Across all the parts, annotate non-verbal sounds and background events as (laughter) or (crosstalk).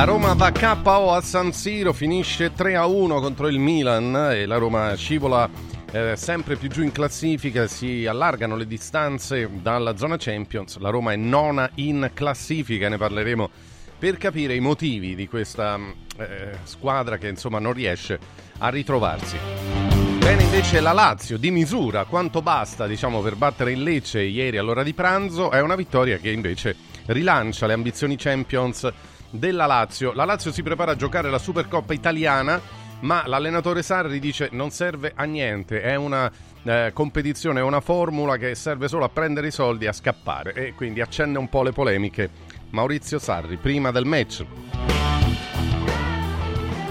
La Roma va KO a San Siro, finisce 3-1 contro il Milan e la Roma scivola eh, sempre più giù in classifica, si allargano le distanze dalla zona Champions. La Roma è nona in classifica, ne parleremo per capire i motivi di questa eh, squadra che insomma non riesce a ritrovarsi. Bene invece la Lazio di misura, quanto basta diciamo per battere il Lecce ieri all'ora di pranzo, è una vittoria che invece rilancia le ambizioni Champions della Lazio. La Lazio si prepara a giocare la Supercoppa italiana, ma l'allenatore Sarri dice non serve a niente, è una eh, competizione, è una formula che serve solo a prendere i soldi e a scappare e quindi accende un po' le polemiche. Maurizio Sarri, prima del match.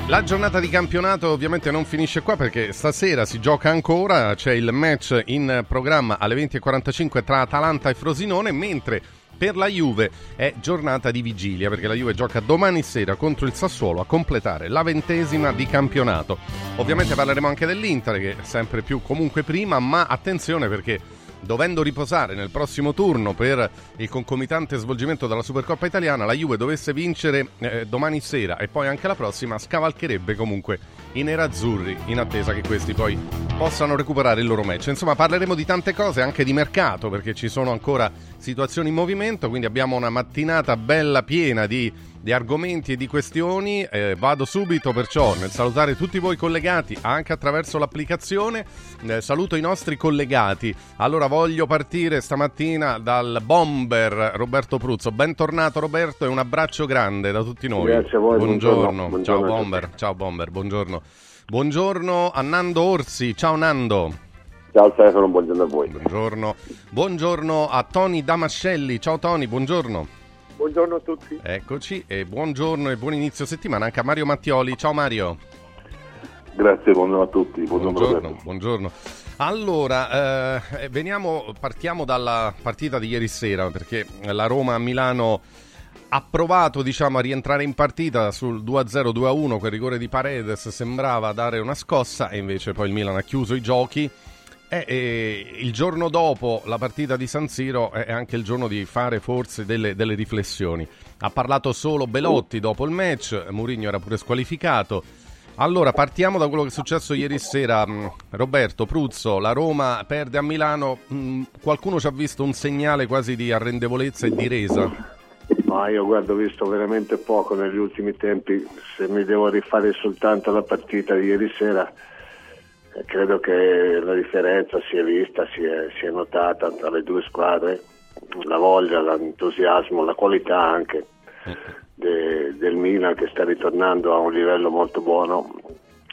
La giornata di campionato ovviamente non finisce qua perché stasera si gioca ancora, c'è il match in programma alle 20.45 tra Atalanta e Frosinone, mentre per la Juve è giornata di vigilia perché la Juve gioca domani sera contro il Sassuolo a completare la ventesima di campionato. Ovviamente parleremo anche dell'Inter che è sempre più comunque prima, ma attenzione perché dovendo riposare nel prossimo turno per il concomitante svolgimento della Supercoppa italiana, la Juve dovesse vincere eh, domani sera e poi anche la prossima, scavalcherebbe comunque i nerazzurri in attesa che questi poi possano recuperare il loro match. Insomma, parleremo di tante cose, anche di mercato, perché ci sono ancora situazioni in movimento, quindi abbiamo una mattinata bella piena di di argomenti e di questioni. Eh, vado subito perciò nel salutare tutti voi collegati anche attraverso l'applicazione. Eh, saluto i nostri collegati. Allora voglio partire stamattina dal bomber Roberto Pruzzo. Bentornato Roberto e un abbraccio grande da tutti noi. Grazie a voi. Buongiorno. buongiorno. Ciao bomber. Ciao bomber. Buongiorno. Buongiorno a Nando Orsi. Ciao Nando. Ciao Stefano, buongiorno a voi. Buongiorno. Buongiorno a Tony Damascelli. Ciao Tony, buongiorno. Buongiorno a tutti. Eccoci e buongiorno e buon inizio settimana anche a Mario Mattioli. Ciao Mario. Grazie, buongiorno a tutti. Buongiorno. Buongiorno. buongiorno. Allora, eh, veniamo, partiamo dalla partita di ieri sera perché la Roma a Milano ha provato diciamo, a rientrare in partita sul 2-0, 2-1, quel rigore di Paredes sembrava dare una scossa e invece poi il Milan ha chiuso i giochi eh, eh, il giorno dopo la partita di San Siro è anche il giorno di fare forse delle, delle riflessioni. Ha parlato solo Belotti dopo il match, Mourinho era pure squalificato. Allora, partiamo da quello che è successo ieri sera. Mm, Roberto Pruzzo, la Roma perde a Milano. Mm, qualcuno ci ha visto un segnale quasi di arrendevolezza e di resa? Io guardo, ho visto veramente poco negli ultimi tempi. Se mi devo rifare soltanto la partita di ieri sera, credo che la differenza sia vista, sia, sia notata tra le due squadre, la voglia, l'entusiasmo, la qualità anche de, del Milan che sta ritornando a un livello molto buono,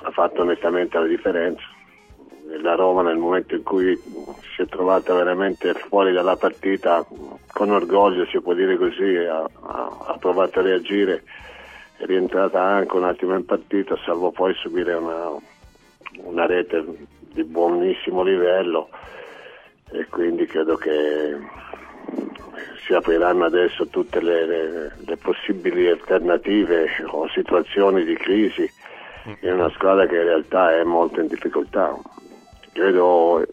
ha fatto onestamente la differenza. La Roma nel momento in cui si è trovata veramente fuori dalla partita, con orgoglio si può dire così, ha, ha, provato a reagire, è rientrata anche un attimo in partita, salvo poi subire una, una rete di buonissimo livello e quindi credo che si apriranno adesso tutte le, le, le possibili alternative o situazioni di crisi in una squadra che in realtà è molto in difficoltà. Credo eh,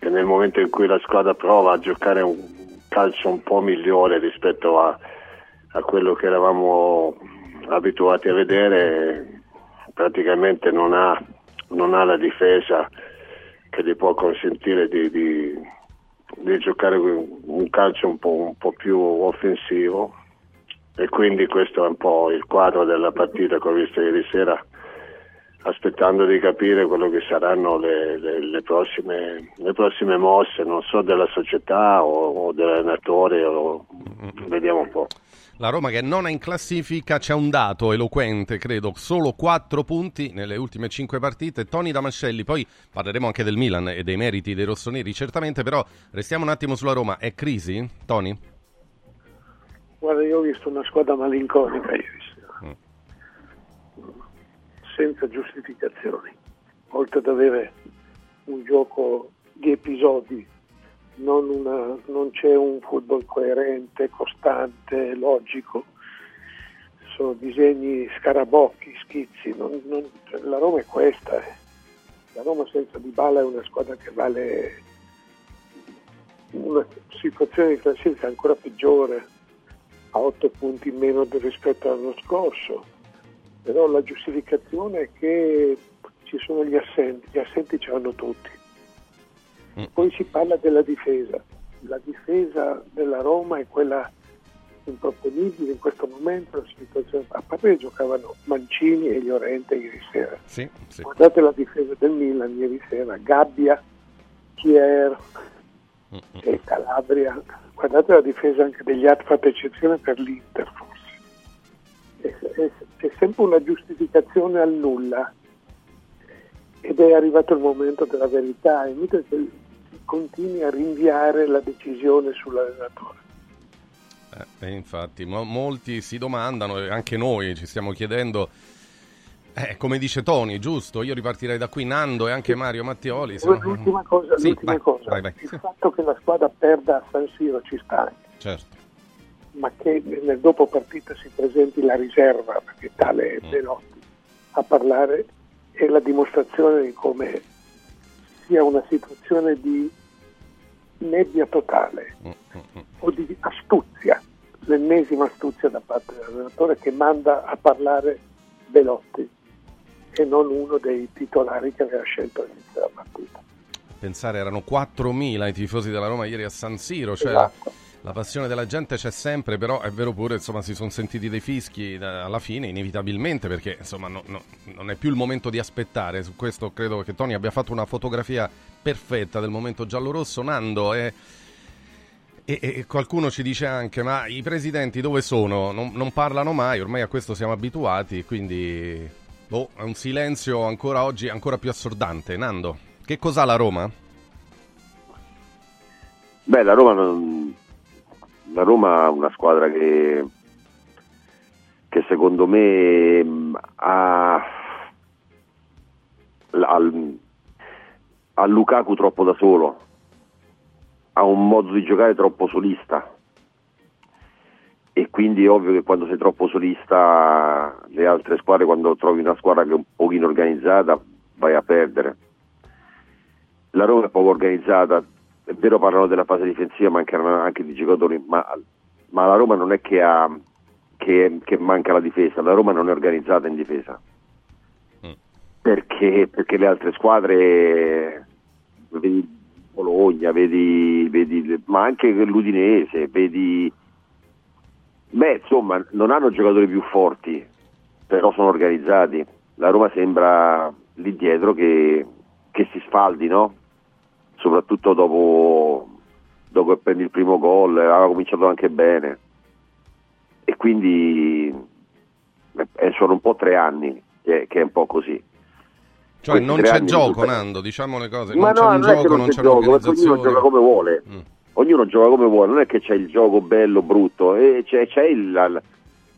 che nel momento in cui la squadra prova a giocare un calcio un po' migliore rispetto a, a quello che eravamo abituati a vedere, praticamente non ha, non ha la difesa che gli può consentire di, di, di giocare un calcio un po', un po', più offensivo. E quindi questo è un po' il quadro della partita che ho visto ieri sera aspettando di capire quello che saranno le, le, le, prossime, le prossime, mosse, non so della società o, o dell'allenatore, o, vediamo un po'. La Roma che non è in classifica, c'è un dato eloquente, credo, solo 4 punti nelle ultime 5 partite. Tony Damascelli, poi parleremo anche del Milan e dei meriti dei rossoneri, certamente, però restiamo un attimo sulla Roma. È crisi, Tony? Guarda, io ho visto una squadra malinconica ieri sera, mm. Senza giustificazioni, oltre ad avere un gioco di episodi non, una, non c'è un football coerente, costante, logico, sono disegni scarabocchi, schizzi, non, non, la Roma è questa, eh. la Roma senza Di Bala è una squadra che vale una situazione di classifica ancora peggiore, a 8 punti in meno rispetto all'anno scorso, però la giustificazione è che ci sono gli assenti, gli assenti ce l'hanno tutti. Mm. Poi si parla della difesa, la difesa della Roma è quella improponibile in questo momento la situazione a parte giocavano Mancini e Llorente ieri sera sì, sì. guardate la difesa del Milan ieri sera Gabbia, Chier mm-hmm. e Calabria guardate la difesa anche degli altri fatta eccezione per l'Inter forse è, è, è sempre una giustificazione al nulla ed è arrivato il momento della verità, invece che continui a rinviare la decisione sull'allenatore. Eh, infatti, mo- molti si domandano, e anche noi ci stiamo chiedendo, eh, come dice Tony, giusto? Io ripartirei da qui, Nando e anche Mario Mattioli. No... L'ultima cosa, sì, l'ultima vai, cosa. Vai, vai. il fatto che la squadra perda a San Siro ci sta Certo. Ma che nel dopo partita si presenti la riserva, perché tale mm. Belotti, a parlare è la dimostrazione di come sia una situazione di nebbia totale mm, mm. o di astuzia, l'ennesima astuzia da parte dell'allenatore che manda a parlare Belotti e non uno dei titolari che aveva scelto all'inizio della partita. Pensare erano 4.000 i tifosi della Roma ieri a San Siro, cioè esatto la passione della gente c'è sempre, però è vero pure, insomma, si sono sentiti dei fischi alla fine, inevitabilmente, perché insomma no, no, non è più il momento di aspettare. Su questo credo che Tony abbia fatto una fotografia perfetta del momento giallo-rosso. Nando è... E, e, qualcuno ci dice anche: ma i presidenti dove sono? Non, non parlano mai, ormai a questo siamo abituati, quindi boh, è un silenzio ancora oggi ancora più assordante. Nando, che cos'ha la Roma? Beh, la Roma non, la Roma è una squadra che, che secondo me ha, ha, ha Lukaku troppo da solo, ha un modo di giocare troppo solista e quindi è ovvio che quando sei troppo solista le altre squadre, quando trovi una squadra che è un pochino organizzata, vai a perdere. La Roma è poco organizzata, è vero parlano della fase difensiva, mancano anche di giocatori, ma, ma la Roma non è che, ha, che, che, manca la difesa, la Roma non è organizzata in difesa. Mm. Perché, perché, le altre squadre, vedi Bologna, vedi, vedi, ma anche l'Udinese, vedi... Beh, insomma, non hanno giocatori più forti, però sono organizzati. La Roma sembra lì dietro che, che si sfaldi, no? Soprattutto dopo, dopo che prendi il primo gol, aveva cominciato anche bene e quindi eh, sono un po' tre anni che, che è un po' così. Cioè Questi non c'è gioco, tutte... Nando, diciamo le cose. Ma non no, c'è un gioco, non c'è, gioco, ognuno gioca come vuole. Mm. Ognuno gioca come vuole, non è che c'è il gioco bello, brutto, e c'è, c'è il,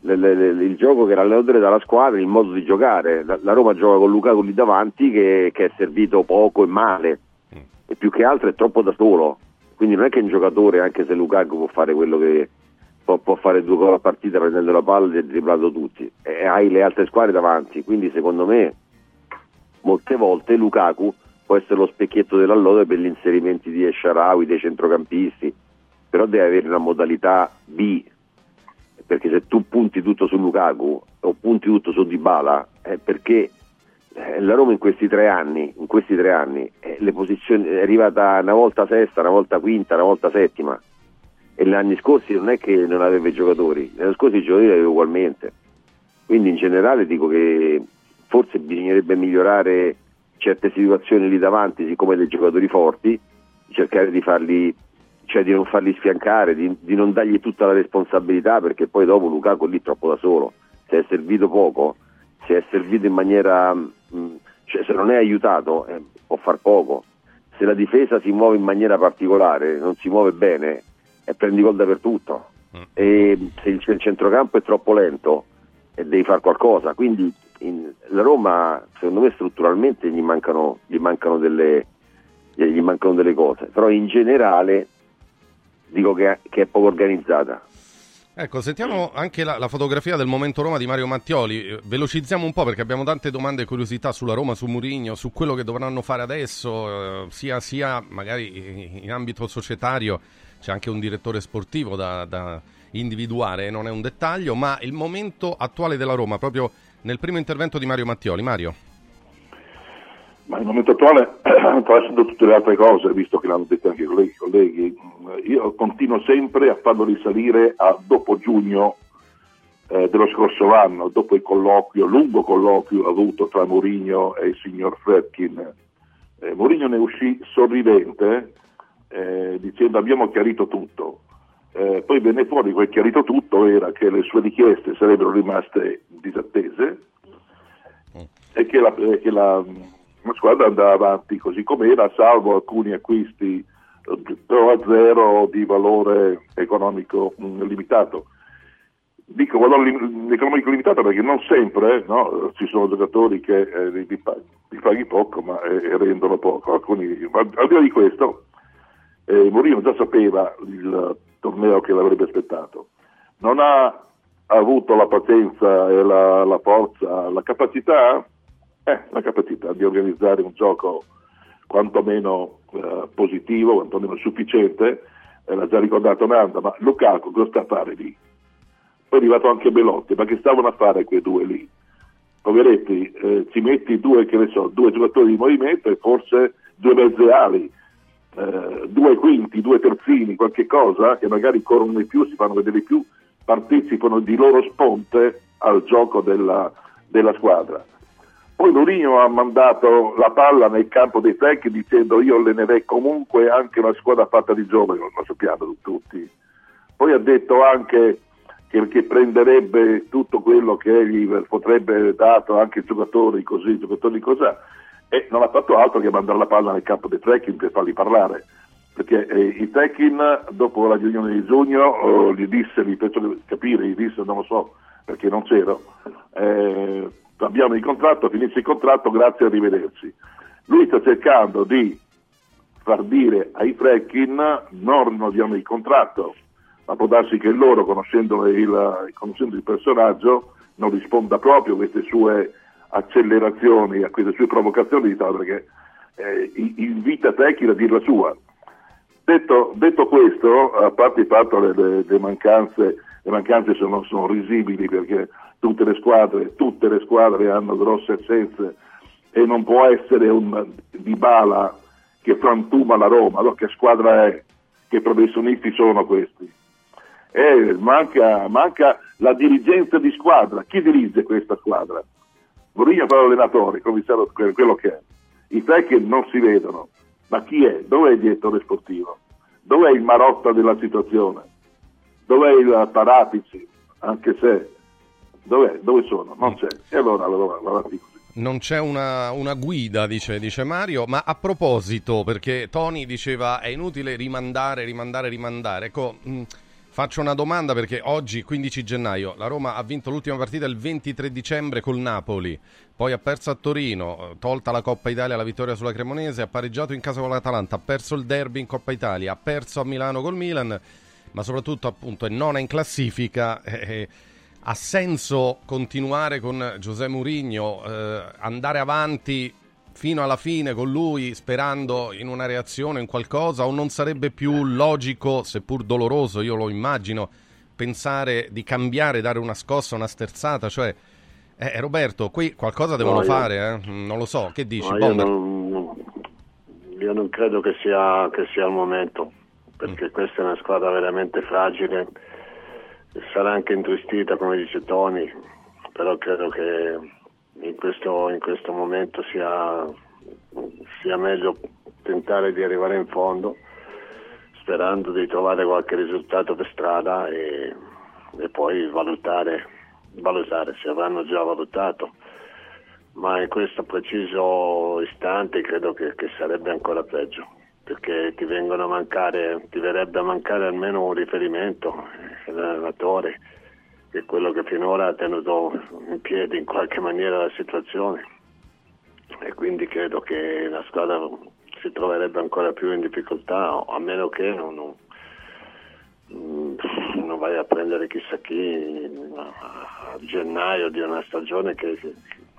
il, il, il, gioco che l'allenatore dà alla squadra, il modo di giocare. La, la Roma gioca con Lukaku lì davanti che, che, è servito poco e male e più che altro è troppo da solo. Quindi non è che un giocatore, anche se Lukaku può fare quello che può, può fare due gol a partita prendendo la palla e dribblato tutti, e hai le altre squadre davanti. Quindi secondo me molte volte Lukaku può essere lo specchietto della lode per gli inserimenti di Esharawi, dei centrocampisti, però deve avere una modalità B, perché se tu punti tutto su Lukaku o punti tutto su Dybala, è perché la Roma in questi tre anni, questi tre anni eh, posizioni, è arrivata una volta sesta, una volta quinta, una volta settima e gli anni scorsi non è che non aveva i giocatori, gli anni scorsi i giocatori aveva ugualmente. Quindi in generale dico che forse bisognerebbe migliorare certe situazioni lì davanti, siccome dei giocatori forti, cercare di farli, cioè di non farli sfiancare, di, di non dargli tutta la responsabilità perché poi dopo Lukaku lì troppo da solo, se è servito poco, se è servito in maniera cioè, se non è aiutato eh, può far poco. Se la difesa si muove in maniera particolare, non si muove bene, e prendi gol dappertutto. Mm. E se il, il centrocampo è troppo lento, e devi fare qualcosa. Quindi in, la Roma, secondo me, strutturalmente gli mancano, gli mancano, delle, gli mancano delle cose. Però in generale dico che, che è poco organizzata. Ecco, sentiamo anche la, la, fotografia del momento Roma di Mario Mattioli. Velocizziamo un po' perché abbiamo tante domande e curiosità sulla Roma, su Murigno, su quello che dovranno fare adesso, eh, sia, sia, magari in ambito societario, c'è anche un direttore sportivo da, da individuare, non è un dettaglio, ma il momento attuale della Roma, proprio nel primo intervento di Mario Mattioli. Mario. Ma il momento attuale, (clears throat) tralasciando tutte le altre cose, visto che l'hanno detto anche i colleghi, colleghi, io continuo sempre a farlo risalire a dopo giugno eh, dello scorso anno, dopo il colloquio, lungo colloquio avuto tra Mourinho e il signor Fredkin. Eh, Mourinho ne uscì sorridente eh, dicendo abbiamo chiarito tutto. Eh, poi venne fuori quel chiarito tutto era che le sue richieste sarebbero rimaste disattese e che la, che la, la squadra andava avanti così com'era, salvo alcuni acquisti 0 a 0 di valore economico mm, limitato. Dico valore economico limitato perché non sempre no, ci sono giocatori che eh, li, li, paghi poco ma eh, rendono poco. Alcuni, ma al di là di questo, eh, Mourinho già sapeva il torneo che l'avrebbe aspettato. Non ha avuto la pazienza e la, la forza, la capacità, eh, la capacità di organizzare un gioco quantomeno eh, positivo, quantomeno sufficiente, eh, l'ha già ricordato Nanda, ma Lukaku cosa sta a fare lì? Poi è arrivato anche Belotti, ma che stavano a fare quei due lì? Poveretti, eh, ci metti due, so, due giocatori di movimento e forse due mezze ali, eh, due quinti, due terzini, qualche cosa, che magari corrono di più, si fanno vedere di più, partecipano di loro sponte al gioco della, della squadra. Poi Mourinho ha mandato la palla nel campo dei tecnici dicendo io allenerei comunque anche una squadra fatta di giovani, lo sappiamo tutti. Poi ha detto anche che, che prenderebbe tutto quello che gli potrebbe dato anche i giocatori così, giocatori così e non ha fatto altro che mandare la palla nel campo dei trekking per farli parlare perché eh, i trekking dopo la riunione di giugno oh, gli disse, gli fecero capire, gli disse non lo so perché non c'ero eh, abbiamo il contratto, finisce il contratto, grazie, arrivederci lui sta cercando di far dire ai trekking non rinnoviamo il contratto ma può darsi che loro conoscendo il, conoscendo il personaggio non risponda proprio a queste sue accelerazioni, a queste sue provocazioni, perché eh, invita Tecchi a dire la sua. Detto, detto, questo, a parte il fatto che le, le, mancanze, le mancanze sono, sono, risibili perché tutte le, squadre, tutte le squadre hanno grosse assenze e non può essere un Dybala che frantuma la Roma, allora che squadra è? Che professionisti sono questi? Eh, manca, manca la dirigenza di squadra, chi dirige questa squadra? Mourinho fa l'allenatore, commissario quello che è. I tecnici non si vedono, ma chi è? Dov'è il direttore sportivo? Dov'è il Marotta della situazione? Dov'è il Paratici? Anche se, dov'è? Dove sono? Non c'è. E allora, allora, allora così. Non c'è una, una guida, dice, dice, Mario, ma a proposito, perché Tony diceva è inutile rimandare, rimandare, rimandare. Ecco, mh, Faccio una domanda perché oggi, 15 gennaio, la Roma ha vinto l'ultima partita il 23 dicembre col Napoli, poi ha perso a Torino, tolta la Coppa Italia la vittoria sulla Cremonese, ha pareggiato in casa con l'Atalanta, ha perso il derby in Coppa Italia, ha perso a Milano col Milan, ma soprattutto appunto è nona in classifica. (laughs) Eh, eh, ha senso continuare con Giuseppe Mourinho, eh, andare avanti fino alla fine con lui sperando in una reazione, in qualcosa, o non sarebbe più logico, seppur doloroso, io lo immagino, pensare di cambiare, dare una scossa, una sterzata, cioè... Eh, Roberto, qui qualcosa devono no, io... fare, eh? non lo so, che dici? No, io, non, io, non, credo che sia, che sia il momento, perché mm. questa è una squadra veramente fragile, sarà anche intristita come dice Tony, però credo che in questo, in questo momento sia, sia, meglio tentare di arrivare in fondo sperando di trovare qualche risultato per strada e, e poi valutare, valutare se avranno già valutato. Ma in questo preciso istante credo che, che, sarebbe ancora peggio perché ti a mancare ti verrebbe a mancare almeno un riferimento l'allenatore che è quello che finora ha tenuto in piedi in qualche maniera la situazione e quindi credo che la squadra si troverebbe ancora più in difficoltà a meno che non, non, non vai a prendere chissà chi a gennaio di una stagione che,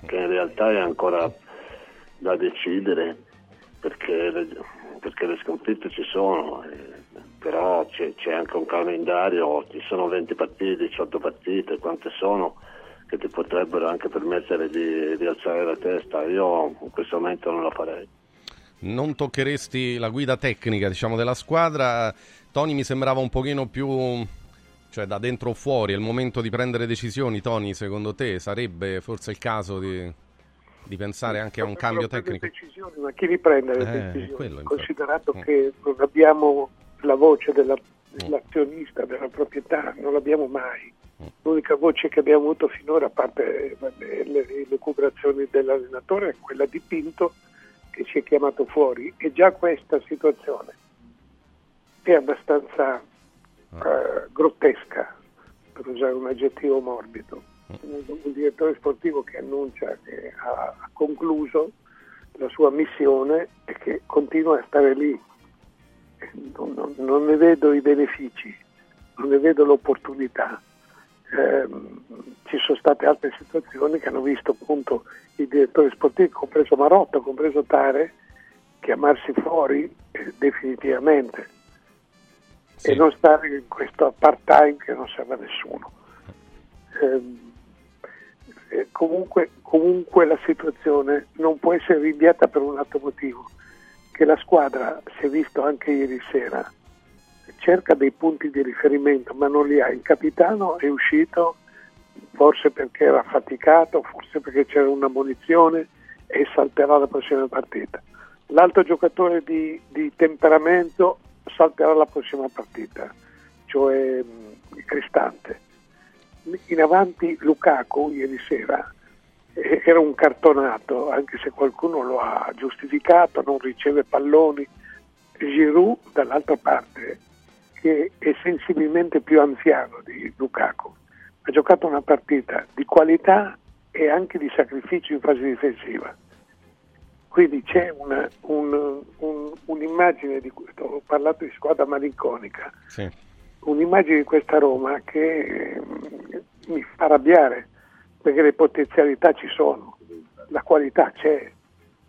che in realtà è ancora da decidere perché le, perché le sconfitte ci sono. Però c'è, c'è, anche un calendario, ci sono 20 partite, 18 partite, quante sono che ti potrebbero anche permettere di, di alzare la testa. Io in questo momento non lo farei. Non toccheresti la guida tecnica diciamo, della squadra. Tony mi sembrava un pochino più cioè da dentro o fuori, è il momento di prendere decisioni, Tony, secondo te sarebbe forse il caso di, di pensare anche a un cambio tecnico? Decisioni, ma chi li prende le eh, decisioni? Quello, Considerato mm. che non abbiamo la voce della, mm. dell'azionista, della proprietà, non l'abbiamo mai. Mm. L'unica voce che abbiamo avuto finora, a parte le, le, le cubrazioni dell'allenatore, è quella di Pinto che si è chiamato fuori e già questa situazione è abbastanza uh, grottesca, per usare un aggettivo morbido. Un direttore sportivo che annuncia che ha concluso la sua missione e che continua a stare lì. Non, non, ne vedo i benefici, non ne vedo l'opportunità. Eh, ci sono state altre situazioni che hanno visto appunto i direttori sportivi, compreso Marotto, compreso Tare, chiamarsi fuori eh, definitivamente sì. e non stare in questo part time che non serve a nessuno. Ehm, eh, comunque, comunque la situazione non può essere rinviata per un altro motivo, che la squadra, si è visto anche ieri sera, cerca dei punti di riferimento ma non li ha. Il capitano è uscito forse perché era faticato, forse perché c'era una munizione e salterà la prossima partita. L'altro giocatore di, di temperamento salterà la prossima partita, cioè mh, Cristante. In avanti Lukaku ieri sera era un cartonato, anche se qualcuno lo ha giustificato, non riceve palloni. Giroud dall'altra parte, che è sensibilmente più anziano di Lukaku, ha giocato una partita di qualità e anche di sacrificio in fase difensiva quindi c'è una, un, un, un'immagine di questo, ho parlato di squadra malinconica, sì. un'immagine di questa Roma che eh, mi fa arrabbiare perché le potenzialità ci sono, la qualità c'è,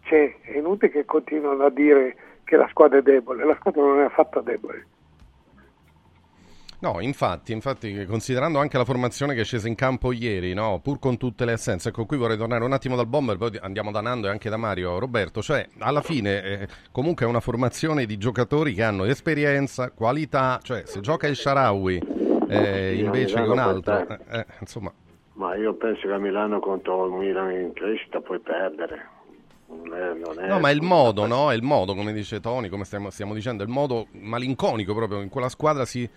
c'è, è inutile che continuino a dire che la squadra è debole, la squadra non è affatto debole. No, infatti, infatti, considerando anche la formazione che è scesa in campo ieri, no? pur con tutte le assenze, ecco qui vorrei tornare un attimo dal bomber, poi andiamo da Nando e anche da Mario. Roberto, cioè alla fine eh, comunque è una formazione di giocatori che hanno esperienza, qualità, cioè se gioca il Sharawi eh, invece che un altro, eh, eh, insomma... Ma io penso che a Milano contro il Milan in crescita puoi perdere. Non è, non è no, ma è il modo, no? È il modo, come dice Tony, come stiamo, stiamo dicendo, è il modo malinconico proprio. In quella squadra si,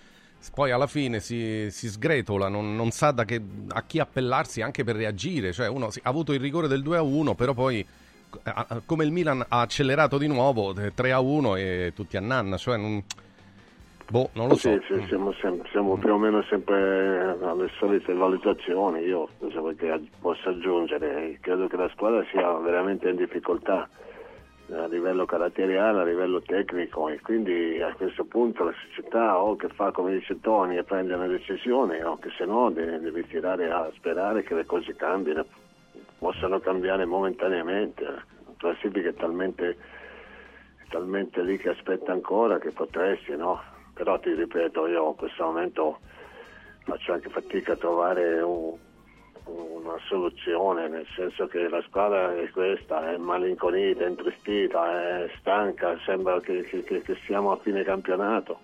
poi alla fine si, si sgretola, non, non sa che, a chi appellarsi anche per reagire. Cioè, uno ha avuto il rigore del 2 a 1, però poi, come il Milan ha accelerato di nuovo 3 a 1 e tutti a nanna. Cioè, non, boh, non lo so. Sì, sì, siamo, sempre, siamo, più o meno sempre alle solite valutazioni. Io che possa aggiungere, credo che la squadra sia veramente in difficoltà a livello caratteriale, a livello tecnico e quindi a questo punto la società o che fa come dice Tony e prende una decisione o che se no deve, deve tirare a sperare che le cose cambino, possano cambiare momentaneamente. La classifica è talmente, è talmente lì che aspetta ancora che potresti, no? Però ti ripeto, io in questo momento faccio anche fatica a trovare un una soluzione, nel senso che la squadra è questa, è malinconita, è intristita, è stanca, sembra che, che, che siamo a fine campionato.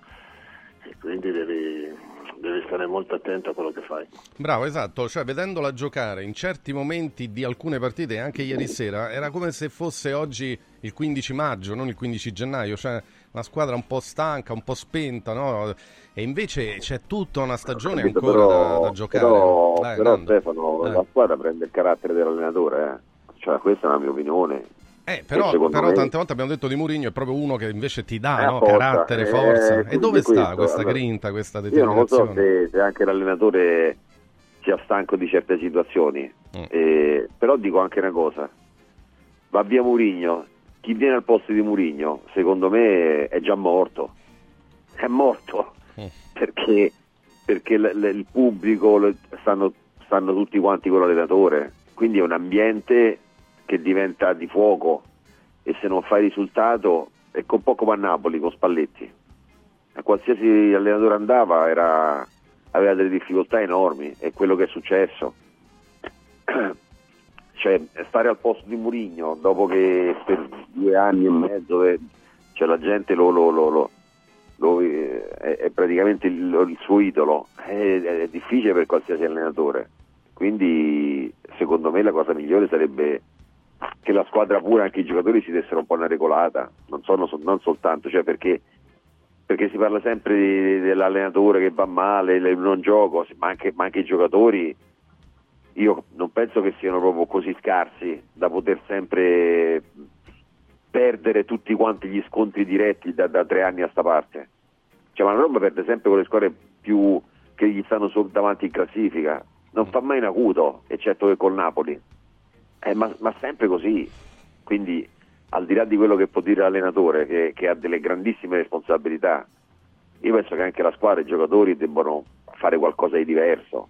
E quindi devi, devi stare molto attento a quello che fai. Bravo, esatto, cioè vedendola giocare in certi momenti di alcune partite, anche ieri sera, era come se fosse oggi il 15 maggio, non il 15 gennaio, cioè una squadra un po' stanca, un po' spenta, no? E invece c'è tutta una stagione capito, ancora però, da, da, giocare. Però, Dai, però Stefano, Dai. la squadra prende il carattere dell'allenatore, eh? cioè questa è la mia opinione. Eh, però, però me... tante volte abbiamo detto di Mourinho è proprio uno che invece ti dà no? carattere, forza. Eh, e dove sta questo, questa allora, grinta, questa determinazione? Io non so se, se anche l'allenatore sia stanco di certe situazioni, mm. eh, però dico anche una cosa, va via Mourinho, chi viene al posto di Mourinho secondo me è già morto, è morto. Perché, perché l- l- il pubblico stanno, stanno tutti quanti con l'allenatore, quindi è un ambiente che diventa di fuoco. E se non fai risultato è un po' come a Napoli con Spalletti. qualsiasi allenatore andava era, aveva delle difficoltà enormi, è quello che è successo. (clears throat) cioè, stare al posto di Murigno dopo che per due anni e mezzo eh, cioè, la gente lo, lo, lo, lo è, è, praticamente il, il suo idolo, è, è difficile per qualsiasi allenatore. Quindi secondo me la cosa migliore sarebbe che la squadra pure, anche i giocatori si dessero un po' una regolata, non, sono, non soltanto, cioè perché, perché, si parla sempre di, dell'allenatore che va male, non gioco, ma anche, ma anche i giocatori io non penso che siano proprio così scarsi da poter sempre perdere tutti quanti gli scontri diretti da, da tre anni a sta parte. Cioè, ma la Roma perde sempre con le squadre più che gli stanno davanti in classifica, non fa mai in acuto, eccetto che col Napoli. Eh, ma, ma, sempre così. Quindi, al di là di quello che può dire l'allenatore, che, che ha delle grandissime responsabilità, io penso che anche la squadra e i giocatori debbano fare qualcosa di diverso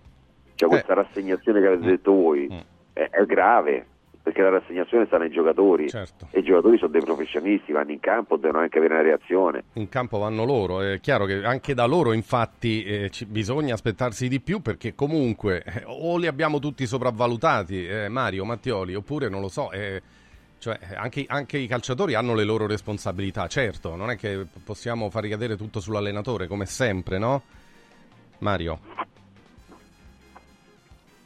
cioè questa eh. rassegnazione che avete mm. detto voi mm. è, è, grave, perché la rassegnazione sta nei giocatori certo. e i giocatori sono dei professionisti, vanno in campo, devono anche avere una reazione. In campo vanno loro, è chiaro che anche da loro infatti eh, ci, bisogna aspettarsi di più perché comunque eh, o li abbiamo tutti sopravvalutati, eh, Mario, Mattioli, oppure non lo so. Eh, cioè, anche, anche, i calciatori hanno le loro responsabilità, certo, non è che possiamo far ricadere tutto sull'allenatore come sempre, no? Mario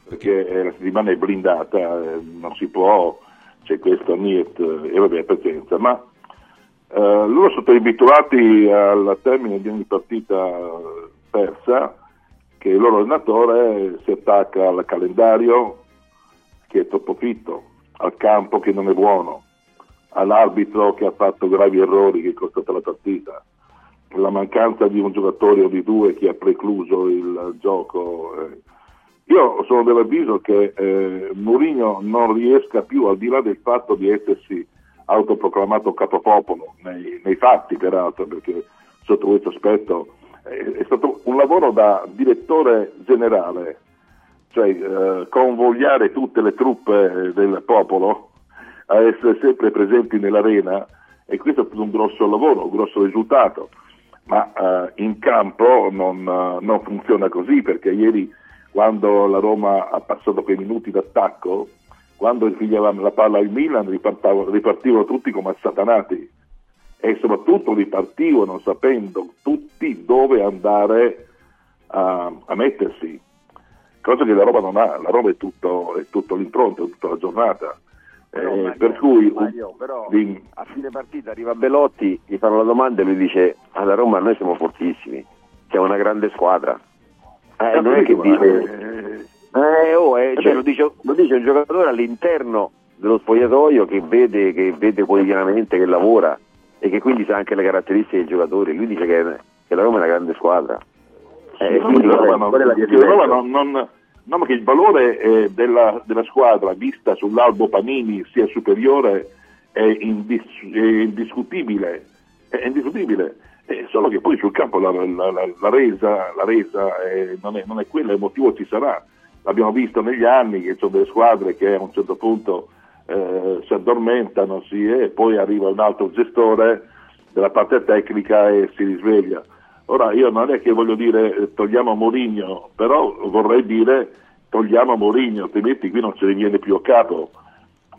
perché la settimana è blindata, eh, non si può, c'è questo niet e vabbè pazienza, ma eh, loro sono abituati al termine di ogni partita persa che il loro allenatore si attacca al calendario che è troppo fitto, al campo che non è buono, all'arbitro che ha fatto gravi errori che è costato la partita, la mancanza di un giocatore o di due che ha precluso il gioco. Eh, io sono dell'avviso che eh, Mourinho non riesca più, al di là del fatto di essersi autoproclamato capopopolo, nei, nei fatti peraltro, perché sotto questo aspetto eh, è stato un lavoro da direttore generale, cioè eh, convogliare tutte le truppe del popolo a essere sempre presenti nell'arena e questo è un grosso lavoro, un grosso risultato, ma eh, in campo non, non funziona così perché ieri quando la Roma ha passato quei minuti d'attacco, quando infigliavamo la palla al Milan ripartivano tutti come assatanati. E soprattutto ripartivano sapendo tutti dove andare a, a mettersi, cosa che la Roma non ha, la Roma è tutto, è tutto l'impronto, è tutta la giornata. Però, eh, Mario, per cui Mario, però, di... a fine partita arriva Belotti, gli fanno la domanda e lui dice alla Roma noi siamo fortissimi, siamo una grande squadra eh, non è che dice... Eh, oh, eh, cioè, lo, dice, lo, dice, un giocatore all'interno dello spogliatoio che vede, che vede quotidianamente, che lavora e che quindi sa anche le caratteristiche dei giocatori. Lui dice che, che la Roma è una grande squadra. Eh, no, quindi, la Roma, la Roma non, non, no, che il valore eh, della, della, squadra vista sull'albo Panini sia superiore è, indis, è indiscutibile. È indiscutibile. Eh, solo che poi sul campo la, la, la, la resa, resa eh, non, è, non, è, quella, il motivo ci sarà. L'abbiamo visto negli anni che ci sono delle squadre che a un certo punto eh, si addormentano sì, e poi arriva un altro gestore della parte tecnica e si risveglia. Ora io non è che voglio dire eh, togliamo Mourinho, però vorrei dire togliamo Mourinho, altrimenti qui non ce ne viene più a capo.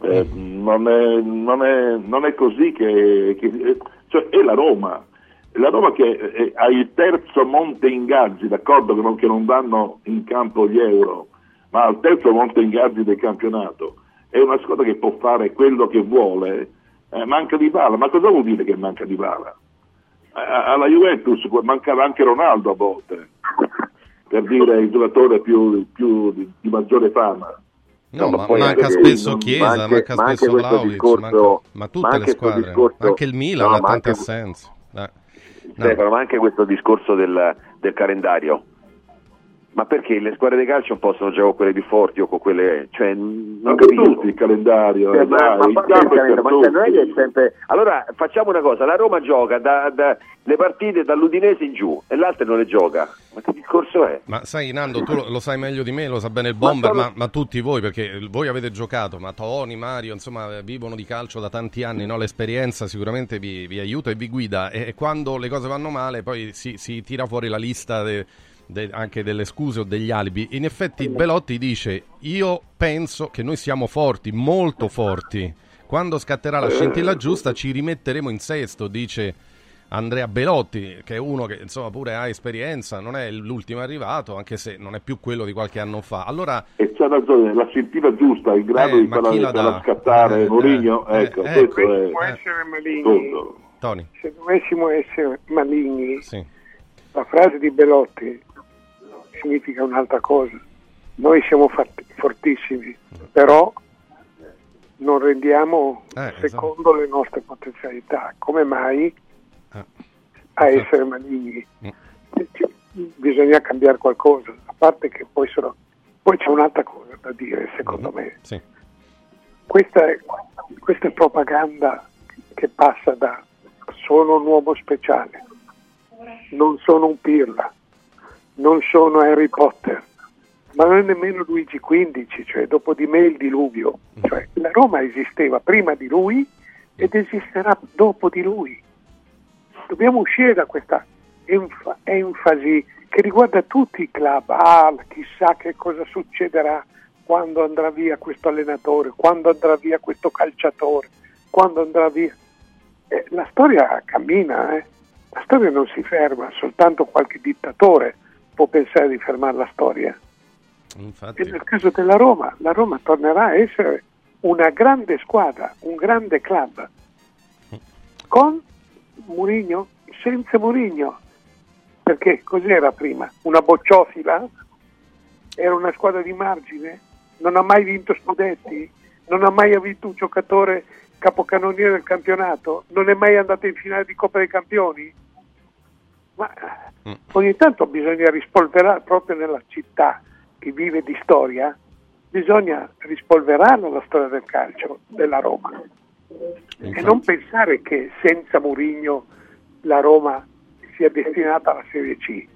Eh, non, è, non, è, non, è, così che, che cioè è la Roma la Roma che ha il terzo monte ingaggi, d'accordo che non, che non vanno in campo gli euro, ma al terzo monte ingaggi del campionato, è una squadra che può fare quello che vuole, eh, manca di bala, ma cosa vuol dire che manca di bala? alla Juventus mancava anche Ronaldo a volte, per dire il giocatore più, più di, di, maggiore fama. No, no ma manca spesso Chiesa, manca, manca spesso Vlaovic, ma tutte le squadre, discorso, anche il Milan no, ha tante assenze. Stefano, ma anche questo discorso del, del calendario. Ma perché le squadre di calcio non possono giocare con quelle più forti o con quelle... Cioè, non capisco. tutti il calendario. Eh, ma, ma, ma, calendario sempre... Allora facciamo una cosa, la Roma gioca da, da, le partite dall'Udinese in giù e l'altra non le gioca. Ma che discorso è? Ma sai Nando, tu lo, lo sai meglio di me, lo sa bene il Bomber, ma, ma, tutti voi, perché voi avete giocato, ma Tony, Mario, insomma, vivono di calcio da tanti anni, no? l'esperienza sicuramente vi, vi, aiuta e vi guida e, quando le cose vanno male poi si, si tira fuori la lista... De, de, anche delle scuse o degli alibi. In effetti Belotti dice io penso che noi siamo forti, molto forti. Quando scatterà la scintilla giusta ci rimetteremo in sesto, dice Andrea Belotti, che è uno che insomma pure ha esperienza, non è l'ultimo arrivato, anche se non è più quello di qualche anno fa. Allora, e c'ha ragione, la scintilla giusta, in grado eh, di farla scattare eh, Mourinho, eh, ecco, eh, questo è... essere maligni, Tony. se dovessimo essere maligni, sì. la frase di Belotti significa un'altra cosa. Noi siamo fatti, fortissimi, però non rendiamo eh, esatto. secondo esatto. le nostre potenzialità. Come mai eh. a esatto. essere maligni? Mm. Bisogna cambiare qualcosa, a parte che poi, sono... poi c'è un'altra cosa da dire, secondo mm. me. Sì. Questa, è, questa è propaganda che passa da sono un uomo speciale, non sono un pirla, non sono Harry Potter, ma non è nemmeno Luigi XV, cioè dopo di me il diluvio. Cioè, la Roma esisteva prima di lui ed esisterà dopo di lui. Dobbiamo uscire da questa enf- enfasi che riguarda tutti i club. Ah, chissà che cosa succederà quando andrà via questo allenatore, quando andrà via questo calciatore, quando andrà via. Eh, la storia cammina, eh? la storia non si ferma, soltanto qualche dittatore può pensare di fermare la storia. Infatti. E nel caso della Roma, la Roma tornerà a essere una grande squadra, un grande club, con Murigno, senza Murigno, perché cos'era prima? Una bocciofila? Era una squadra di margine? Non ha mai vinto scudetti? Non ha mai avuto un giocatore capocannoniere del campionato? Non è mai andato in finale di Coppa dei Campioni? Ma mm. ogni tanto bisogna rispolverare proprio nella città che vive di storia, bisogna rispolverare la storia del calcio della Roma Infatti. e non pensare che senza Murigno la Roma sia destinata alla Serie C.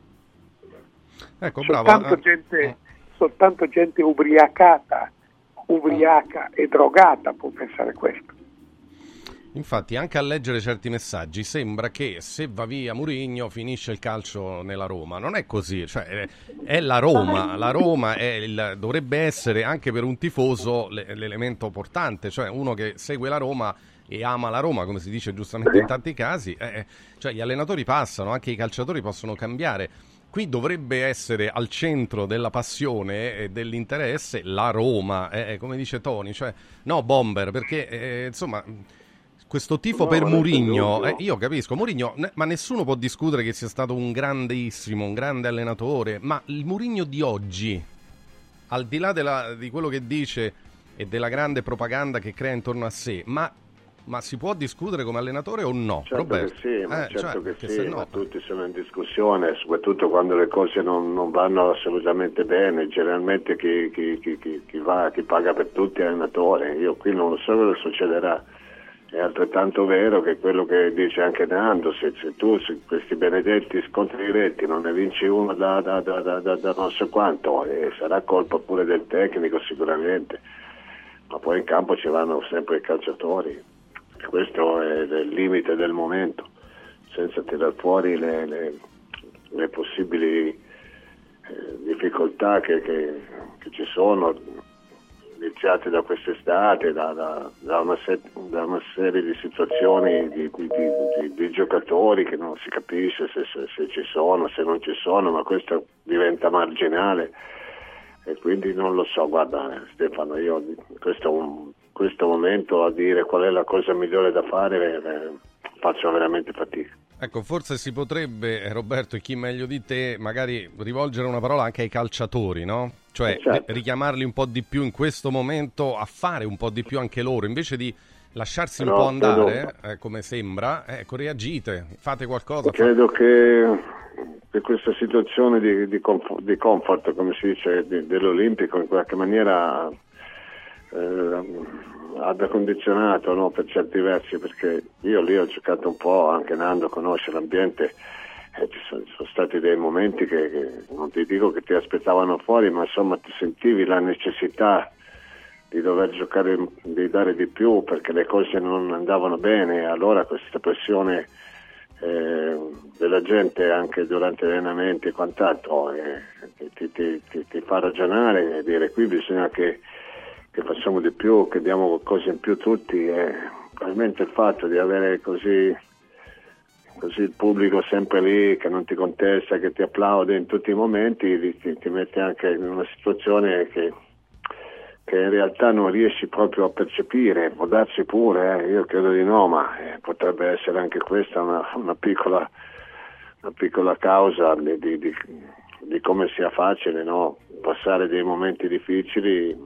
Ecco, soltanto, bravo. Gente, eh. soltanto gente ubriacata, ubriaca e drogata può pensare questo. Infatti, anche a leggere certi messaggi sembra che se va via Murigno finisce il calcio nella Roma. Non è così, cioè, è la Roma. La Roma il, dovrebbe essere anche per un tifoso l'elemento portante, cioè uno che segue la Roma e ama la Roma, come si dice giustamente in tanti casi. Eh, eh, cioè, gli allenatori passano, anche i calciatori possono cambiare. Qui dovrebbe essere al centro della passione e dell'interesse la Roma, eh, come dice Tony, cioè no Bomber, perché eh, insomma questo tifo no, per Murigno, eh, io capisco, Murigno, ma nessuno può discutere che sia stato un grandissimo, un grande allenatore, ma il Murigno di oggi, al di là della, di quello che dice e della grande propaganda che crea intorno a sé, ma, ma si può discutere come allenatore o no? Certo Roberto? che sì, ma eh, certo cioè, che sì, no... ma tutti sono in discussione, soprattutto quando le cose non, non vanno assolutamente bene, generalmente chi, chi, chi, chi, va, chi paga per tutti è l'allenatore, io qui non so cosa succederà è altrettanto vero che quello che dice anche Nando, se, se tu se questi benedetti scontri diretti non ne vinci uno da, da, da, da non so quanto, eh, sarà colpa pure del tecnico sicuramente, ma poi in campo ci vanno sempre i calciatori, questo è il limite del momento, senza tirar fuori le, le, le possibili eh, difficoltà che, che, che ci sono iniziate da quest'estate, da, da, da, una, se- da una, serie di situazioni di, di, di, di, giocatori che non si capisce se, se, se, ci sono, se non ci sono, ma questo diventa marginale e quindi non lo so, guarda Stefano, io questo, questo momento a dire qual è la cosa migliore da fare eh, faccio veramente fatica. Ecco, forse si potrebbe, eh, Roberto, e chi meglio di te, magari rivolgere una parola anche ai calciatori, no? Cioè certo. richiamarli un po' di più in questo momento a fare un po' di più anche loro, invece di lasciarsi un no, po' andare, eh, come sembra, ecco, reagite, fate qualcosa. Credo fate... che di questa situazione di, di, comfort, di, comfort, come si dice, di, dell'Olimpico in qualche maniera eh, abbia condizionato no, per certi versi, perché io lì ho giocato un po', anche Nando conosce l'ambiente, eh, ci sono, sono, stati dei momenti che, che, non ti dico che ti aspettavano fuori, ma insomma ti sentivi la necessità di dover giocare, di dare di più perché le cose non andavano bene, allora questa pressione eh, della gente anche durante gli allenamenti e quant'altro eh, ti, ti, ti, ti, fa ragionare e dire qui bisogna che, che, facciamo di più, che diamo qualcosa in più tutti e probabilmente il fatto di avere così, così il pubblico sempre lì che non ti contesta, che ti applaude in tutti i momenti ti, mette anche in una situazione che che in realtà non riesci proprio a percepire, può darsi pure, eh, io credo di no, ma eh, potrebbe essere anche questa una, una, piccola, una piccola, causa di, di, di, di come sia facile no? passare dei momenti difficili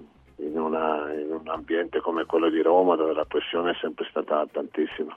in, una, in un ambiente come quello di Roma dove la pressione è sempre stata tantissima.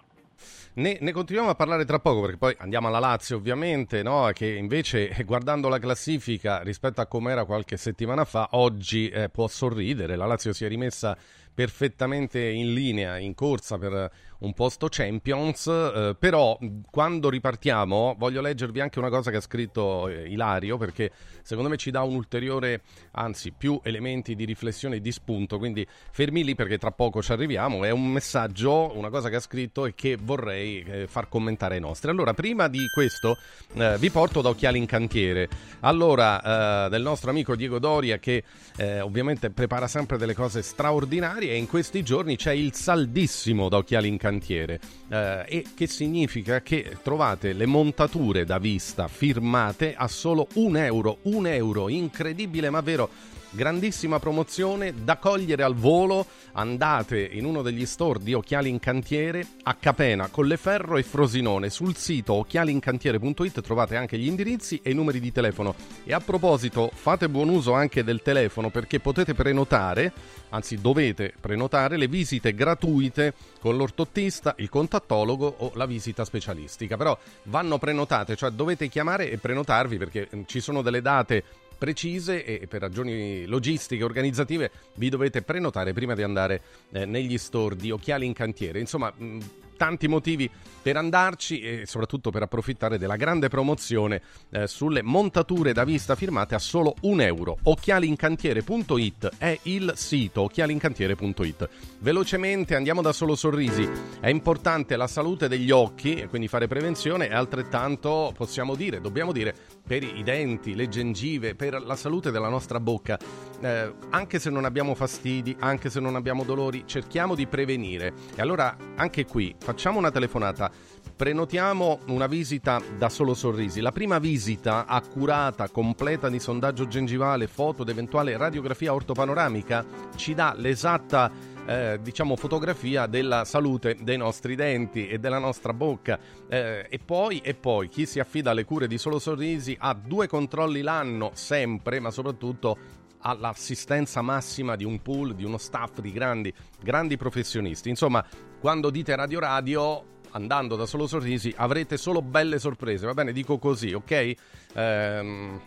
Ne, ne, continuiamo a parlare tra poco perché poi andiamo alla Lazio ovviamente, no? che invece eh, guardando la classifica rispetto a come era qualche settimana fa, oggi eh, può sorridere, la Lazio si è rimessa perfettamente in linea, in corsa per un posto Champions, eh, però quando ripartiamo voglio leggervi anche una cosa che ha scritto eh, Ilario perché secondo me ci dà un ulteriore, anzi più elementi di riflessione e di spunto, quindi fermi lì perché tra poco ci arriviamo, è un messaggio, una cosa che ha scritto e che vorrei eh, far commentare ai nostri. Allora, prima di questo eh, vi porto da Occhiali in Cantiere, allora eh, del nostro amico Diego Doria che eh, ovviamente prepara sempre delle cose straordinarie e in questi giorni c'è il saldissimo da Occhiali in Cantiere cantiere eh, e che significa che trovate le montature da vista firmate a solo un euro, un euro, incredibile ma vero grandissima promozione da cogliere al volo. Andate in uno degli store di Occhiali in Cantiere a Capena, Colleferro e Frosinone. Sul sito occhialincantiere.it trovate anche gli indirizzi e i numeri di telefono. E a proposito, fate buon uso anche del telefono perché potete prenotare, anzi dovete prenotare le visite gratuite con l'ortottista, il contattologo o la visita specialistica. Però vanno prenotate, cioè dovete chiamare e prenotarvi perché ci sono delle date precise e per ragioni logistiche organizzative vi dovete prenotare prima di andare eh, negli store di Occhiali in Cantiere. Insomma, mh, tanti motivi per andarci e soprattutto per approfittare della grande promozione eh, sulle montature da vista firmate a solo un euro. Occhialincantiere.it è il sito occhialincantiere.it. Velocemente andiamo da solo sorrisi. È importante la salute degli occhi e quindi fare prevenzione e altrettanto possiamo dire, dobbiamo dire per i denti, le gengive, per la salute della nostra bocca. Eh, anche se non abbiamo fastidi, anche se non abbiamo dolori, cerchiamo di prevenire. E allora anche qui facciamo una telefonata. Prenotiamo una visita da solo sorrisi. La prima visita accurata, completa di sondaggio gengivale, foto ed eventuale radiografia ortopanoramica ci dà l'esatta eh, diciamo fotografia della salute dei nostri denti e della nostra bocca eh, e, poi, e poi chi si affida alle cure di solo sorrisi ha due controlli l'anno sempre ma soprattutto all'assistenza massima di un pool, di uno staff di grandi, grandi professionisti. Insomma, quando dite Radio Radio, andando da Solo Sorrisi, avrete solo belle sorprese, va bene? Dico così, ok? Ehm,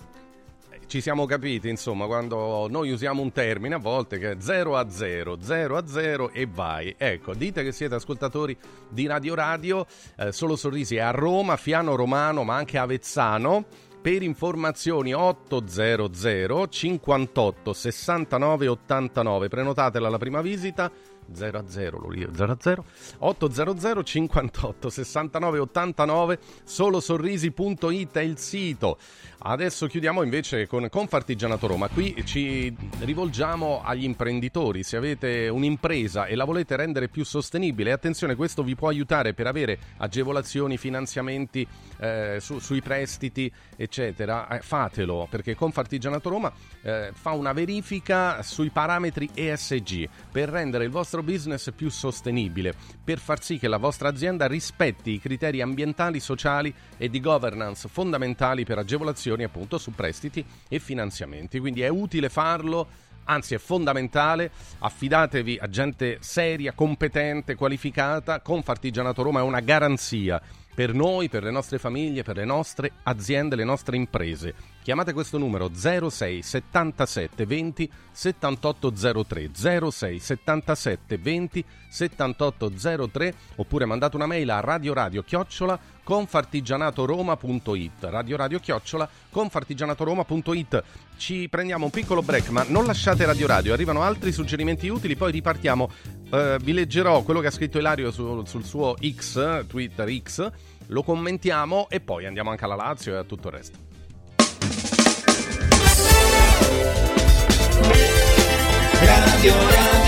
ci siamo capiti, insomma, quando noi usiamo un termine a volte che è 0 a 0, 0 a 0 e vai. Ecco, dite che siete ascoltatori di Radio Radio, eh, Solo Sorrisi è a Roma, Fiano Romano, ma anche Avezzano. Per informazioni 800 58 69 89, prenotatela alla prima visita 0 a 0, lo io 0 a 0 800 58 69 89 solo sorrisi.it è il sito adesso chiudiamo invece con Confartigianato Roma. Qui ci rivolgiamo agli imprenditori. Se avete un'impresa e la volete rendere più sostenibile attenzione questo vi può aiutare per avere agevolazioni finanziamenti eh, su, sui prestiti eccetera. Eh, fatelo perché Confartigianato Roma eh, fa una verifica sui parametri ESG per rendere il vostro business più sostenibile, per far sì che la vostra azienda rispetti i criteri ambientali, sociali e di governance fondamentali per agevolazioni appunto su prestiti e finanziamenti. Quindi è utile farlo anzi è fondamentale, affidatevi a gente seria, competente, qualificata, Confartigianato Roma è una garanzia per noi, per le nostre famiglie, per le nostre aziende, le nostre imprese. Chiamate questo numero 06 77 20 7803 06 77 20 7803 oppure mandate una mail a radio chiocciola confartigianatoroma.it radio chiocciola confartigianatoroma.it ci prendiamo un piccolo break ma non lasciate Radio Radio arrivano altri suggerimenti utili poi ripartiamo uh, vi leggerò quello che ha scritto Ilario su, sul suo X Twitter X lo commentiamo e poi andiamo anche alla Lazio e a tutto il resto. Radio Radio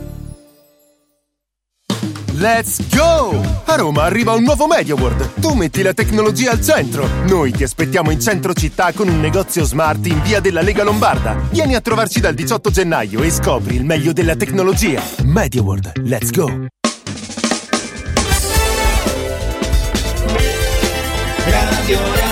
Let's go! A Roma arriva un nuovo MediaWorld. Tu metti la tecnologia al centro. Noi ti aspettiamo in centro città con un negozio smart in via della Lega Lombarda. Vieni a trovarci dal 18 gennaio e scopri il meglio della tecnologia. MediaWorld, let's go! Radio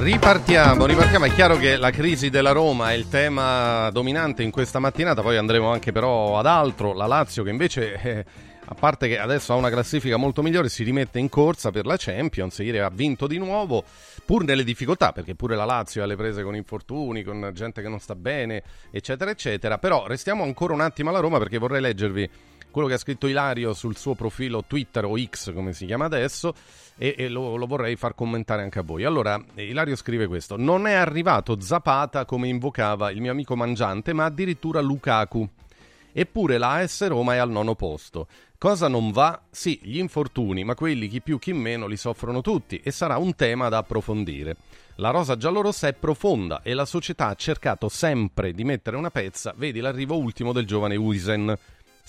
Ripartiamo, ripartiamo. È chiaro che la crisi della Roma è il tema dominante in questa mattinata, poi andremo anche però ad altro, la Lazio che invece, eh, a parte che adesso ha una classifica molto migliore, si rimette in corsa per la Champions, ieri ha vinto di nuovo, pur nelle difficoltà, perché pure la Lazio ha le prese con infortuni, con gente che non sta bene, eccetera, eccetera. Però restiamo ancora un attimo alla Roma perché vorrei leggervi quello che ha scritto Ilario sul suo profilo Twitter o X come si chiama adesso e, e lo, lo vorrei far commentare anche a voi. Allora, Ilario scrive questo: Non è arrivato Zapata come invocava il mio amico Mangiante, ma addirittura Lukaku. Eppure la AS Roma è al nono posto. Cosa non va? Sì, gli infortuni, ma quelli chi più chi meno li soffrono tutti e sarà un tema da approfondire. La rosa giallorossa è profonda e la società ha cercato sempre di mettere una pezza, vedi l'arrivo ultimo del giovane Uisen.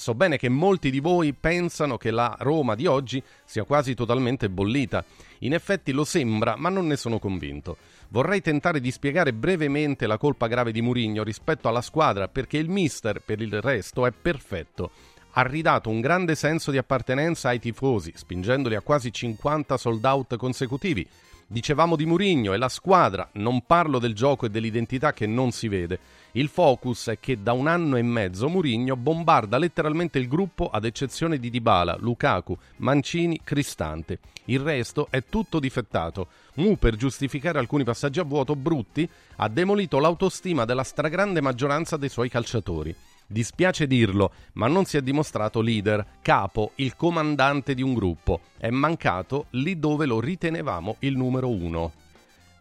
So bene che molti di voi pensano che la Roma di oggi sia quasi totalmente bollita. In effetti lo sembra, ma non ne sono convinto. Vorrei tentare di spiegare brevemente la colpa grave di Mourinho rispetto alla squadra perché il mister per il resto è perfetto. Ha ridato un grande senso di appartenenza ai tifosi, spingendoli a quasi 50 sold out consecutivi. Dicevamo di Mourinho e la squadra, non parlo del gioco e dell'identità che non si vede. Il focus è che da un anno e mezzo Mourinho bombarda letteralmente il gruppo ad eccezione di Dybala, Lukaku, Mancini, Cristante. Il resto è tutto difettato. Mu per giustificare alcuni passaggi a vuoto brutti ha demolito l'autostima della stragrande maggioranza dei suoi calciatori. Dispiace dirlo, ma non si è dimostrato leader, capo, il comandante di un gruppo. È mancato lì dove lo ritenevamo il numero uno.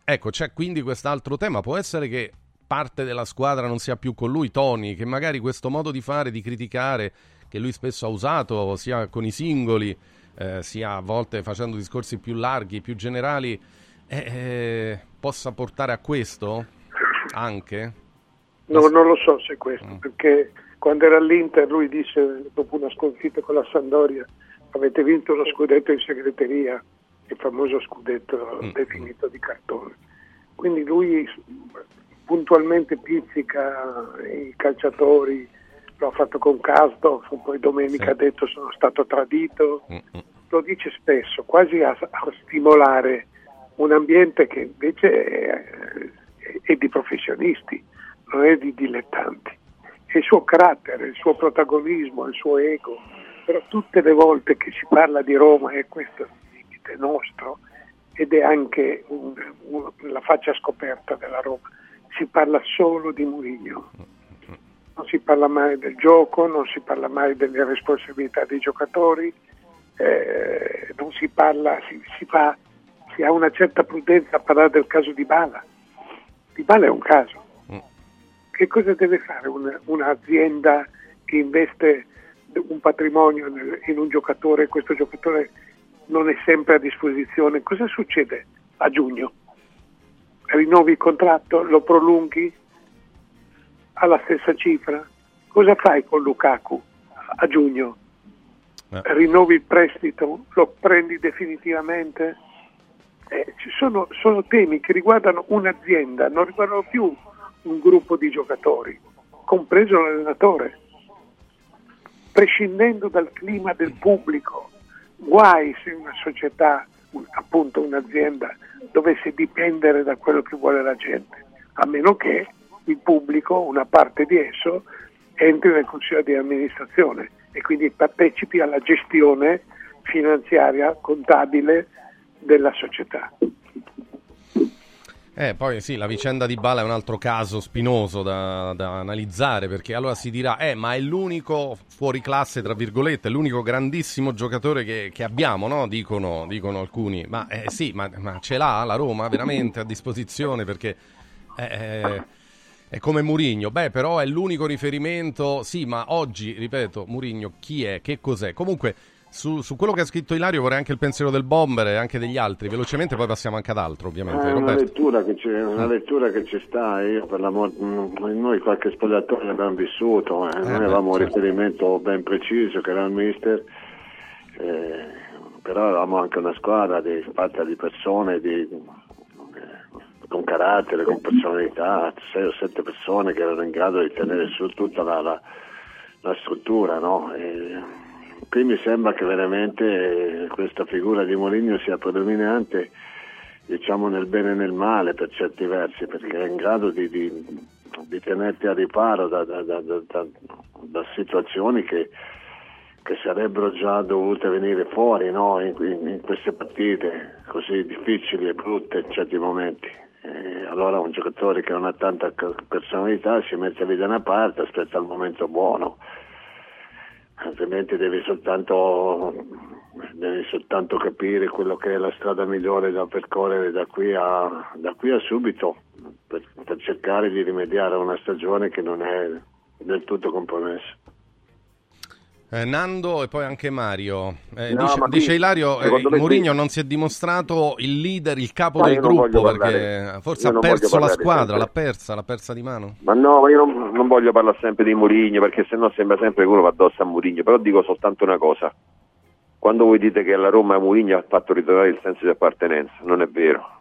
Ecco, c'è quindi quest'altro tema. Può essere che parte della squadra non sia più con lui, Tony, che magari questo modo di fare, di criticare, che lui spesso ha usato, sia con i singoli, eh, sia a volte facendo discorsi più larghi, più generali, eh, eh, possa portare a questo anche? No, non lo so se è questo, perché quando era all'Inter lui disse, dopo una sconfitta con la Sandoria, avete vinto lo scudetto in segreteria, il famoso scudetto definito di cartone. Quindi lui puntualmente pizzica i calciatori, lo ha fatto con Casdorf, poi domenica ha detto sono stato tradito, lo dice spesso, quasi a, a stimolare un ambiente che invece è, è di professionisti, non è di dilettanti. È il suo carattere, il suo protagonismo, il suo ego, però tutte le volte che si parla di Roma, e questo è il limite nostro, ed è anche un- un- la faccia scoperta della Roma, si parla solo di Mourinho. Non si parla mai del gioco, non si parla mai delle responsabilità dei giocatori, eh, non si parla, si, si fa, si ha una certa prudenza a parlare del caso di Bala. Di Bala è un caso. Che cosa deve fare un- un'azienda che investe un patrimonio nel- in un giocatore e questo giocatore non è sempre a disposizione? Cosa succede a giugno? Rinnovi il contratto? Lo prolunghi? alla stessa cifra? Cosa fai con Lukaku a giugno? Rinnovi il prestito? Lo prendi definitivamente? Eh, ci sono, sono temi che riguardano un'azienda, non riguardano più un gruppo di giocatori, compreso l'allenatore. Prescindendo dal clima del pubblico, guai se una società, un- appunto un'azienda, dovesse dipendere da quello che vuole la gente, a meno che il pubblico, una parte di esso, entri nel consiglio di amministrazione e quindi partecipi alla gestione finanziaria, contabile della società. Eh, poi sì, la vicenda di Bala è un altro caso spinoso da, da analizzare perché allora si dirà, eh, ma è l'unico fuori classe, tra virgolette, l'unico grandissimo giocatore che, che abbiamo, no? Dicono, dicono alcuni. Ma eh, sì, ma, ma ce l'ha la Roma veramente a disposizione perché eh, eh, è come Murigno. Beh, però è l'unico riferimento. Sì, ma oggi, ripeto, Murigno chi è? Che cos'è? Comunque, su, su quello che ha scritto Ilario vorrei anche il pensiero del Bomber e anche degli altri. Velocemente, poi passiamo anche ad altro, ovviamente. Eh, una, lettura che c'è, una lettura che ci sta, io per l'amor- mm, noi qualche spogliatoio l'abbiamo vissuto, eh. noi beh, avevamo un certo. riferimento ben preciso che era il mister, eh, però avevamo anche una squadra di, fatta di persone di, eh, con carattere, con personalità, sei o sette persone che erano in grado di tenere su tutta la, la- la struttura, no? E qui mi sembra che veramente questa figura di Mourinho sia predominante diciamo nel bene e nel male per certi versi, perché è in grado di, di- di tenerti a riparo da, da- da- da- situazioni che, che sarebbero già dovute venire fuori no? in, in- in queste partite così difficili e brutte in certi momenti. E allora un giocatore che non ha tanta personalità si mette lì da una parte, aspetta il momento buono, altrimenti devi soltanto, devi soltanto capire quello che è la strada migliore da percorrere da qui a, da qui a subito per, per cercare di rimediare a una stagione che non è del tutto compromessa. Eh, Nando e poi anche Mario. Eh, No, dice, ma qui, dice Ilario, eh, Mourinho qui- non si è dimostrato il leader, il capo Ma del gruppo perché parlare- forse io ha perso la squadra, sempre. l'ha persa, l'ha persa di mano. Ma no, ma io non, non voglio parlare sempre di Mourinho perché sennò sembra sempre che uno va addosso a Mourinho, però dico soltanto una cosa. Quando voi dite che la Roma Mourinho ha fatto ritornare il senso di appartenenza, non è vero.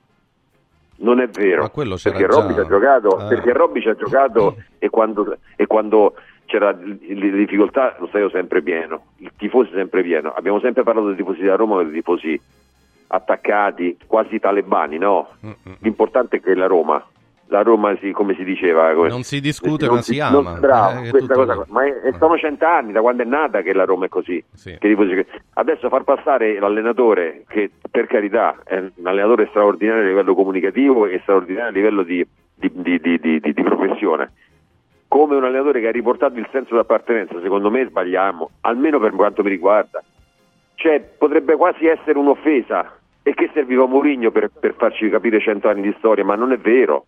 Non è vero. Ma quello c'era perché. Robby ci ha giocato, Ah. perché Robby ci ha giocato (laughs) e quando, e quando c'era le difficoltà lo stadio sempre pieno, il tifoso sempre pieno. Abbiamo sempre parlato dei tifosi della Roma dei tifosi attaccati, quasi talebani, no? L'importante è che la Roma, la Roma si, come si diceva, come- Non si discute, non ma si ama. non- bravo, Eh, è questa cosa, ma è- e sono cent'anni da quando è nata che la Roma è così. Sì. Tifosi Adesso far passare l'allenatore, che per carità è un allenatore straordinario a livello comunicativo e straordinario a livello di- di- di- di professione, come un allenatore che ha riportato il senso d'appartenenza, secondo me sbagliamo, almeno per quanto mi riguarda. Cioè, potrebbe quasi essere un'offesa. E che serviva Mourinho per, per farci capire cento anni di storia, ma non è vero.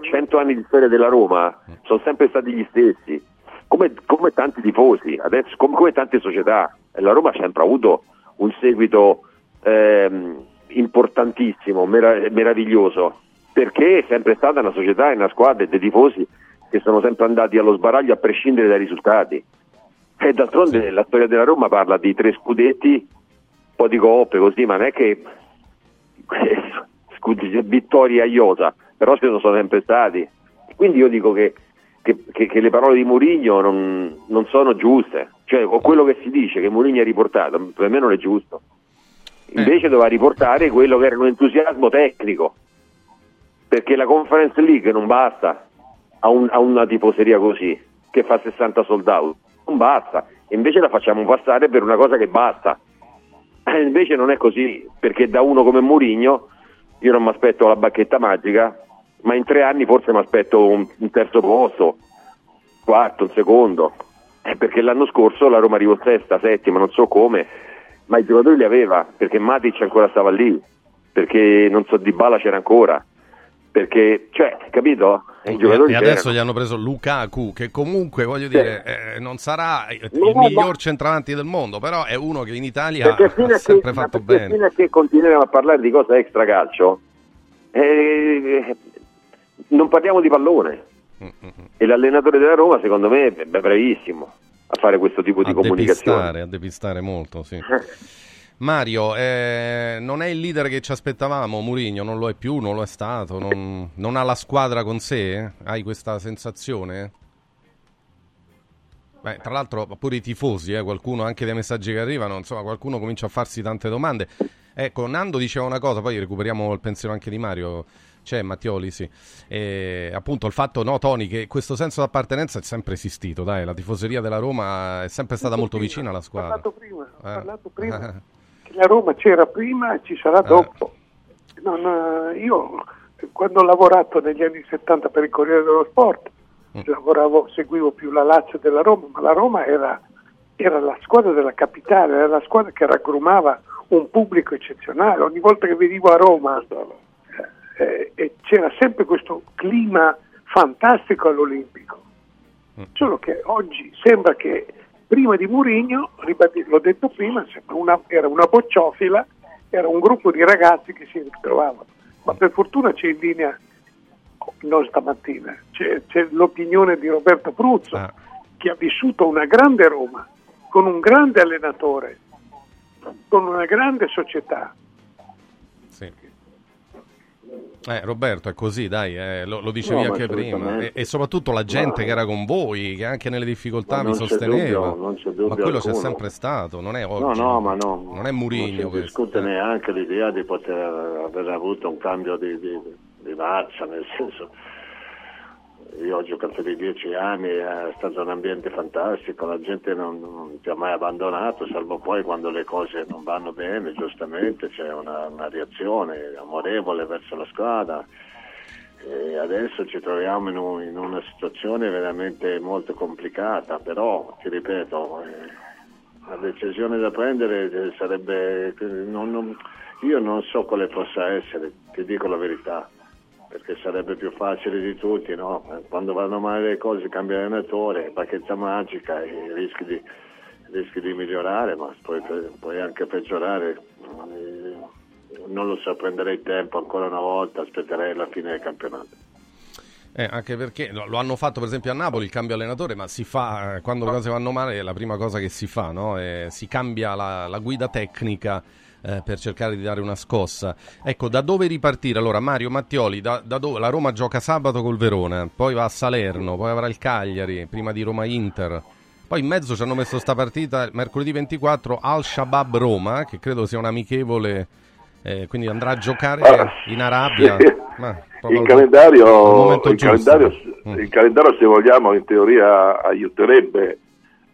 Cento anni di storia della Roma sono sempre stati gli stessi, come, come tanti tifosi, adesso, come, come tante società. La Roma ha sempre avuto un seguito ehm, importantissimo, mera- meraviglioso, perché è sempre stata una società e una squadra dei tifosi che sono sempre andati allo sbaraglio a prescindere dai risultati. E d'altronde la storia della Roma parla di tre scudetti, un po' di coppe così, ma non è che (laughs) vittoria Iota, però ci sono sempre stati. Quindi io dico che, che- che- che le parole di Mourinho non, non sono giuste, cioè o quello che si dice che Mourinho ha riportato, per me non è giusto. Invece doveva riportare quello che era un entusiasmo tecnico, perché la Conference League non basta a, un- a una tifoseria così, che fa 60 sold out, non basta, invece la facciamo passare per una cosa che basta. Eh, invece non è così, perché da uno come Mourinho io non mi aspetto la bacchetta magica, ma in tre anni forse mi aspetto un, un terzo posto, quarto, un secondo. Eh, perché l'anno scorso la Roma arrivò sesta, settima, non so come, ma i giocatori li aveva, perché Matic ancora stava lì, perché non so di Bala c'era ancora, perché, cioè, capito? E giocatori E adesso gli hanno preso Lukaku, che comunque, voglio dire, eh, non sarà il No, miglior ma- centravanti del mondo, però è uno che in Italia ha che, sempre ma fatto bene. fino a che continuiamo a parlare di cose extra calcio, eh, non parliamo di pallone. Mm, E l'allenatore della Roma, secondo me, è bravissimo a fare questo tipo di a comunicazione. depistare, a depistare molto, sì. (laughs) Mario, eh, non è il leader che ci aspettavamo, Mourinho, non lo è più, non lo è stato, non, non ha la squadra con sé? eh? Hai questa sensazione? Beh, tra l'altro pure i tifosi, eh, qualcuno anche dei messaggi che arrivano, insomma, qualcuno comincia a farsi tante domande. Ecco, Nando diceva una cosa, poi recuperiamo il pensiero anche di Mario. C'è Mattioli, sì. E, appunto il fatto, no, Tony, che questo senso di appartenenza è sempre esistito, dai, la tifoseria della Roma è sempre stata molto prima, vicina alla Ho squadra. parlato prima, ho Eh. parlato prima che (laughs) la Roma c'era prima e ci sarà dopo. Non, eh, io quando ho lavorato negli anni 70 per il Corriere dello Sport, lavoravo, seguivo più la Lazio della Roma, ma la Roma era, era la squadra della capitale, era la squadra che raggrumava un pubblico eccezionale. Ogni volta che venivo a Roma eh, eh, c'era sempre questo clima fantastico all'Olimpico. Solo che oggi sembra che prima di Murigno, l'ho detto prima, una- era una bocciofila, era un gruppo di ragazzi che si ritrovavano. Ma per fortuna c'è in linea, non stamattina, c'è, c'è l'opinione di Roberto Pruzzo, che ha vissuto una grande Roma, con un grande allenatore, con una grande società. Sì. Eh, Roberto, è così, dai, eh, lo, lo dicevi No, anche prima. E, e soprattutto la gente Ma- che era con voi, che anche nelle difficoltà c'è sosteneva. dubbio, dubbio ma quello c'è sempre stato, non è No, oggi. no, ma no. Non è Murigno Non si discute neanche l'idea di poter aver avuto un cambio di, di, di marcia, nel senso, io ho giocato di dieci anni, è stato un ambiente fantastico, la gente non, non ti ha mai abbandonato, salvo poi quando le cose non vanno bene, giustamente c'è una, una reazione amorevole verso la squadra. E adesso ci troviamo in, un- in una situazione veramente molto complicata, però ti ripeto, eh, la decisione da prendere eh, sarebbe, non- non- io non so quale possa essere, ti dico la verità, perché sarebbe più facile di tutti, no? Quando vanno male le cose cambia allenatore, bacchetta magica e rischi di, rischi di migliorare, ma puoi, puoi anche peggiorare. Non lo so, prenderei tempo ancora una volta, aspetterei la fine del campionato. Eh, anche perché lo, hanno fatto per esempio a Napoli il cambio allenatore, ma si fa eh, quando le cose vanno male è la prima cosa che si fa, no? Eh, si cambia la, la guida tecnica eh, per cercare di dare una scossa. Ecco, da dove ripartire? Allora, Mario Mattioli, da, da dove? La Roma gioca sabato col Verona, poi va a Salerno, poi avrà il Cagliari, prima di Roma-Inter. Poi in mezzo ci hanno messo sta partita mercoledì 24 al Shabab Roma, che credo sia un amichevole, eh, quindi andrà a giocare in Arabia. Sì. Ma, Il al calendario, il, calendario, Mm. il calendario, se vogliamo, in teoria aiuterebbe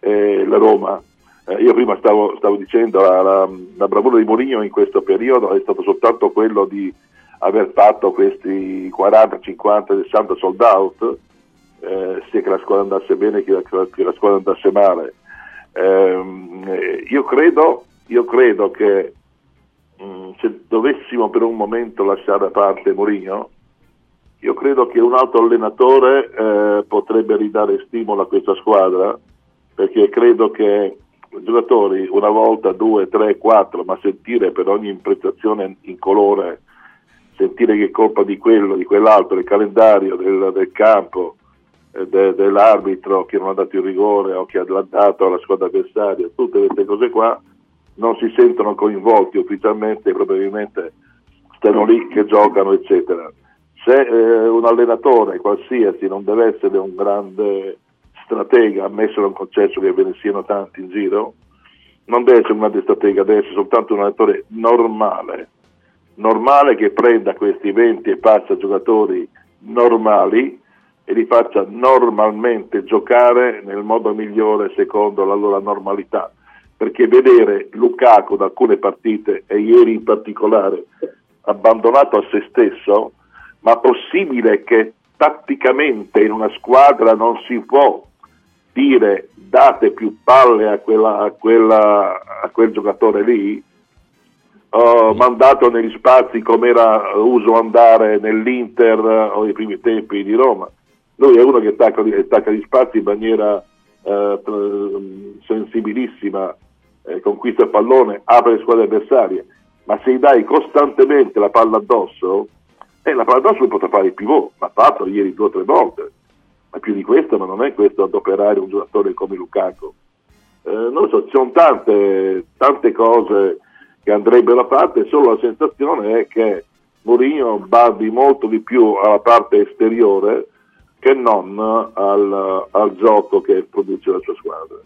eh, la Roma. Eh, io prima stavo, stavo dicendo la, la, la bravura di Mourinho in questo periodo è stato soltanto quello di aver fatto questi 40, 50, 60 sold out, eh, sia che la squadra andasse bene che la, che la squadra andasse male. Ehm, eh, io, credo, io credo che mh, se dovessimo per un momento lasciare da parte Mourinho, io credo che un altro allenatore eh, potrebbe ridare stimolo a questa squadra perché credo che giocatori una volta, due, tre, quattro, ma sentire per ogni imprestazione in colore, sentire che è colpa di quello, di quell'altro, del calendario, del, del campo, eh, de- dell'arbitro che non ha dato il rigore o che ha dato alla squadra avversaria, tutte queste cose qua non si sentono coinvolti ufficialmente, probabilmente stanno lì che giocano, eccetera. Se eh, un allenatore qualsiasi non deve essere un grande stratega, ammesso non concesso che ve ne siano tanti in giro, non deve essere un grande stratega, deve essere soltanto un allenatore normale, normale che prenda questi 20 e passa giocatori normali e li faccia normalmente giocare nel modo migliore secondo la loro normalità. Perché vedere Lukaku da alcune partite e ieri in particolare abbandonato a se stesso, ma possibile che tatticamente in una squadra non si può dire date più palle a, quella, a, quella, a quel giocatore lì, ho mandato negli spazi come era uso andare nell'Inter o nei primi tempi di Roma. Lui è uno che attacca, attacca gli spazi in maniera tr- sensibilissima, eh, conquista il pallone, apre le squadre avversarie, ma se gli dai costantemente la palla addosso, eh, la palla addosso lui potrà fare il pivot, l'ha fatto ieri due o tre volte, ma più di questo, ma non è questo adoperare un giocatore come Lukaku. Eh, non so, ci sono tante, tante cose che andrebbero fatte, solo la sensazione è che Mourinho badi molto di più alla parte esteriore che non al, al gioco che produce la sua squadra.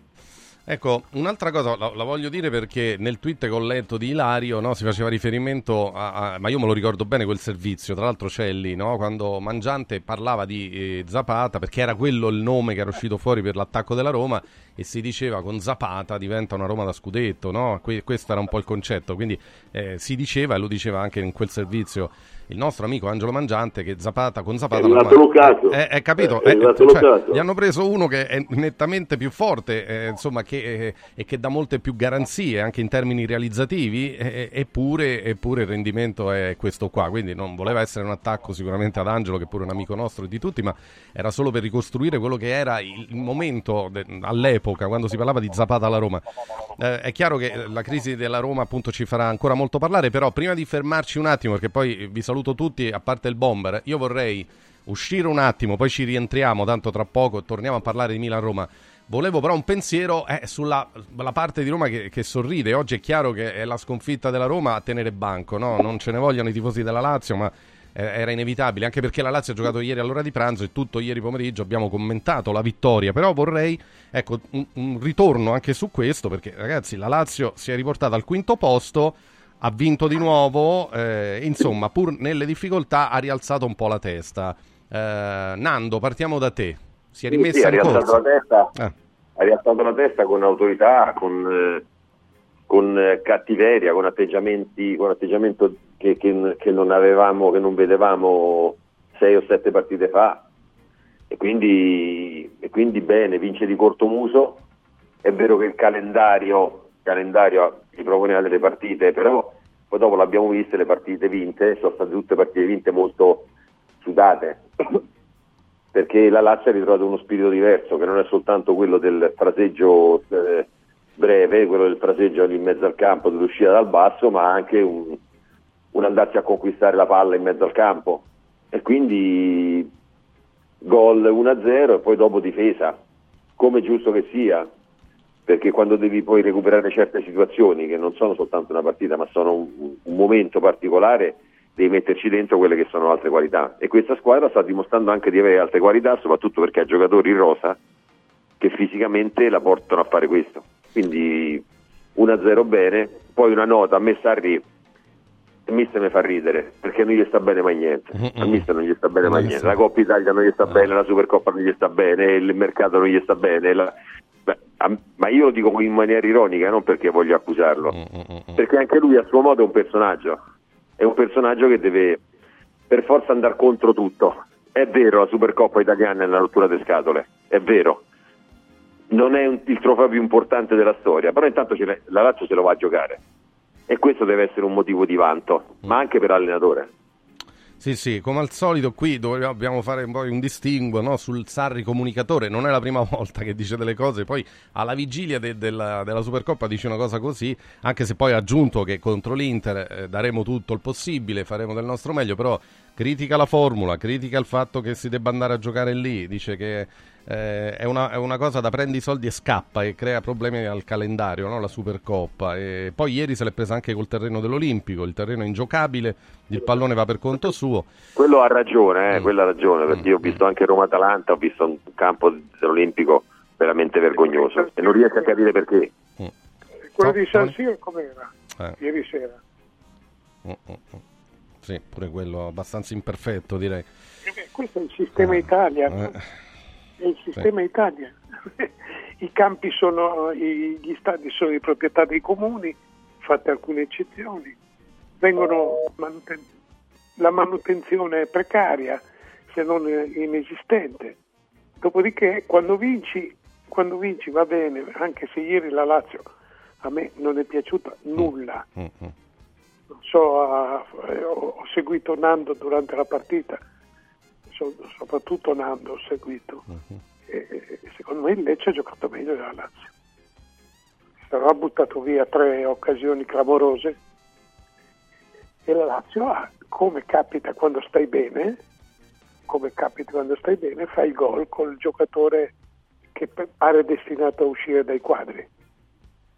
Ecco, un'altra cosa la, la voglio dire perché nel tweet che ho letto di Ilario no, si faceva riferimento a, a- ma io me lo ricordo bene quel servizio, tra l'altro lì, no, quando Mangiante parlava di eh, Zapata perché era quello il nome che era uscito fuori per l'attacco della Roma e si diceva con Zapata diventa una Roma da scudetto, no? Que- questo era un po' il concetto, quindi eh, si diceva e lo diceva anche in quel servizio il nostro amico Angelo Mangiante che Zapata con Zapata È Roma- Lukaku. Eh, eh, capito? È Eh, arrivato cioè, Lukaku. gli hanno preso uno che è nettamente più forte, eh, insomma, che, eh, e che dà molte più garanzie anche in termini realizzativi, eh, eppure, eppure il rendimento è questo qua. Quindi non voleva essere un attacco sicuramente ad Angelo, che pure è un amico nostro e di tutti, ma era solo per ricostruire quello che era il il momento de- all'epoca, quando si parlava di Zapata alla Roma. Eh, è chiaro che la crisi della Roma appunto ci farà ancora molto parlare, però prima di fermarci un attimo, perché poi vi saluto tutti, a parte il bomber, io vorrei uscire un attimo, poi ci rientriamo, tanto tra poco torniamo a parlare di Milan-Roma. Volevo però un pensiero eh, sulla la parte di Roma che, che sorride. Oggi è chiaro che è la sconfitta della Roma a tenere banco, no? non ce ne vogliono i tifosi della Lazio, ma eh, era inevitabile, anche perché la Lazio ha giocato ieri all'ora di pranzo e tutto ieri pomeriggio abbiamo commentato la vittoria, però vorrei ecco, un, un ritorno anche su questo, perché ragazzi la Lazio si è riportata al quinto posto, ha vinto di nuovo, eh, insomma pur nelle difficoltà ha rialzato un po' la testa. Eh, Nando, partiamo da te. Si è Sì, rimessa sì, ha rialzato corsa. la testa, Eh. ha rialzato la testa con autorità, con, eh, con, eh, cattiveria, con atteggiamenti, con atteggiamento che, che- che non avevamo, che non vedevamo sei o sette partite fa. E quindi, e quindi bene, vince di corto muso. È vero che il calendario, calendario gli proponeva delle partite, però poi dopo l'abbiamo viste le partite vinte, sono state tutte partite vinte molto sudate (coughs) perché la Lazio ha ritrovato uno spirito diverso che non è soltanto quello del fraseggio eh, breve, quello del fraseggio in mezzo al campo, dell'uscita dal basso, ma anche un, un andarsi a conquistare la palla in mezzo al campo. E quindi gol 1-0 e poi dopo difesa, come giusto che sia, perché quando devi poi recuperare certe situazioni, che non sono soltanto una partita, ma sono un, un momento particolare, devi metterci dentro quelle che sono altre qualità. E questa squadra sta dimostrando anche di avere altre qualità, soprattutto perché ha giocatori in rosa che fisicamente la portano a fare questo. Quindi 1-0 bene, poi una nota, a me Sarri il mister mi fa ridere perché non gli sta bene mai niente al mister non gli sta bene mai niente la Coppa Italia non gli sta bene la Supercoppa non gli sta bene il mercato non gli sta bene la- Beh, ma io lo dico in maniera ironica non perché voglio accusarlo. Perché anche lui a suo modo è un personaggio. È un personaggio che deve per forza andare contro tutto. È vero la Supercoppa italiana è una rottura di scatole. È vero. Non è un- il trofeo più importante della storia però intanto la Lazio se lo va a giocare. E questo deve essere un motivo di vanto, ma anche per l'allenatore. Sì, sì, come al solito qui dobbiamo fare poi un distinguo no, sul Sarri comunicatore, non è la prima (laughs) volta che dice delle cose, poi alla vigilia de- della, della Supercoppa dice una cosa così, anche se poi ha aggiunto che contro l'Inter eh, daremo tutto il possibile, faremo del nostro meglio, però critica la formula, critica il fatto che si debba andare a giocare lì, dice che eh, è, una, è una cosa da prendi i soldi e scappa e crea problemi al calendario, no? la Supercoppa. E poi ieri se l'è presa anche col terreno dell'Olimpico, il terreno è ingiocabile, il pallone va per conto suo. Quello ha ragione, eh, Mm. quello ha ragione, perché io ho visto anche Roma-Atalanta, ho visto un campo dell'Olimpico veramente vergognoso e non riesco a capire perché. Quello di San Siro com'era? Eh. Ieri sera. Mm, mm, mm. Sì, pure quello abbastanza imperfetto direi. Eh, Questo è il sistema Italia? Eh, è il sistema Italia. (laughs) I campi sono, gli stadi sono di proprietà dei comuni, fatte alcune eccezioni. Vengono manuten- la manutenzione è precaria, se non inesistente. Dopodiché quando vinci, quando vinci va bene, anche se ieri la Lazio a me non è piaciuta nulla. mm, mm. Non so, eh, ho seguito Nando durante la partita, so- soprattutto Nando ho seguito. E- e secondo me il Lecce ha giocato meglio della Lazio. Però ha buttato via tre occasioni clamorose e la Lazio ha, come capita quando stai bene, come capita quando stai bene, fa il gol col giocatore che pare destinato a uscire dai quadri.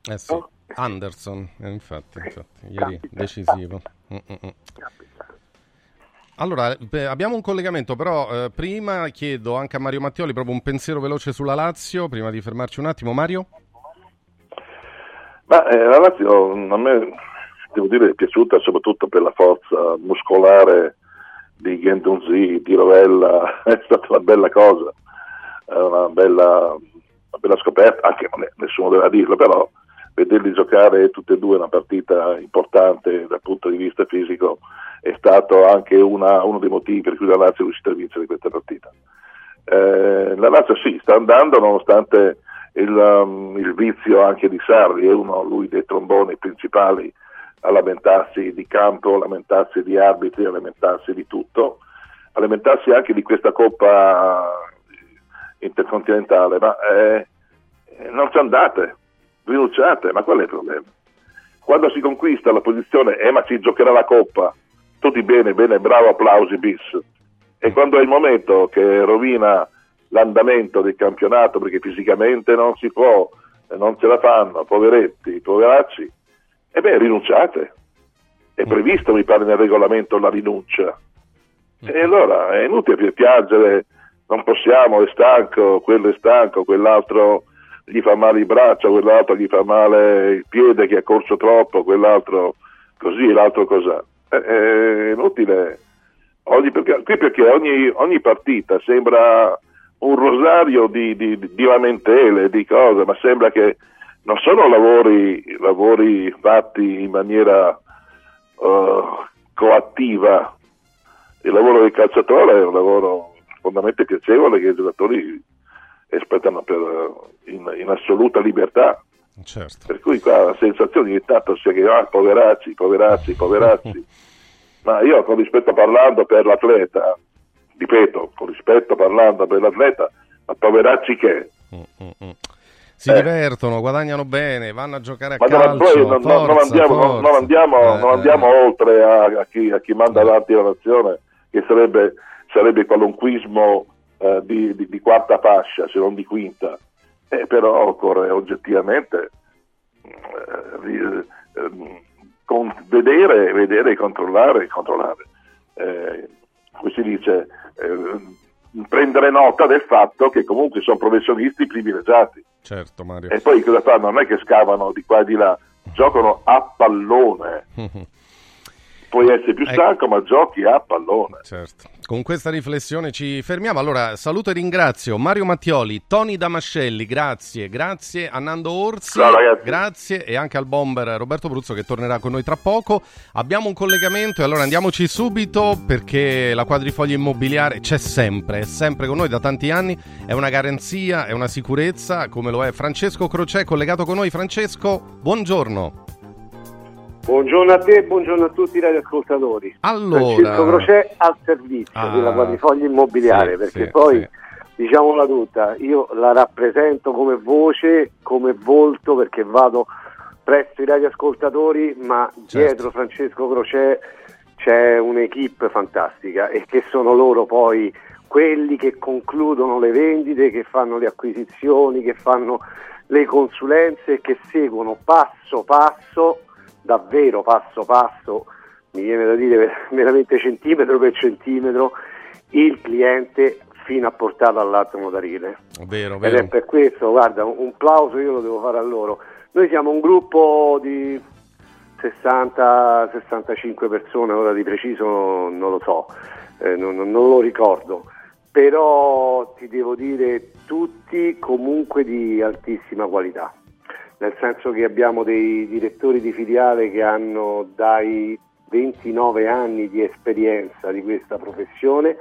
Eh sì, Anderson, eh, infatti, infatti, ieri decisivo. Mm, mm, mm. Allora, beh, abbiamo un collegamento, però eh, prima chiedo anche a Mario Mattioli proprio un pensiero veloce sulla Lazio, prima di fermarci un attimo. Mario? Ma eh, la Lazio a me devo dire è piaciuta soprattutto per la forza muscolare di Gendonzi, di Rovella, (laughs) è stata una bella cosa, una bella, una bella scoperta, anche nessuno doveva dirlo, però vederli giocare tutti e due una partita importante dal punto di vista fisico è stato anche una- uno dei motivi per cui la Lazio è riuscita a vincere questa partita. Eh, la Lazio sì, sta andando nonostante il, um, il vizio anche di Sarri, è uno lui dei tromboni principali a lamentarsi di campo, a lamentarsi di arbitri, a lamentarsi di tutto, a lamentarsi anche di questa Coppa intercontinentale, ma eh, non ci andate, rinunciate, ma qual è il problema? Quando si conquista la posizione, eh ma si giocherà la Coppa, tutti bene, bene, bravo, applausi bis. E quando è il momento che rovina l'andamento del campionato perché fisicamente non si può, eh, non ce la fanno, poveretti, poveracci, e beh, rinunciate. È previsto, mi pare, nel regolamento la rinuncia. E allora è inutile pi- piangere, non possiamo, è stanco, quello è stanco, quell'altro gli fa male il braccio, quell'altro gli fa male il piede che ha corso troppo, quell'altro così, l'altro cos'ha. È, è inutile. Ogni, perché, qui perché ogni, ogni partita sembra un rosario di, di- di lamentele, di cose, ma sembra che non sono lavori, lavori fatti in maniera eh, coattiva. Il lavoro del calciatore è un lavoro profondamente piacevole che i giocatori espletano per- in, in assoluta libertà. Certo. Per cui qua la sensazione di tanto sia che ah, poveracci, poveracci, poveracci. (laughs) Ma io con rispetto parlando per l'atleta, ripeto, con rispetto parlando per l'atleta, ma poveracci che? Si Eh. divertono, guadagnano bene, vanno a giocare a Ma calcio. poi non, non- non forza, andiamo, non- non forza. andiamo- Eh, non eh. andiamo oltre a, a chi, a chi manda avanti la nazione, che sarebbe, sarebbe qualunquismo eh, di, di- di quarta fascia, se non di quinta. Eh, però occorre oggettivamente eh, ehm, con- vedere, vedere e controllare, controllare. Eh, come si dice, eh, prendere nota del fatto che comunque sono professionisti privilegiati. Certo, Mario. E poi cosa fanno? Non è che scavano di qua e di là, giocano a pallone. (laughs) Puoi essere più stanco, ma giochi a pallone. Certo. Con questa riflessione ci fermiamo. Allora, saluto e ringrazio Mario Mattioli, Tony Damascelli, grazie, grazie a Nando Orsi, Ciao, grazie e anche al bomber Roberto Bruzzo che tornerà con noi tra poco. Abbiamo un collegamento e allora andiamoci subito perché la quadrifoglia immobiliare c'è sempre, è sempre con noi da tanti anni, è una garanzia, è una sicurezza, come lo è Francesco Crocè collegato con noi. Francesco, buongiorno. Buongiorno a te e buongiorno a tutti i radioascoltatori. Allora- Francesco Crocè al servizio Ah, della quadrifoglia immobiliare, sì, perché sì, poi, sì. diciamola tutta, io la rappresento come voce, come volto, perché vado presso i radioascoltatori, ma Certo. dietro Francesco Crocè c'è un'equipe fantastica e che sono loro poi quelli che concludono le vendite, che fanno le acquisizioni, che fanno le consulenze, che seguono passo passo, davvero passo passo, mi viene da dire ver- veramente centimetro per centimetro, il cliente fino a portarlo all'atto notarile. Vero, Ed è vero. per questo, guarda, un, plauso io lo devo fare a loro. Noi siamo un gruppo di 60-65 persone, ora di preciso non lo so, eh, non- non lo ricordo, però ti devo dire tutti comunque di altissima qualità, nel senso che abbiamo dei direttori di filiale che hanno dai 29 anni di esperienza di questa professione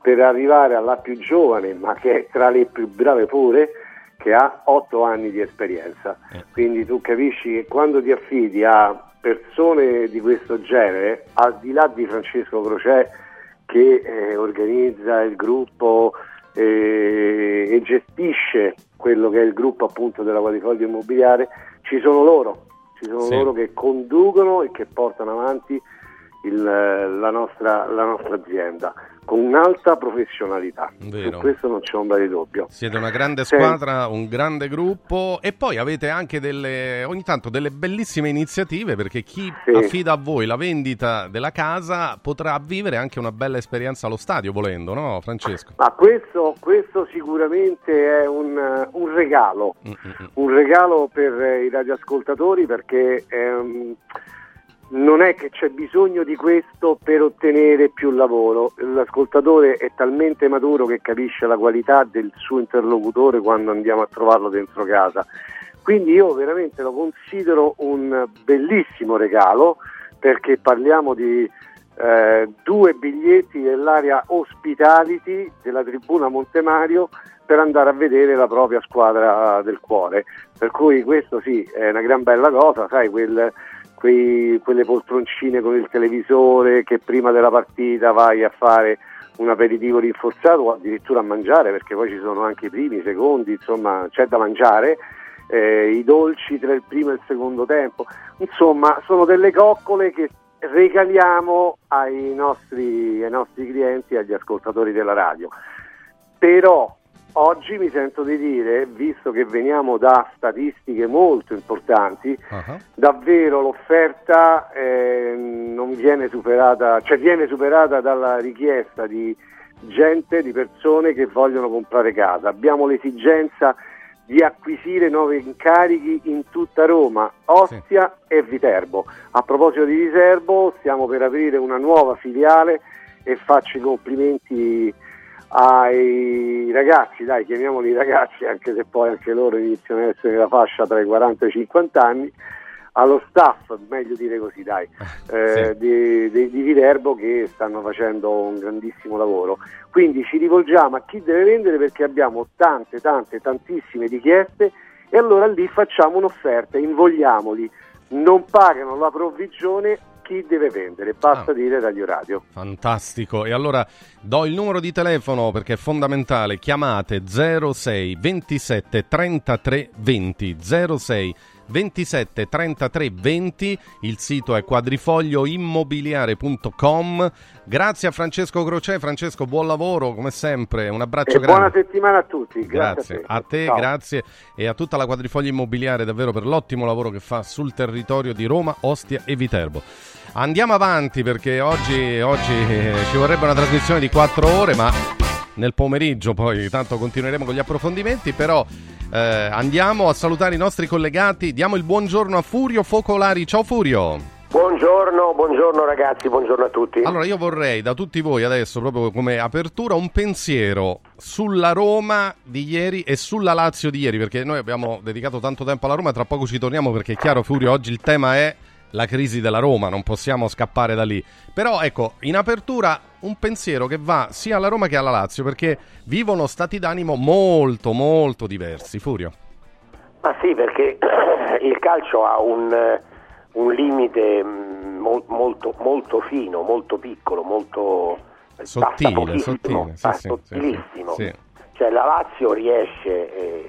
per arrivare alla più giovane, ma che è tra le più brave pure, che ha 8 anni di esperienza. Quindi tu capisci che quando ti affidi a persone di questo genere, al di là di Francesco Crocè che eh, organizza il gruppo eh, e gestisce quello che è il gruppo appunto della quadrifoglio immobiliare, ci sono loro, ci sono Sì. loro che conducono e che portano avanti il- la, nostra, la nostra azienda con un'alta professionalità. Vero. Su questo non c'è ombra di dubbio. Siete una grande Sì. squadra, un grande gruppo e poi avete anche delle, ogni tanto delle bellissime iniziative perché chi Sì. affida a voi la vendita della casa potrà vivere anche una bella esperienza allo stadio volendo, no Francesco? Ma questo, questo sicuramente è un, un regalo, Mm, un regalo per i radioascoltatori perché ehm, non è che c'è bisogno di questo per ottenere più lavoro. L'ascoltatore è talmente maturo che capisce la qualità del suo interlocutore quando andiamo a trovarlo dentro casa. Quindi io veramente lo considero un bellissimo regalo perché parliamo di eh, due biglietti dell'area hospitality della tribuna Montemario per andare a vedere la propria squadra del cuore. Per cui questo sì, è una gran bella cosa, sai, quel, quei- quelle poltroncine con il televisore che prima della partita vai a fare un aperitivo rinforzato o addirittura a mangiare, perché poi ci sono anche i primi, i secondi, insomma c'è da mangiare, eh, i dolci tra il primo e il secondo tempo, insomma sono delle coccole che regaliamo ai nostri, ai nostri clienti agli ascoltatori della radio. Però oggi mi sento di dire, visto che veniamo da statistiche molto importanti, Ah, davvero l'offerta eh, non viene superata, cioè viene superata dalla richiesta di gente, di persone che vogliono comprare casa. Abbiamo l'esigenza di acquisire nuovi incarichi in tutta Roma, Ostia e Viterbo. A proposito di Viterbo, stiamo per aprire una nuova filiale e faccio i complimenti ai ragazzi, dai, chiamiamoli ragazzi, anche se poi anche loro iniziano ad essere nella fascia tra i 40 e i 50 anni, allo staff, meglio dire così, dai, (laughs) eh, di, di- di Viterbo che stanno facendo un grandissimo lavoro. Quindi ci rivolgiamo a chi deve vendere perché abbiamo tante, tante, tantissime richieste e allora lì facciamo un'offerta, invogliamoli, non pagano la provvigione chi deve vendere, basta dire Radio Radio. Fantastico. E allora do il numero di telefono perché è fondamentale. Chiamate 06 27 33 20 06 27 33 20. Il sito è quadrifoglioimmobiliare.com. Grazie a Francesco Crocè. Francesco, buon lavoro come sempre. Un abbraccio E grande. buona settimana a tutti, grazie, Grazie a te, Ciao. grazie e a tutta la quadrifoglia immobiliare davvero per l'ottimo lavoro che fa sul territorio di Roma, Ostia e Viterbo. Andiamo avanti perché oggi, oggi eh, ci vorrebbe una trasmissione di 4 ore, ma nel pomeriggio poi tanto continueremo con gli approfondimenti, però eh, andiamo a salutare i nostri collegati. Diamo il buongiorno a Furio Focolari. Ciao Furio. Buongiorno, buongiorno ragazzi, buongiorno a tutti. Allora io vorrei da tutti voi adesso, proprio come apertura, un pensiero sulla Roma di ieri e sulla Lazio di ieri, perché noi abbiamo dedicato tanto tempo alla Roma, tra poco ci torniamo perché è chiaro Furio, oggi il tema è la crisi della Roma, non possiamo scappare da lì. Però ecco, in apertura un pensiero che va sia alla Roma che alla Lazio, perché vivono stati d'animo molto molto diversi. Furio. Ma sì, perché (clears throat) il calcio ha un, eh, un limite mm, mol- molto, molto fino, molto piccolo, molto basta Sottile, sottile, sì, sì, sottilissimo. sì. Cioè la Lazio riesce, eh,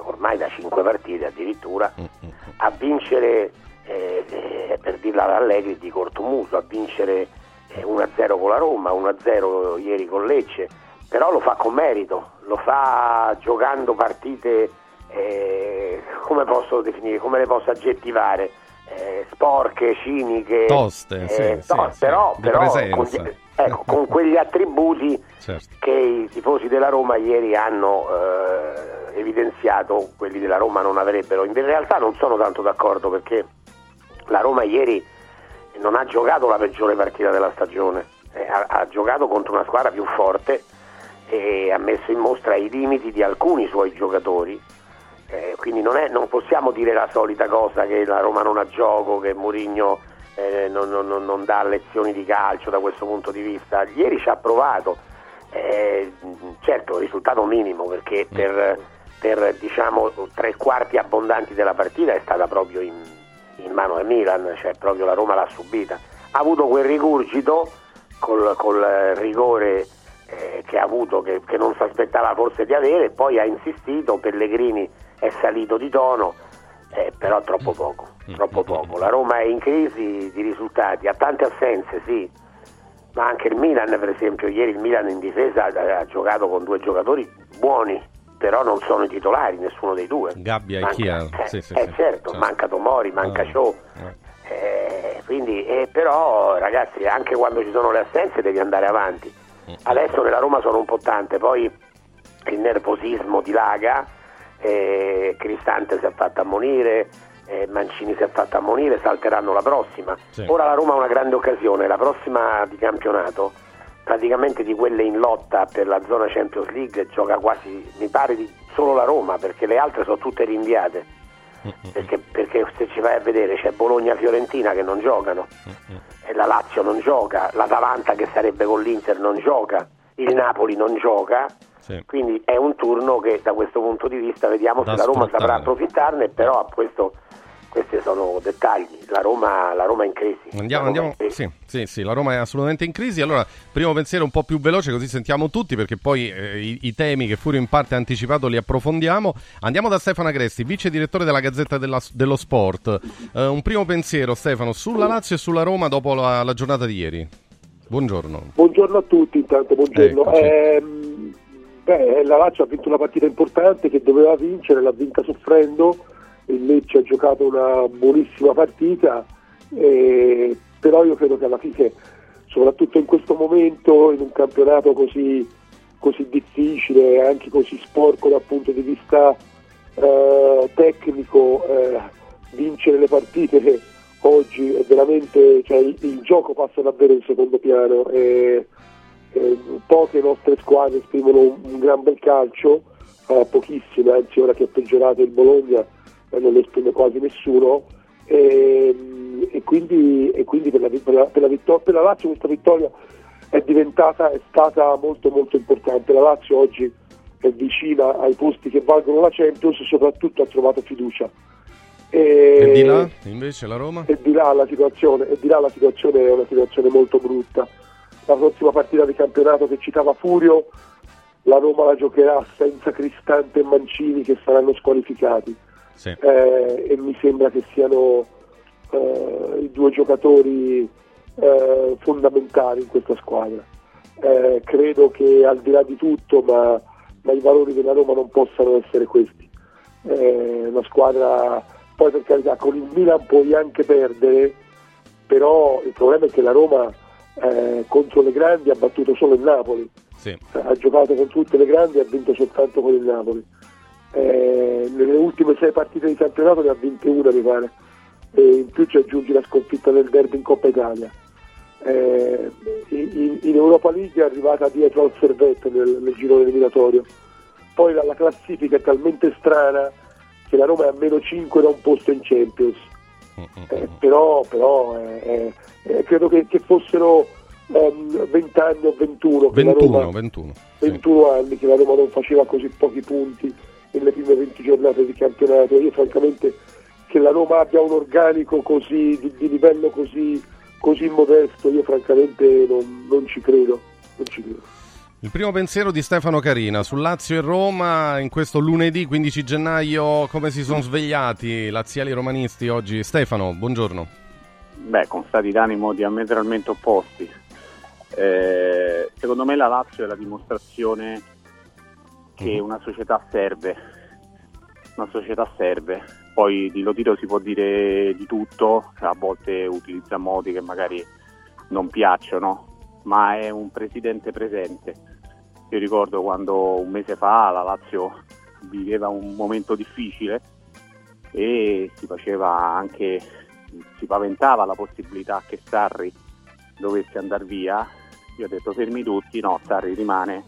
ormai da cinque partite addirittura, Mm, a vincere, eh, eh, per dirla Allegri, di cortomuso, a vincere eh, 1-0 con la Roma, 1-0 ieri con Lecce, però lo fa con merito, lo fa giocando partite, eh, come posso definire, come le posso aggettivare, eh, sporche, ciniche, Toste, sì, eh, sì, to- sì, però, però con, ecco, con (laughs) quegli attributi Certo. che i tifosi della Roma ieri hanno eh, evidenziato, quelli della Roma non avrebbero. In realtà non sono tanto d'accordo perché la Roma ieri non ha giocato la peggiore partita della stagione, eh, ha, ha giocato contro una squadra più forte e ha messo in mostra i limiti di alcuni suoi giocatori. Eh, quindi non, è- non possiamo dire la solita cosa che la Roma non ha gioco, che Mourinho eh, non, non- non- non dà lezioni di calcio da questo punto di vista. Ieri ci ha provato, eh, certo risultato minimo perché per, per, diciamo tre quarti abbondanti della partita è stata proprio in, in mano al Milan, cioè proprio la Roma l'ha subita. Ha avuto quel rigurgito col, col rigore eh, che ha avuto, che, che non si aspettava forse di avere, poi ha insistito, Pellegrini è salito di tono, eh, però troppo poco, troppo poco. La Roma è in crisi di risultati, ha tante assenze, sì, ma anche il Milan, per esempio, ieri il Milan in difesa ha, ha giocato con due giocatori buoni, però non sono i titolari, nessuno dei due. Gabbia e Manca- Chia. eh, Sì, sì, eh, sì. certo, Certo. manca Tomori, manca Ah. Shaw. Eh, quindi, eh, però ragazzi, anche quando ci sono le assenze devi andare avanti. Adesso nella Roma sono un po' tante, poi il nervosismo dilaga, eh, Cristante si è fatto ammonire, eh, Mancini si è fatto ammonire, salteranno la prossima. Ora la Roma ha una grande occasione, la prossima di campionato, praticamente di quelle in lotta per la zona Champions League, gioca quasi, mi pare, di solo la Roma, perché le altre sono tutte rinviate. Perché, perché se ci vai a vedere c'è Bologna-Fiorentina che non giocano, e la Lazio non gioca, l'Atalanta che sarebbe con l'Inter non gioca, il Napoli non gioca, quindi è un turno che da questo punto di vista vediamo Da se la Roma saprà approfittarne, però a questo, questi sono dettagli, la Roma, la Roma è in crisi. Andiamo, andiamo. crisi. Sì, sì, sì, la Roma è assolutamente in crisi. Allora, primo pensiero un po' più veloce, così sentiamo tutti, perché poi eh, i, i temi che Furio in parte ha anticipato li approfondiamo. Andiamo da Stefano Agresti, vice direttore della Gazzetta della- dello Sport. Eh, un primo pensiero, Stefano, sulla Lazio e sulla Roma dopo la, la giornata di ieri. Buongiorno. Buongiorno a tutti, intanto buongiorno. Eccoci. Ehm, Beh, la Lazio ha vinto una partita importante che doveva vincere, l'ha vinta soffrendo, il Lecce ha giocato una buonissima partita, eh, però io credo che alla fine, soprattutto in questo momento, in un campionato così, così difficile e anche così sporco dal punto di vista eh, tecnico, eh, vincere le partite oggi è veramente, cioè, il, il gioco passa davvero in secondo piano. E, poche nostre squadre esprimono un, un gran bel calcio, pochissime, anzi ora che è peggiorato il Bologna non lo esprime quasi nessuno e, e quindi, e quindi per, la, per, la, per, la vittor- per la Lazio questa vittoria è diventata, è stata molto molto importante. La Lazio oggi è vicina ai posti che valgono la Champions e soprattutto ha trovato fiducia. E, e di là invece la Roma? E di là la situazione, e di là la situazione è una situazione molto brutta la prossima partita di campionato che citava Furio, la Roma la giocherà senza Cristante e Mancini che saranno squalificati. Sì. Eh, e mi sembra che siano eh, i due giocatori eh, fondamentali in questa squadra. Eh, credo che al di là di tutto, ma, ma, i valori della Roma non possano essere questi. Eh, una squadra, poi per carità, con il Milan puoi anche perdere, però il problema è che la Roma eh, contro le grandi ha battuto solo il Napoli, sì. ha giocato con tutte le grandi e ha vinto soltanto con il Napoli. Eh, nelle ultime sei partite di campionato ne ha vinte una mi pare e in più ci aggiungi la sconfitta del derby in Coppa Italia. Eh, in, in, Europa League è arrivata dietro al servetto nel, nel girone eliminatorio. Poi la, la, classifica è talmente strana che la Roma è a meno 5 da un posto in Champions. Eh, però, però eh, eh, credo che, che fossero um, 20 anni o 21 che 21, Roma, 21, 21 sì. anni che la Roma non faceva così pochi punti nelle prime 20 giornate di campionato io francamente che la Roma abbia un organico così di, di livello così, così, modesto io francamente non, non ci credo non ci credo il primo pensiero di Stefano Carina su Lazio e Roma in questo lunedì 15 gennaio, come si sono svegliati laziali romanisti oggi? Stefano, buongiorno. Beh, con stati d'animo diametralmente opposti. Eh, secondo me la Lazio è la dimostrazione che uh-huh. una società serve, una società serve. Poi di Lotito si può dire di tutto, a volte utilizza modi che magari non piacciono, ma è un presidente presente. Io ricordo quando un mese fa la Lazio viveva un momento difficile e si faceva anche, si paventava la possibilità che Sarri dovesse andare via. Io ho detto fermi tutti, no, Sarri rimane,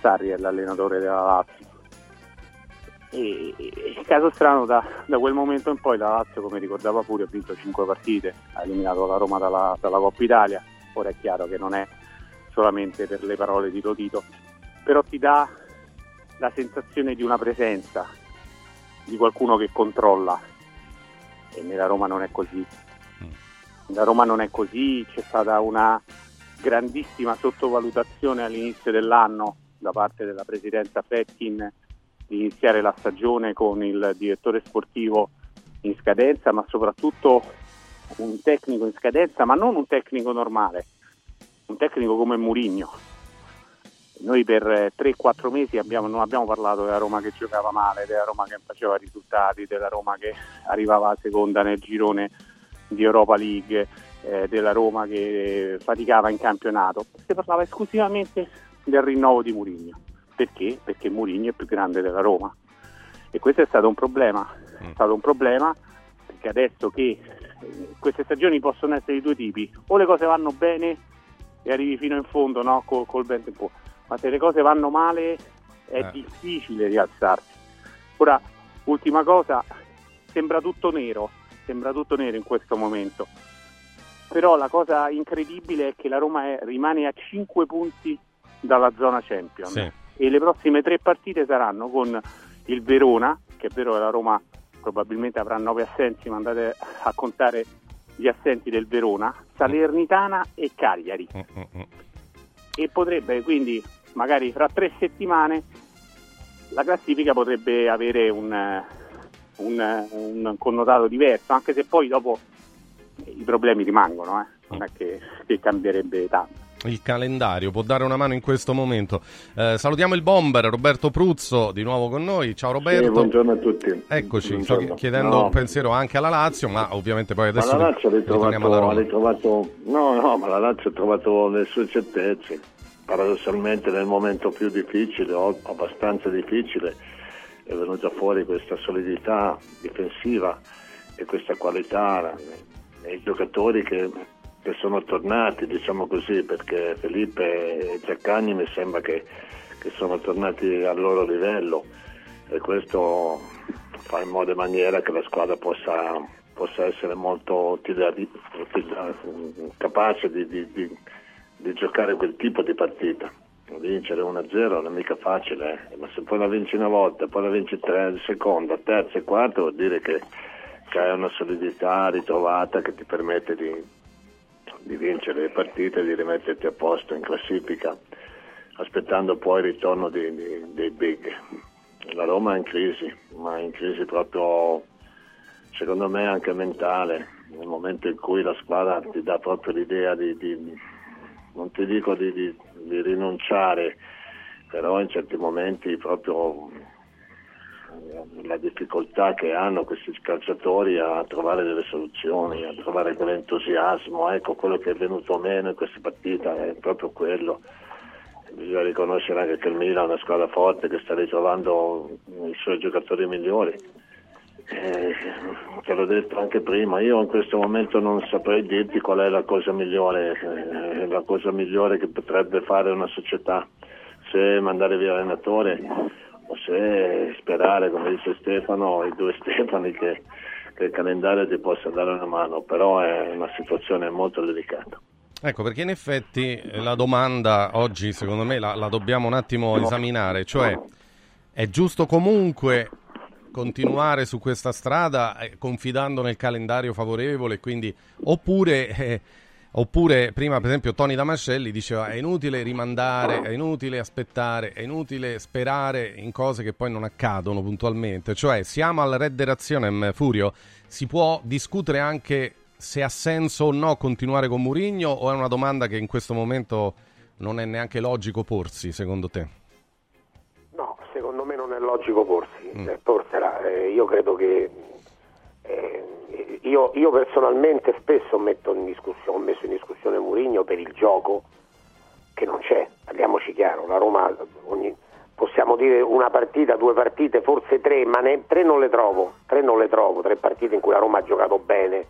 Sarri è l'allenatore della Lazio. E, e caso strano, da, da, quel momento in poi la Lazio, come ricordava Furio, ha vinto 5 partite, ha eliminato la Roma dalla, dalla Coppa Italia ora è chiaro che non è solamente per le parole di Totito, però ti dà la sensazione di una presenza, di qualcuno che controlla e nella Roma non è così. Nella Roma non è così, c'è stata una grandissima sottovalutazione all'inizio dell'anno da parte della presidenza Fetkin di iniziare la stagione con il direttore sportivo in scadenza, ma soprattutto un tecnico in scadenza, ma non un tecnico normale, un tecnico come Murigno. Noi per 3-4 mesi abbiamo, non abbiamo parlato della Roma che giocava male, della Roma che faceva risultati, della Roma che arrivava seconda nel girone di Europa League, eh, della Roma che faticava in campionato. Si parlava esclusivamente del rinnovo di Murigno. Perché? Perché Murigno è più grande della Roma. E questo è stato un problema. È stato un problema perché adesso che queste stagioni possono essere di due tipi, o le cose vanno bene e arrivi fino in fondo no? col, col vento in po', ma se le cose vanno male è eh. difficile rialzarsi. Ora, ultima cosa, sembra tutto nero, sembra tutto nero in questo momento, però la cosa incredibile è che la Roma è, rimane a 5 punti dalla zona Champions sì. e le prossime tre partite saranno con il Verona, che è vero che la Roma probabilmente avrà nove assensi, ma andate a contare gli assenti del Verona, Salernitana e Cagliari. Mm, e potrebbe quindi, magari fra tre settimane, la classifica potrebbe avere un, un, un connotato diverso, anche se poi dopo i problemi rimangono, eh? non è che, che cambierebbe tanto. Il calendario, può dare una mano in questo momento. Eh, salutiamo il bomber Roberto Pruzzo di nuovo con noi. Ciao Roberto. Sì, buongiorno a tutti. Eccoci, Buongiorno. sto chiedendo No. un pensiero anche alla Lazio, ma ovviamente poi adesso ma la Lazio ha ha ritrovato- no, no, ma la Lazio ha trovato le sue certezze. Paradossalmente nel momento più difficile, o abbastanza difficile, è venuta fuori questa solidità difensiva e questa qualità nei giocatori che, che sono tornati, diciamo così, perché Felipe e Zaccagni mi sembra che, che sono tornati al loro livello e questo fa in modo e maniera che la squadra possa, possa essere molto capace di, di- di- di giocare quel tipo di partita. Vincere 1-0 non è mica facile, eh, ma se poi la vinci una volta, poi la vinci tre, seconda, terza e quarta, vuol dire che, che hai una solidità ritrovata che ti permette di, di vincere le partite e di rimetterti a posto in classifica, aspettando poi il ritorno di- di- dei big. La Roma è in crisi, ma in crisi proprio, secondo me, anche mentale, nel momento in cui la squadra ti dà proprio l'idea di, di- non ti dico di, di- di rinunciare, però in certi momenti proprio la difficoltà che hanno questi calciatori a trovare delle soluzioni, a trovare quell'entusiasmo, ecco quello che è venuto meno in questa partita è proprio quello. Bisogna riconoscere anche che il Milan è una squadra forte che sta ritrovando i suoi giocatori migliori. Eh, te l'ho detto anche prima, io in questo momento non saprei dirti qual è la cosa migliore, eh, la cosa migliore che potrebbe fare una società, se mandare via l'allenatore se sperare, come dice Stefano, i due (laughs) Stefani, che, che il calendario ti possa dare una mano, però è una situazione molto delicata. Ecco, perché in effetti eh, la domanda oggi, secondo me, la, la dobbiamo un attimo esaminare, cioè è giusto comunque continuare su questa strada eh, confidando nel calendario favorevole, quindi oppure, eh, oppure prima per esempio Tony Damascelli diceva è inutile rimandare, è inutile aspettare, è inutile sperare in cose che poi non accadono puntualmente, cioè siamo al Red Derazionem Furio, si può discutere anche se ha senso o no continuare con Murigno o è una domanda che in questo momento non è neanche logico porsi, secondo te? No, secondo me non è logico porsi, eh, porsela. Eh, io credo che eh, io, io personalmente spesso metto in discussione, ho messo in discussione Mourinho per il gioco che non c'è, parliamoci chiaro, la Roma ogni- possiamo dire una partita, due partite, forse tre, ma ne- tre non le trovo, tre non le trovo, tre partite in cui la Roma ha giocato bene.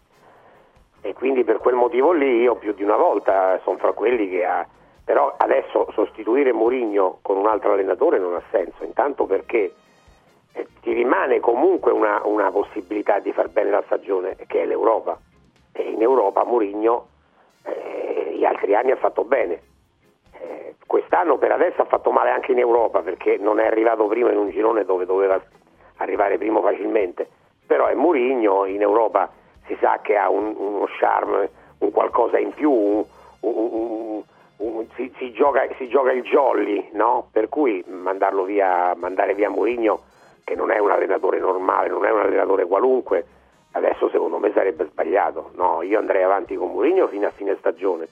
E quindi per quel motivo lì io più di una volta sono fra quelli che ha però adesso sostituire Mourinho con un altro allenatore non ha senso, intanto perché ti rimane comunque una, una possibilità di far bene la stagione che è l'Europa. E in Europa Mourinho eh, gli altri anni ha fatto bene. Eh, quest'anno per adesso ha fatto male anche in Europa perché non è arrivato prima in un girone dove doveva arrivare primo facilmente. Però è Mourinho in Europa si sa che ha un- uno charme un qualcosa in più un- un- si, si gioca, si gioca il jolly no? per cui mandarlo via mandare via Mourinho che non è un allenatore normale non è un allenatore qualunque adesso secondo me sarebbe sbagliato no, io andrei avanti con Mourinho fino a fine stagione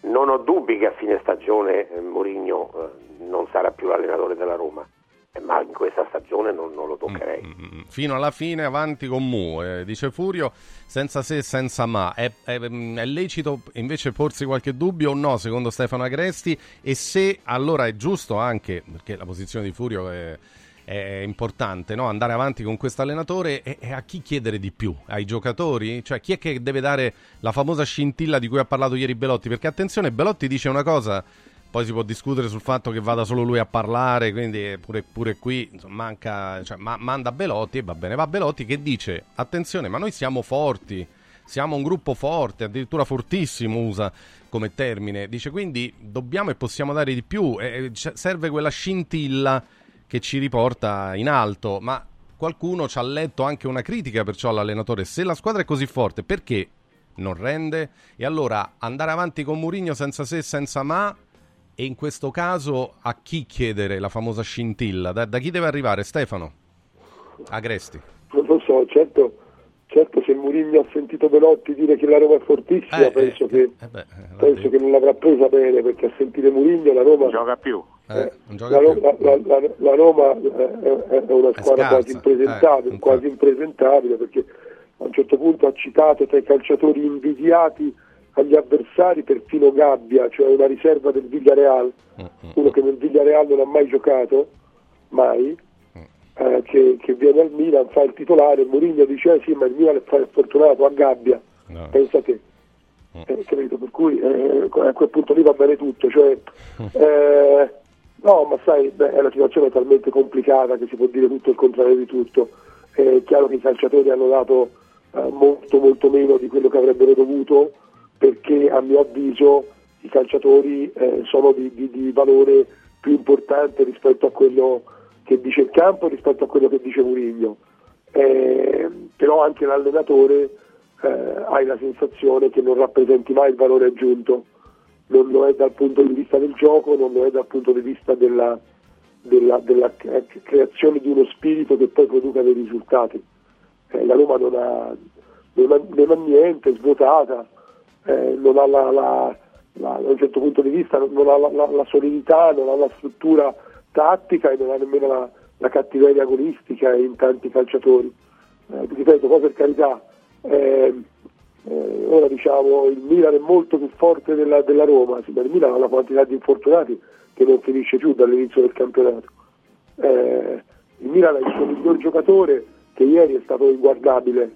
non ho dubbi che a fine stagione eh, Mourinho eh, non sarà più l'allenatore della Roma eh, ma in questa stagione non, non lo toccherei Fino alla fine avanti con Mu, eh, dice Furio, senza se e senza ma. È, è- è lecito invece porsi qualche dubbio o no, secondo Stefano Agresti? E se allora è giusto anche, perché la posizione di Furio è, è importante, no? andare avanti con questo allenatore e, e a chi chiedere di più? Ai giocatori? Cioè chi è che deve dare la famosa scintilla di cui ha parlato ieri Belotti? Perché attenzione, Belotti dice una cosa... Poi si può discutere sul fatto che vada solo lui a parlare, quindi eh, pure, pure qui insomma, manca, cioè, ma- manda Belotti e va bene. Va Belotti che dice: Attenzione, ma noi siamo forti, siamo un gruppo forte, addirittura fortissimo usa come termine. Dice quindi dobbiamo e possiamo dare di più. e- e c- serve quella scintilla che ci riporta in alto. Ma qualcuno ci ha letto anche una critica perciò all'allenatore. Se la squadra è così forte, perché non rende? E allora andare avanti con Murigno senza se e senza ma. E in questo caso a chi chiedere la famosa scintilla? Da, da chi deve arrivare? Stefano? Agresti. Non lo so, certo, certo se Mourinho ha sentito Belotti dire che la Roma è fortissima, Eh, penso, eh, che, eh, beh, penso che non l'avrà presa bene perché a sentire Mourinho la Roma Non gioca più. Eh, la, gioca Ro- più. la- la- la- la Roma eh, è, è una squadra scarsa, quasi impresentabile, eh, quasi impresentabile perché a un certo punto ha citato tra i calciatori invidiati agli avversari perfino Gabbia, cioè una riserva del Villarreal, uno che nel Villarreal non ha mai giocato, mai, eh, che, che viene al Milan, fa il titolare, Mourinho dice eh sì ma il Milan è fa- fortunato a Gabbia, pensa te. Eh, capito? Per cui eh, a quel punto lì va bene tutto, cioè, (laughs) eh, no, ma sai, beh, è una situazione talmente complicata che si può dire tutto il contrario di tutto. È chiaro che i calciatori hanno dato eh, molto molto meno di quello che avrebbero dovuto perché a mio avviso i calciatori eh, sono di, di- di valore più importante rispetto a quello che dice il campo rispetto a quello che dice Murigno. Eh, però anche l'allenatore eh, hai la sensazione che non rappresenti mai il valore aggiunto, non lo è dal punto di vista del gioco, non lo è dal punto di vista della, della- della cre- creazione di uno spirito che poi produca dei risultati. Eh, la Roma non ha, non ha- non ha niente, è svuotata, eh, non ha la, la- la- da un certo punto di vista non ha la solidità, non ha la struttura tattica e non ha nemmeno la, la cattiveria agonistica in tanti calciatori. Eh, ripeto, poi per carità, eh, eh, ora diciamo il Milan è molto più forte della, della Roma, sì, il Milan ha una quantità di infortunati che non finisce più dall'inizio del campionato. Eh, il Milan ha il suo miglior giocatore che ieri è stato inguardabile,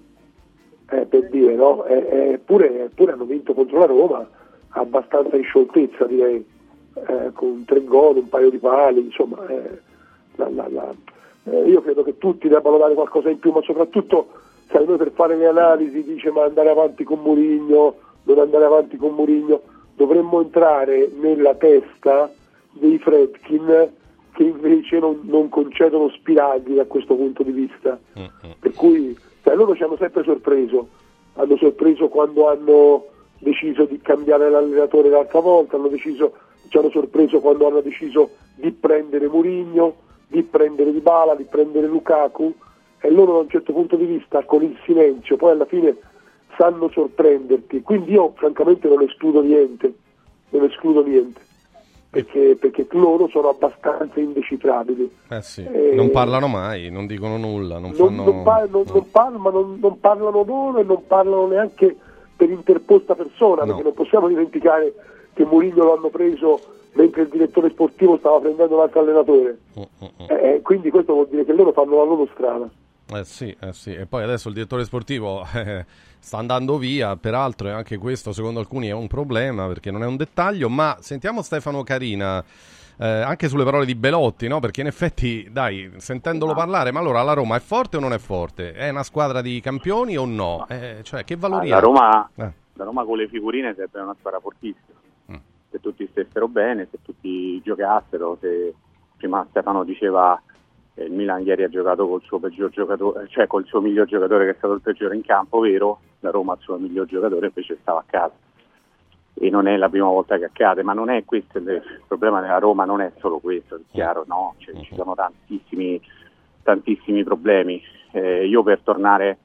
eh, per dire, no? Eh, eppure hanno vinto contro la Roma abbastanza in scioltezza direi, eh, con tre gol, un paio di pali, insomma, eh, la- la- la- eh, io credo che tutti debbano dare qualcosa in più, ma soprattutto sai, noi per fare le analisi dice ma andare avanti con Murigno, non andare avanti con Murigno, dovremmo entrare nella testa dei Fredkin che invece non, non concedono spiragli da questo punto di vista. Per cui sai, loro ci hanno sempre sorpreso, hanno sorpreso quando hanno deciso di cambiare l'allenatore l'altra volta, hanno deciso, ci hanno sorpreso quando hanno deciso di prendere Murigno, di prendere Dybala, di prendere Lukaku e loro da un certo punto di vista con il silenzio poi alla fine sanno sorprenderti. Quindi io francamente non escludo niente, non escludo niente. Perché, perché loro sono abbastanza indecifrabili. Eh sì, Eh, non parlano mai, non dicono nulla, non non, fanno... non par- non- non par- ma non- non parlano loro e non parlano neanche per interposta persona, perché non possiamo dimenticare che Mourinho l'hanno preso mentre il direttore sportivo stava prendendo un altro allenatore. Eh, quindi questo vuol dire che loro fanno la loro strada. Eh sì, eh sì, e poi adesso il direttore sportivo (laughs) eh, sta andando via, peraltro e anche questo secondo alcuni è un problema perché non è un dettaglio, ma sentiamo Stefano Carina eh, anche sulle parole di Belotti, no? perché in effetti, dai, sentendolo parlare, ma allora la Roma è forte o non è forte? È una squadra di campioni o no? Eh, cioè, che valori la ha? Roma, Eh. la Roma con le figurine sarebbe una squadra fortissima. Se tutti stessero bene, se tutti giocassero, se prima Stefano diceva che il Milan ieri ha giocato col suo peggior giocatore, cioè col suo miglior giocatore che è stato il peggiore in campo, vero? La Roma il suo miglior giocatore invece stava a casa. E non è la prima volta che accade, ma non è questo il problema della Roma, non è solo questo, è chiaro, no? Cioè, ci sono tantissimi, tantissimi problemi. Eh, io per tornare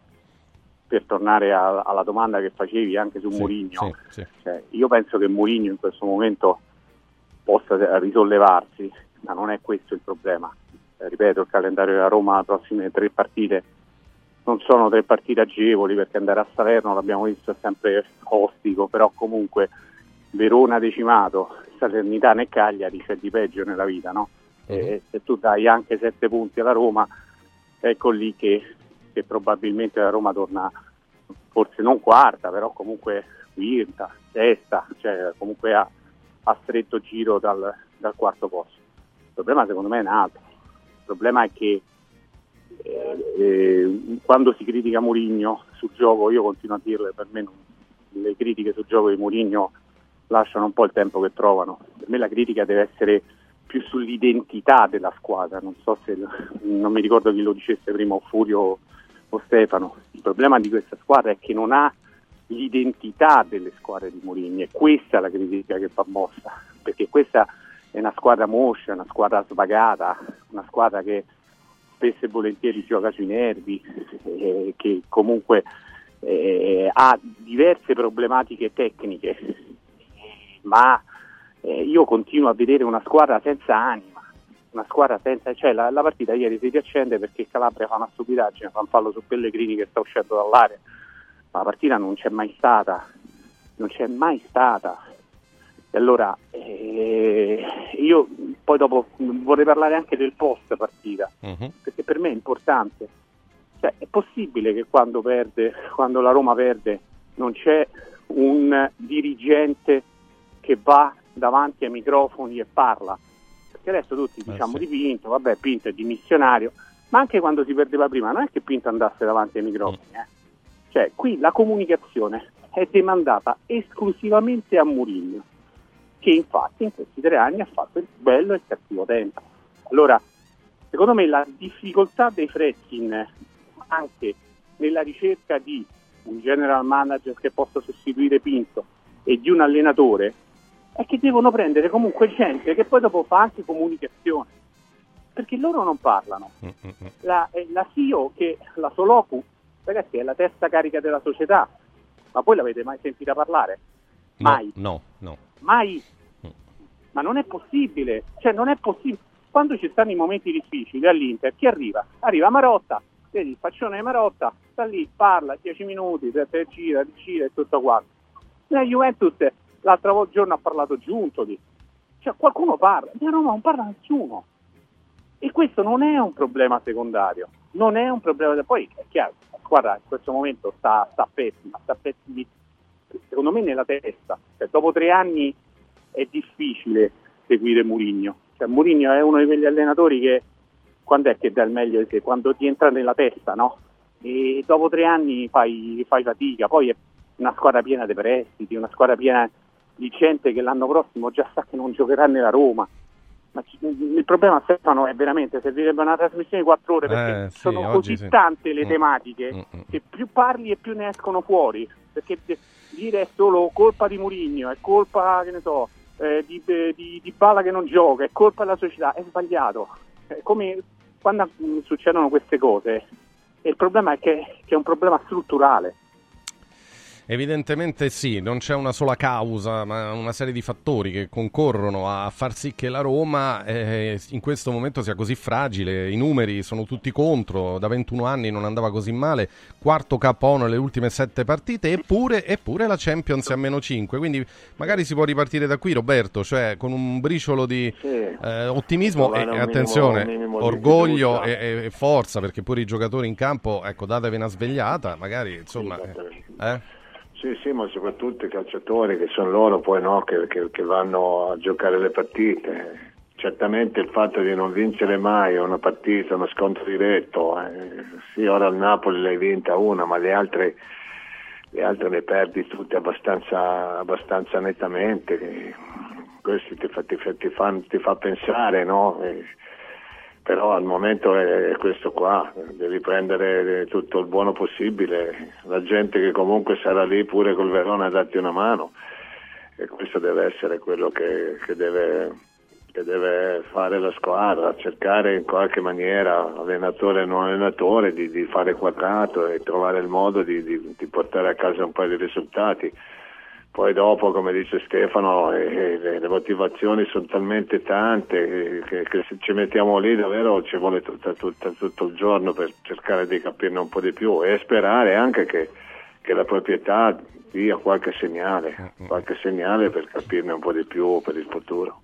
per tornare a- alla domanda che facevi anche su Sì, Mourinho, sì, sì. cioè, io penso che Mourinho in questo momento possa risollevarsi, ma non è questo il problema. Eh, ripeto, il calendario della Roma, le prossime tre partite non sono tre partite agevoli perché andare a Salerno, l'abbiamo visto, è sempre ostico, però comunque Verona decimato, Salernitana e Cagliari c'è di peggio nella vita, no? E se tu dai anche sette punti alla Roma, ecco lì che, che probabilmente la Roma torna forse non quarta, però comunque quinta, sesta, cioè comunque a, a stretto giro dal, dal quarto posto. Il problema secondo me è un altro. Il problema è che eh, eh, quando si critica Mourinho sul gioco, io continuo a dirle, per me non- le critiche sul gioco di Mourinho lasciano un po' il tempo che trovano. Per me la critica deve essere più sull'identità della squadra, non so se non mi ricordo chi lo dicesse prima, o Furio o Stefano. Il problema di questa squadra è che non ha l'identità delle squadre di Mourinho e questa è la critica che va mossa, perché questa è una squadra moscia, una squadra svagata, una squadra che spesso e volentieri gioca sui nervi, eh, che comunque eh, ha diverse problematiche tecniche, ma eh, io continuo a vedere una squadra senza anima, una squadra senza, cioè la, la partita ieri si riaccende perché Calabria fa una stupidaggine, fa un fallo su Pellegrini che sta uscendo dall'area, ma la partita non c'è mai stata, non c'è mai stata. E allora eh, io poi dopo vorrei parlare anche del post partita, perché per me è importante. Cioè, è possibile che quando perde, quando la Roma perde, non c'è un dirigente che va davanti ai microfoni e parla? Perché adesso tutti diciamo di Pinto, vabbè Pinto è dimissionario, ma anche quando si perdeva prima non è che Pinto andasse davanti ai microfoni. eh. Cioè, qui la comunicazione è demandata esclusivamente a Mourinho, che infatti in questi tre anni ha fatto il bello e il cattivo tempo. Allora, secondo me la difficoltà dei Fredkin anche nella ricerca di un general manager che possa sostituire Pinto e di un allenatore è che devono prendere comunque gente che poi dopo fa anche comunicazione. Perché loro non parlano. La, eh, la CEO che la Soloku ragazzi è la testa carica della società. Ma voi l'avete mai sentita parlare? No, mai. no, no. mai. Ma non è possibile. Cioè non è possibile quando ci stanno i momenti difficili all'Inter chi arriva? arriva Marotta. Vedi il faccione di Marotta sta lì parla 10 minuti gira, gira e tutto quanto. Nella Juventus l'altro giorno ha parlato Giuntoli cioè qualcuno parla di Roma non parla nessuno e questo non è un problema secondario non è un problema poi è chiaro squadra in questo momento sta, a pezzi ma sta a pezzi secondo me nella testa Cioè, dopo tre anni è difficile seguire Murigno. Cioè, Murigno è uno di quegli allenatori che quando è che dà il meglio di sé? Quando ti entra nella testa, no? E dopo tre anni fai, fai fatica, poi è una squadra piena di prestiti, una squadra piena di gente che l'anno prossimo già sa che non giocherà nella Roma. Ma ci- il problema Stefano è veramente servirebbe una trasmissione di quattro ore perché Eh, sì, sono così sì. tante le Mm. tematiche Mm, mm. che più parli e più ne escono fuori perché dire è solo colpa di Murigno, è colpa che ne so, eh, di, di, di Bala che non gioca, è colpa della società, è sbagliato. È come quando mm, succedono queste cose, e il problema è che, che è un problema strutturale. Evidentemente sì, non c'è una sola causa, ma una serie di fattori che concorrono a far sì che la Roma eh, in questo momento sia così fragile. I numeri sono tutti contro, da 21 anni non andava così male, quarto KO nelle ultime sette partite, eppure, eppure la Champions è a meno 5. Quindi magari si può ripartire da qui, Roberto, cioè con un briciolo di eh, ottimismo e, minimo- attenzione, minimo orgoglio e, e forza, perché pure i giocatori in campo, ecco, datevi una svegliata, magari insomma. eh? Sì, sì, ma soprattutto i calciatori che sono loro poi no, che, che- che vanno a giocare le partite. Certamente il fatto di non vincere mai una partita, uno scontro diretto, eh, sì, ora al Napoli l'hai vinta una, ma le altre, le altre le perdi tutte abbastanza, abbastanza nettamente. Questo ti fa, ti ti fa- ti fa pensare, no? Eh, però al momento è questo qua, devi prendere tutto il buono possibile, la gente che comunque sarà lì pure col Verona a darti una mano e questo deve essere quello che, che deve, che deve fare la squadra, cercare in qualche maniera, allenatore e non allenatore, di, di fare quadrato e trovare il modo di, di- di portare a casa un paio di risultati. Poi dopo, come dice Stefano, eh, le, le motivazioni sono talmente tante eh, che, che se ci mettiamo lì davvero ci vuole tutta- tutta- tutto il giorno per cercare di capirne un po' di più e sperare anche che, che la proprietà dia qualche segnale, qualche segnale per capirne un po' di più per il futuro.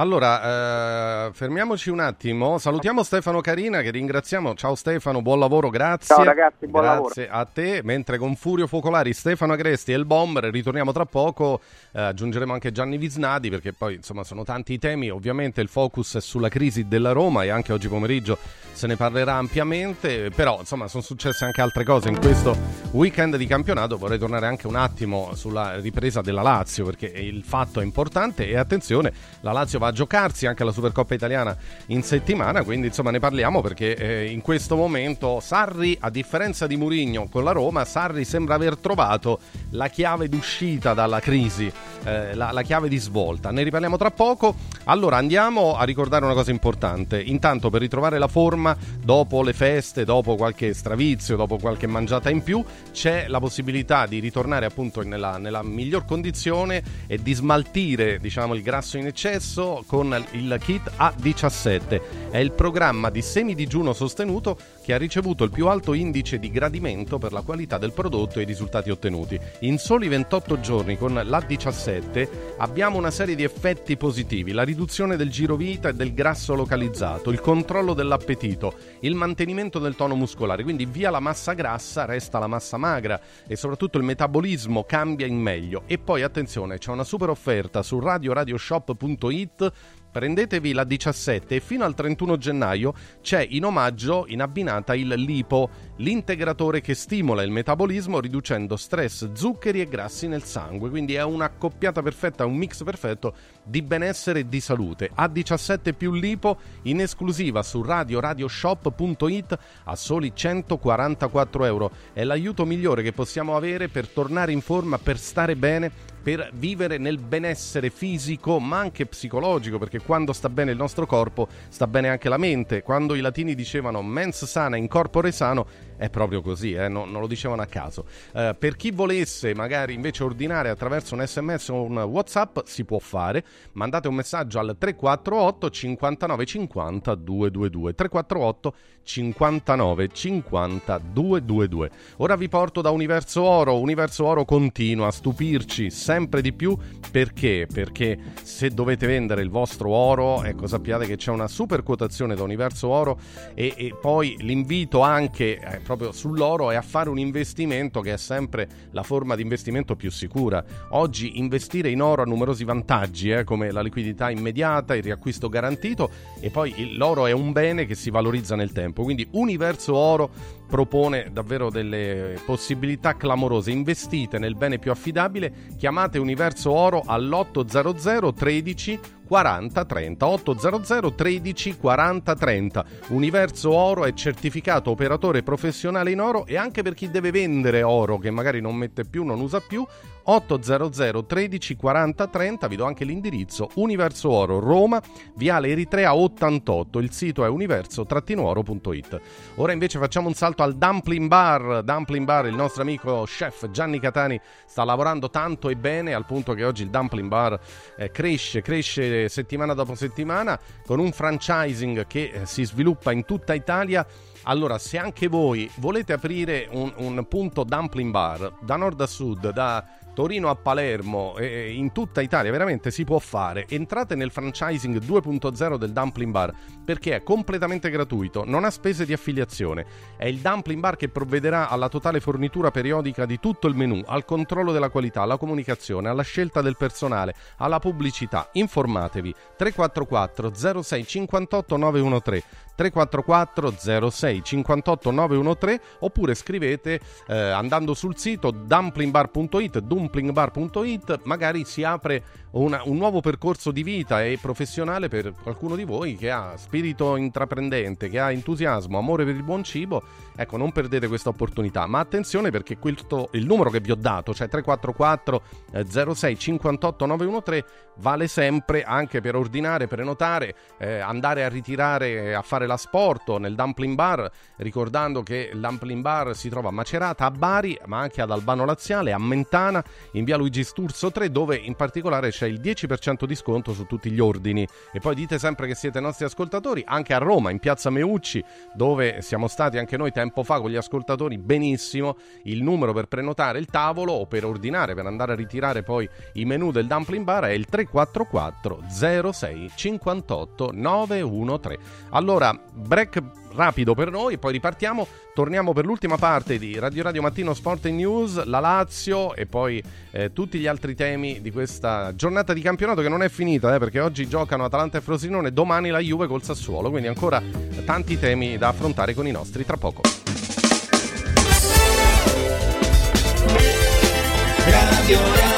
Allora, eh, fermiamoci un attimo. Salutiamo Stefano Carina che ringraziamo. Ciao Stefano, buon lavoro, grazie. Ciao ragazzi, buon grazie a te. Mentre con Furio Focolari, Stefano Agresti e il Bomber ritorniamo tra poco. Eh, aggiungeremo anche Gianni Visnadi perché poi insomma sono tanti i temi. Ovviamente il focus è sulla crisi della Roma e anche oggi pomeriggio se ne parlerà ampiamente. Però insomma sono successe anche altre cose in questo weekend di campionato. Vorrei tornare anche un attimo sulla ripresa della Lazio perché il fatto è importante e attenzione, la Lazio va a giocarsi anche la Supercoppa italiana in settimana, quindi insomma ne parliamo perché eh, in questo momento Sarri, a differenza di Murigno con la Roma, Sarri sembra aver trovato la chiave d'uscita dalla crisi, eh, la, la chiave di svolta. Ne riparliamo tra poco. Allora andiamo a ricordare una cosa importante. Intanto per ritrovare la forma dopo le feste, dopo qualche stravizio, dopo qualche mangiata in più, c'è la possibilità di ritornare appunto nella, nella miglior condizione e di smaltire diciamo il grasso in eccesso con il kit A17. È il programma di semidigiuno sostenuto che ha ricevuto il più alto indice di gradimento per la qualità del prodotto e i risultati ottenuti. In soli 28 giorni con l'A17 abbiamo una serie di effetti positivi, la riduzione del girovita e del grasso localizzato, il controllo dell'appetito, il mantenimento del tono muscolare, quindi via la massa grassa resta la massa magra e soprattutto il metabolismo cambia in meglio. E poi attenzione, c'è una super offerta su radioradioshop.it Prendetevi la 17 e fino al 31 gennaio c'è in omaggio in abbinata il lipo, l'integratore che stimola il metabolismo riducendo stress, zuccheri e grassi nel sangue. Quindi è un'accoppiata perfetta, un mix perfetto di benessere e di salute. A17 più lipo in esclusiva su radioradioshop.it a soli 144 euro. È l'aiuto migliore che possiamo avere per tornare in forma, per stare bene per vivere nel benessere fisico ma anche psicologico, perché quando sta bene il nostro corpo sta bene anche la mente. Quando i latini dicevano mens sana in corpore sano, è proprio così, eh? non, non, lo dicevano a caso. Eh, per chi volesse magari invece ordinare attraverso un sms o un whatsapp, si può fare. Mandate un messaggio al 348 59 50 222. 348 59 50 222. Ora vi porto da Universo Oro. Universo Oro continua a stupirci sempre di più perché? Perché se dovete vendere il vostro oro, ecco sappiate che c'è una super quotazione da Universo Oro e, e poi l'invito anche eh, proprio sull'oro è a fare un investimento che è sempre la forma di investimento più sicura. Oggi investire in oro ha numerosi vantaggi, eh, come la liquidità immediata, il riacquisto garantito e poi l'oro è un bene che si valorizza nel tempo. Quindi Universo Oro propone davvero delle possibilità clamorose. Investite nel bene più affidabile, chiamate Universo Oro all'800 13 40 30 800 13 40 30 Universo Oro è certificato operatore professionale in oro e anche per chi deve vendere oro che magari non mette più, non usa più 800 13 40 30 vi do anche l'indirizzo Universo Oro Roma Viale Eritrea 88 il sito è universo-oro.it ora invece facciamo un salto al Dumpling Bar. Dumpling Bar il nostro amico chef Gianni Catani sta lavorando tanto e bene al punto che oggi il Dumpling Bar eh, cresce cresce settimana dopo settimana con un franchising che eh, si sviluppa in tutta Italia. Allora, se anche voi volete aprire un, un punto dumpling bar da nord a sud, da Torino a Palermo, e in tutta Italia, veramente si può fare. Entrate nel franchising 2.0 del Dumpling Bar perché è completamente gratuito, non ha spese di affiliazione. È il Dumpling Bar che provvederà alla totale fornitura periodica di tutto il menù, al controllo della qualità, alla comunicazione, alla scelta del personale, alla pubblicità. Informatevi 344 06 58 913 344 06 58 913 oppure scrivete eh, andando sul sito dumplingbar.it dumplingbar.it magari si apre una, un nuovo percorso di vita e professionale per qualcuno di voi che ha spirito intraprendente, che ha entusiasmo, amore per il buon cibo, ecco non perdete questa opportunità, ma attenzione perché questo, il numero che vi ho dato, cioè 344 eh, 06 58 913, vale sempre anche per ordinare, prenotare, eh, andare a ritirare, a fare l'asporto nel dumpling bar, ricordando che il dumpling bar si trova a Macerata, a Bari, ma anche ad Albano Laziale, a Mentana, in via Luigi Sturzo 3, dove in particolare c'è il 10% di sconto su tutti gli ordini. E poi dite sempre che siete nostri ascoltatori, anche a Roma, in piazza Meucci, dove siamo stati anche noi tempo fa con gli ascoltatori, benissimo. Il numero per prenotare il tavolo o per ordinare, per andare a ritirare poi i menu del dumpling bar è il 344 06 58 913. Allora, break rapido per noi, poi ripartiamo, torniamo per l'ultima parte di Radio Radio Mattino Sport e News, la Lazio e poi eh, tutti gli altri temi di questa giornata di campionato che non è finita, eh, perché oggi giocano Atalanta e Frosinone, domani la Juve col Sassuolo, quindi ancora tanti temi da affrontare con i nostri tra poco. Radio Radio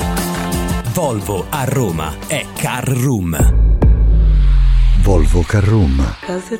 Volvo a Roma è Car Room. Volvo Carrum. Cause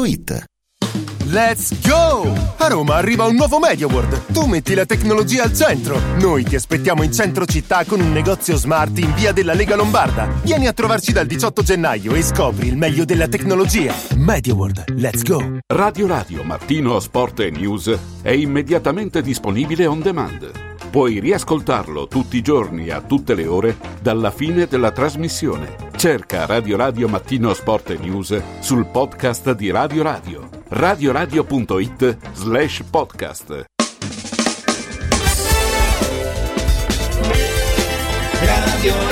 dumplingbar.it. Let's go! A Roma arriva un nuovo MediaWorld. Tu metti la tecnologia al centro. Noi ti aspettiamo in centro città con un negozio smart in via della Lega Lombarda. Vieni a trovarci dal 18 gennaio e scopri il meglio della tecnologia. MediaWorld, let's go! Radio Radio Mattino Sport e News è immediatamente disponibile on demand. Puoi riascoltarlo tutti i giorni a tutte le ore dalla fine della trasmissione. Cerca Radio Radio Mattino Sport News sul podcast di Radio Radio. radioradio.it slash podcast. Radio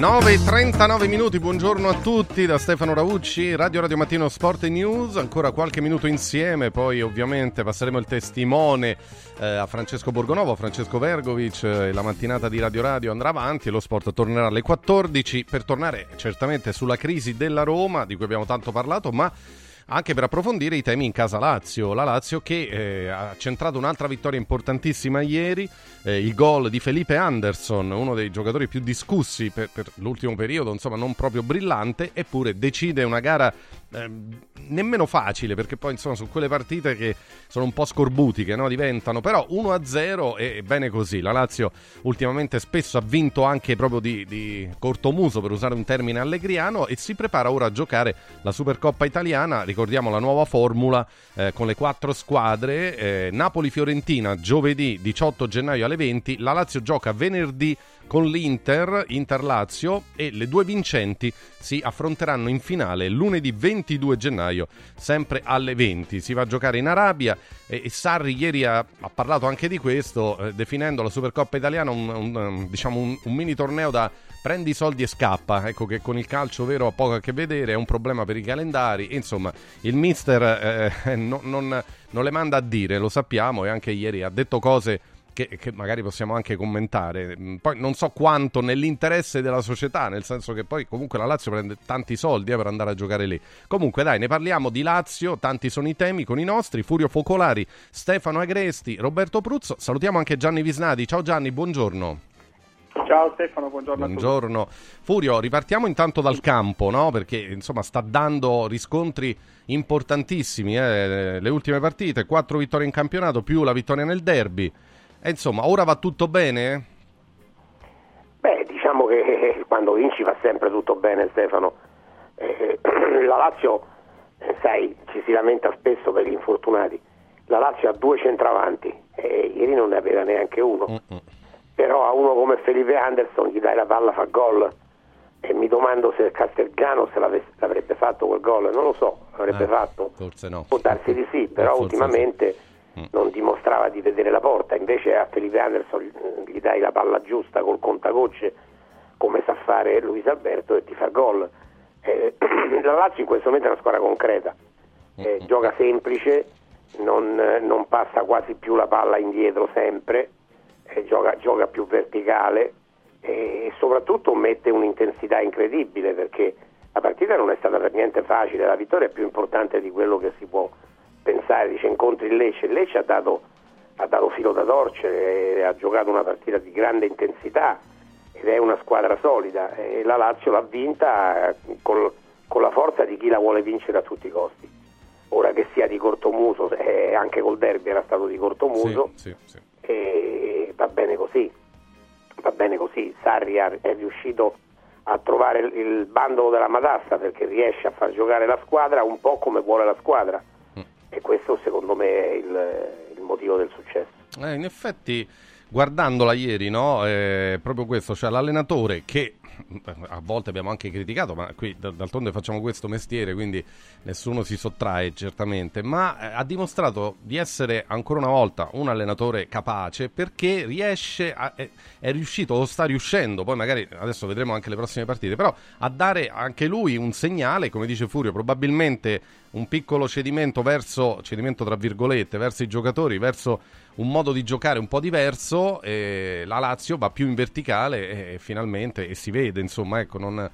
9.39 minuti, buongiorno a tutti da Stefano Raucci, Radio Radio Mattino Sport News, ancora qualche minuto insieme, poi ovviamente passeremo il testimone eh, a Francesco Borgonovo, a Francesco Vergovic, eh, la mattinata di Radio Radio andrà avanti e lo sport tornerà alle 14 per tornare certamente sulla crisi della Roma, di cui abbiamo tanto parlato, ma anche per approfondire i temi in casa Lazio. La Lazio che eh, ha centrato un'altra vittoria importantissima ieri, eh, il gol di Felipe Anderson, uno dei giocatori più discussi per, per l'ultimo periodo, insomma non proprio brillante, eppure decide una gara ehm, nemmeno facile perché poi insomma sono quelle partite che sono un po' scorbutiche, no? diventano, però 1-0 e bene così. La Lazio ultimamente spesso ha vinto anche proprio di, di cortomuso per usare un termine allegriano e si prepara ora a giocare la Supercoppa italiana, ricordiamo la nuova formula eh, con le quattro squadre, eh, Napoli-Fiorentina giovedì 18 gennaio alle 20, la Lazio gioca venerdì con l'Inter, Inter-Lazio e le due vincenti si affronteranno in finale lunedì 22 gennaio, sempre alle 20. Si va a giocare in Arabia e, Sarri ieri ha, ha, parlato anche di questo, eh, definendo la Supercoppa italiana un, un, diciamo un, un mini torneo da prendi i soldi e scappa, ecco che con il calcio vero ha poco a che vedere, è un problema per i calendari, insomma il mister eh, (laughs) no, non, non le manda a dire, lo sappiamo e anche ieri ha detto cose che, che, magari possiamo anche commentare. Mm, poi non so quanto nell'interesse della società, nel senso che poi comunque la Lazio prende tanti soldi eh, per andare a giocare lì. Comunque dai, ne parliamo di Lazio, tanti sono i temi con i nostri, Furio Focolari, Stefano Agresti, Roberto Pruzzo. Salutiamo anche Gianni Visnadi. Ciao Gianni, buongiorno. Ciao Stefano, buongiorno. Buongiorno. Furio, ripartiamo intanto dal campo, no? Perché insomma sta dando riscontri importantissimi. Eh? Le ultime partite, quattro vittorie in campionato più la vittoria nel derby. E insomma, ora va tutto bene? Beh, diciamo che quando vinci va sempre tutto bene Stefano. Eh, (clears throat) la Lazio, eh, sai, ci si lamenta spesso per gli infortunati. La Lazio ha due centravanti e ieri non ne aveva neanche uno. Mm-mm. Però a uno come Felipe Anderson gli dai la palla, fa gol. E mi domando se Castelgano se l'avrebbe fatto quel gol, non lo so, l'avrebbe Eh, fatto. Forse no. Può darsi di sì, però forse ultimamente non dimostrava di vedere la porta, invece a Felipe Anderson gli- gli dai la palla giusta col contagocce come sa fare Luis Alberto e ti fa gol. Eh, (clears throat) la Lazio in questo momento è una squadra concreta, Eh, gioca semplice, non, eh, non passa quasi più la palla indietro sempre, eh, gioca, gioca più verticale e soprattutto mette un'intensità incredibile perché la partita non è stata per niente facile, la vittoria è più importante di quello che si può pensare, dice incontri il Lecce, il Lecce ha dato, ha dato filo da torcere, e ha giocato una partita di grande intensità ed è una squadra solida e la Lazio l'ha vinta eh, col- con la forza di chi la vuole vincere a tutti i costi. Ora che sia di cortomuso, eh, anche col derby era stato di cortomuso, Sì, sì, sì. e va bene così, va bene così. Sarri è riuscito a trovare il, il bandolo della matassa perché riesce a far giocare la squadra un po' come vuole la squadra e questo secondo me è il, il motivo del successo. Eh, in effetti, guardandola ieri, no, è proprio questo, cioè l'allenatore che eh, a volte abbiamo anche criticato, ma qui d'altronde facciamo questo mestiere, quindi nessuno si sottrae certamente, ma eh, ha dimostrato di essere ancora una volta un allenatore capace perché riesce, a, è, riuscito o sta riuscendo, poi magari adesso vedremo anche le prossime partite, però a dare anche lui un segnale, come dice Furio, probabilmente un piccolo cedimento verso, cedimento tra virgolette, verso i giocatori, verso un modo di giocare un po' diverso, e la Lazio va più in verticale e finalmente, e si vede, insomma, ecco, non,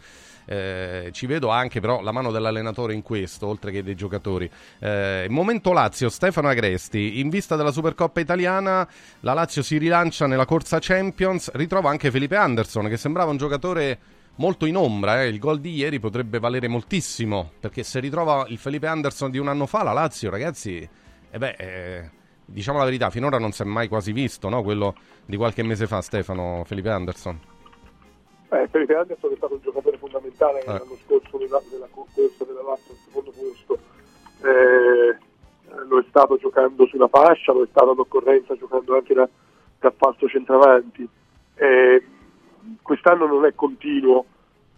eh, ci vedo anche però la mano dell'allenatore in questo, oltre che dei giocatori. Eh, momento Lazio, Stefano Agresti, in vista della Supercoppa italiana, la Lazio si rilancia nella corsa Champions, ritrova anche Felipe Anderson, che sembrava un giocatore molto in ombra, eh. il gol di ieri potrebbe valere moltissimo, perché se ritrova il Felipe Anderson di un anno fa, la Lazio, ragazzi, eh beh, eh, diciamo la verità, finora non si è mai quasi visto, no? quello di qualche mese fa, Stefano, Felipe Anderson. Eh, Felipe Anderson è stato un giocatore fondamentale Eh. l'anno scorso nella, nella concorsa della Lazio al secondo posto. Eh, lo è stato giocando sulla fascia, lo è stato all'occorrenza giocando anche da, da falso centravanti. Eh, quest'anno non è continuo,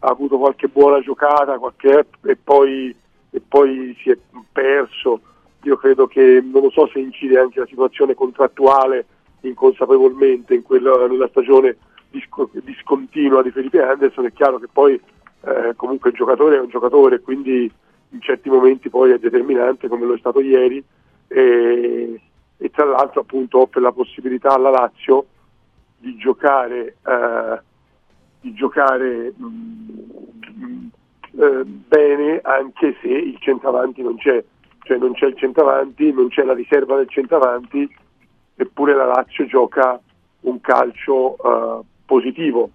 ha avuto qualche buona giocata qualche, e, poi, e poi si è perso. Io credo che non lo so se incide anche la situazione contrattuale inconsapevolmente in quella, nella stagione disco- discontinua di Felipe Anderson. È chiaro che poi eh, comunque il giocatore è un giocatore, quindi in certi momenti poi è determinante come lo è stato ieri e, e tra l'altro appunto offre la possibilità alla Lazio di giocare, eh, di giocare mm, eh, bene anche se il centravanti non c'è, cioè non c'è il centravanti, non c'è la riserva del centravanti, eppure la Lazio gioca un calcio eh, positivo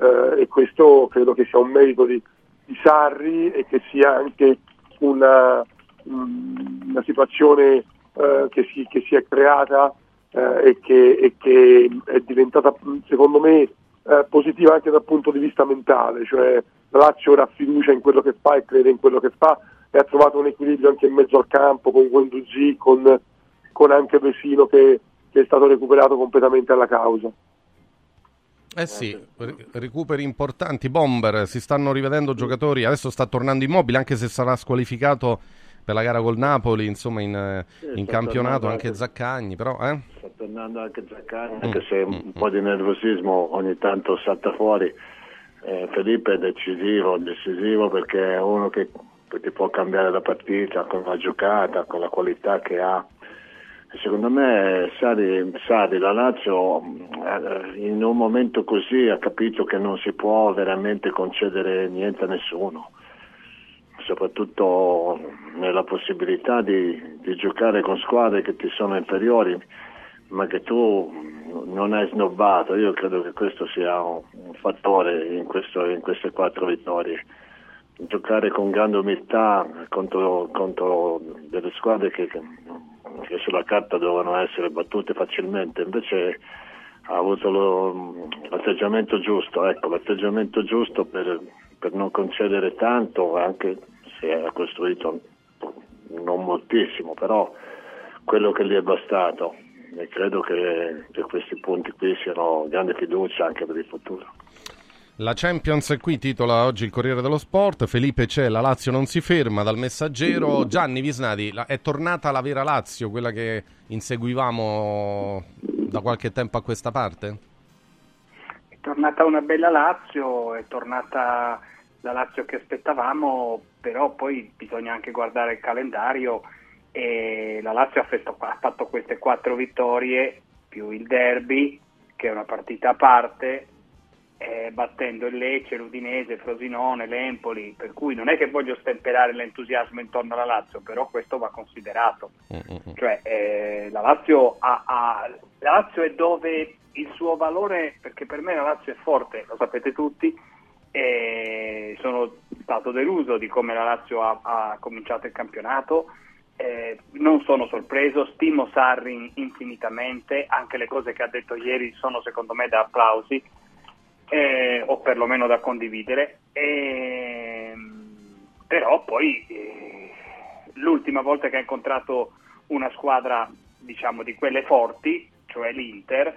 eh, e questo credo che sia un merito di, di Sarri e che sia anche una, mm, una situazione eh, che, si, che si è creata eh, e, che, e che è diventata secondo me eh, positiva anche dal punto di vista mentale, cioè la Lazio ora ha fiducia in quello che fa e crede in quello che fa e ha trovato un equilibrio anche in mezzo al campo con Guendouzi, con, con anche Vesino che, che è stato recuperato completamente alla causa. Eh sì, ri- recuperi importanti, bomber, si stanno rivedendo giocatori, adesso sta tornando immobile anche se sarà squalificato per la gara col Napoli, insomma in, eh, Sì, in campionato anche anche- Zaccagni, però eh? sta tornando anche Zaccagni, Mm, anche se un po' di nervosismo ogni tanto salta fuori. Eh, Felipe è decisivo, decisivo perché è uno che, che ti può cambiare la partita con la giocata, con la qualità che ha. Secondo me Sari, Sari, la Lazio eh, in un momento così ha capito che non si può veramente concedere niente a nessuno, soprattutto nella possibilità di, di giocare con squadre che ti sono inferiori, ma che tu non hai snobbato. Io credo che questo sia un fattore in, questo- in queste quattro vittorie. Giocare con grande umiltà contro, contro delle squadre che, che- sulla carta dovevano essere battute facilmente, invece ha avuto lo- l'atteggiamento giusto, ecco, l'atteggiamento giusto per, per non concedere tanto, anche se ha costruito non moltissimo, però quello che gli è bastato e credo che, che questi punti qui siano grande fiducia anche per il futuro. La Champions è qui, titola oggi il Corriere dello Sport. Felipe c'è, la Lazio non si ferma dal messaggero. Gianni Visnati, la- è tornata la vera Lazio, quella che inseguivamo da qualche tempo a questa parte? È tornata una bella Lazio, è tornata la Lazio che aspettavamo, però poi bisogna anche guardare il calendario e la Lazio ha fatto queste quattro vittorie più il derby, che è una partita a parte, eh, battendo il Lecce, l'Udinese, Frosinone, l'Empoli, per cui non è che voglio stemperare l'entusiasmo intorno alla Lazio, però questo va considerato. Cioè, eh, la, Lazio ha, ha- la Lazio è dove il suo valore, perché per me la Lazio è forte, lo sapete tutti, e sono stato deluso di come la Lazio ha, ha cominciato il campionato. Eh, non sono sorpreso, stimo Sarri infinitamente, anche le cose che ha detto ieri sono secondo me da applausi, eh, o perlomeno da condividere. Ehm, però poi eh, l'ultima volta che ha incontrato una squadra diciamo di quelle forti, cioè l'Inter,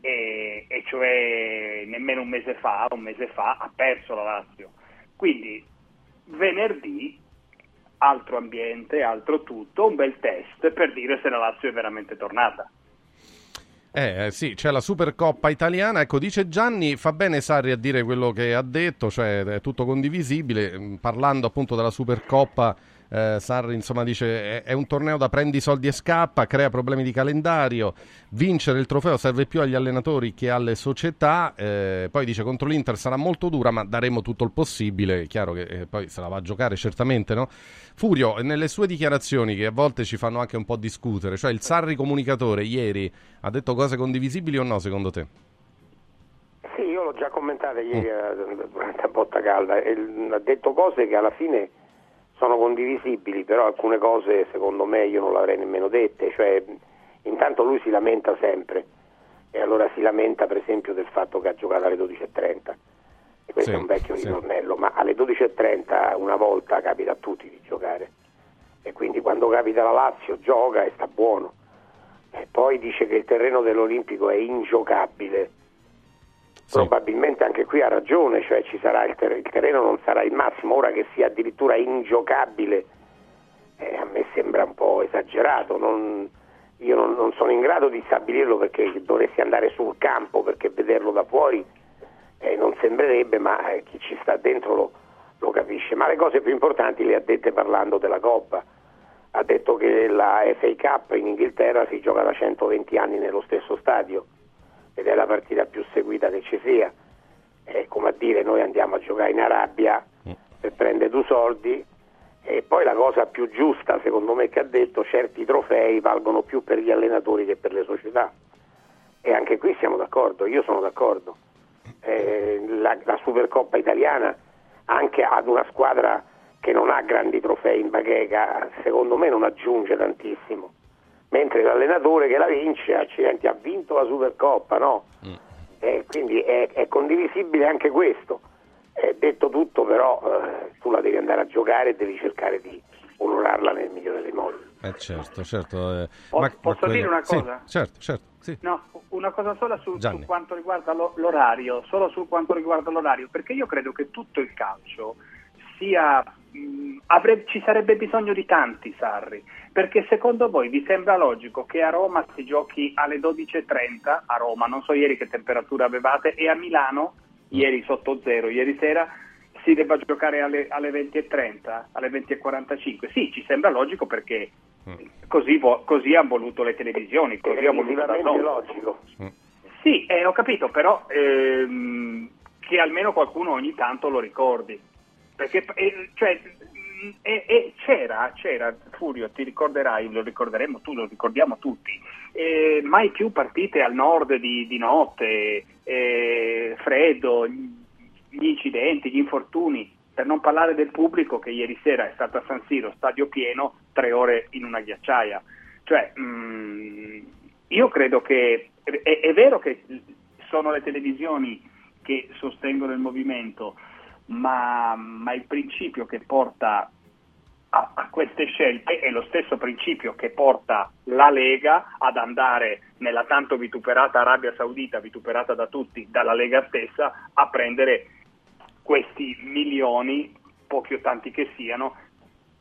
e, e cioè nemmeno un mese fa, un mese fa ha perso la Lazio. Quindi venerdì altro ambiente, altro tutto, un bel test per dire se la Lazio è veramente tornata. Eh, eh, sì, c'è la Supercoppa italiana. Ecco, dice Gianni, fa bene Sarri a dire quello che ha detto, cioè è tutto condivisibile. Mm, Parlando appunto della Supercoppa, eh, Sarri insomma dice è, è un torneo da prendi soldi e scappa, crea problemi di calendario. Vincere il trofeo serve più agli allenatori che alle società. eh, poi dice contro l'Inter sarà molto dura, ma daremo tutto il possibile. È chiaro che eh, poi se la va a giocare certamente, no? Furio, nelle sue dichiarazioni che a volte ci fanno anche un po' discutere, cioè il Sarri comunicatore ieri ha detto cose condivisibili o no secondo te? Sì, io l'ho già commentata ieri eh, durante la (laughs) botta calda, ha detto cose che alla fine sono condivisibili, però alcune cose secondo me io non le avrei nemmeno dette, cioè intanto lui si lamenta sempre e allora si lamenta per esempio del fatto che ha giocato alle 12.30 e questo Sì, è un vecchio sì. ritornello, ma alle 12.30 una volta capita a tutti di giocare e quindi quando capita la Lazio gioca e sta buono. E poi dice che il terreno dell'Olimpico è ingiocabile. Probabilmente anche qui ha ragione, cioè il, ter- il terreno non sarà il massimo, ora che sia addirittura ingiocabile eh, a me sembra un po' esagerato, non- io non, non sono in grado di stabilirlo perché dovresti andare sul campo perché vederlo da fuori eh, non sembrerebbe, ma eh, chi ci sta dentro lo, lo capisce. Ma le cose più importanti le ha dette parlando della Coppa. Ha detto che la FA Cup in Inghilterra si gioca da 120 anni nello stesso stadio ed è la partita più seguita che ci sia. È come a dire noi andiamo a giocare in Arabia per prendere due soldi e poi la cosa più giusta secondo me che ha detto certi trofei valgono più per gli allenatori che per le società e anche qui siamo d'accordo, io sono d'accordo. Eh, la, la Supercoppa italiana anche ad una squadra che non ha grandi trofei in bacheca, secondo me non aggiunge tantissimo. Mentre l'allenatore che la vince, accidenti, ha vinto la Supercoppa, no? E quindi è, è condivisibile anche questo. Eh, detto tutto, però, eh, tu la devi andare a giocare e devi cercare di onorarla nel migliore dei modi. Eh certo, certo. eh, Po- ma- posso ma dire una sì, cosa? certo, certo, sì. No, una cosa sola su, su quanto riguarda lo- l'orario, solo su quanto riguarda l'orario, perché io credo che tutto il calcio sia mh, avre- ci sarebbe bisogno di tanti Sarri, perché secondo voi vi sembra logico che a Roma si giochi alle 12.30 a Roma, non so ieri che temperatura avevate, e a Milano, ieri sotto zero, ieri sera si debba giocare alle, alle 20.30, alle 20.45. Sì, ci sembra logico perché così, vo- così hanno voluto le televisioni, così ha voluto la logico. Sì, eh, ho capito, però ehm, che almeno qualcuno ogni tanto lo ricordi. Perché eh, cioè, e- e c'era, c'era, Furio, ti ricorderai, lo ricorderemo tu, lo ricordiamo tutti, eh, mai più partite al nord di, di notte, eh, freddo, gli incidenti, gli infortuni, per non parlare del pubblico che ieri sera è stato a San Siro, stadio pieno, tre ore in una ghiacciaia. Cioè, mh, io credo che è, è vero che sono le televisioni che sostengono il movimento, ma, ma il principio che porta a, a queste scelte è lo stesso principio che porta la Lega ad andare nella tanto vituperata Arabia Saudita, vituperata da tutti, dalla Lega stessa, a prendere questi milioni, pochi o tanti che siano,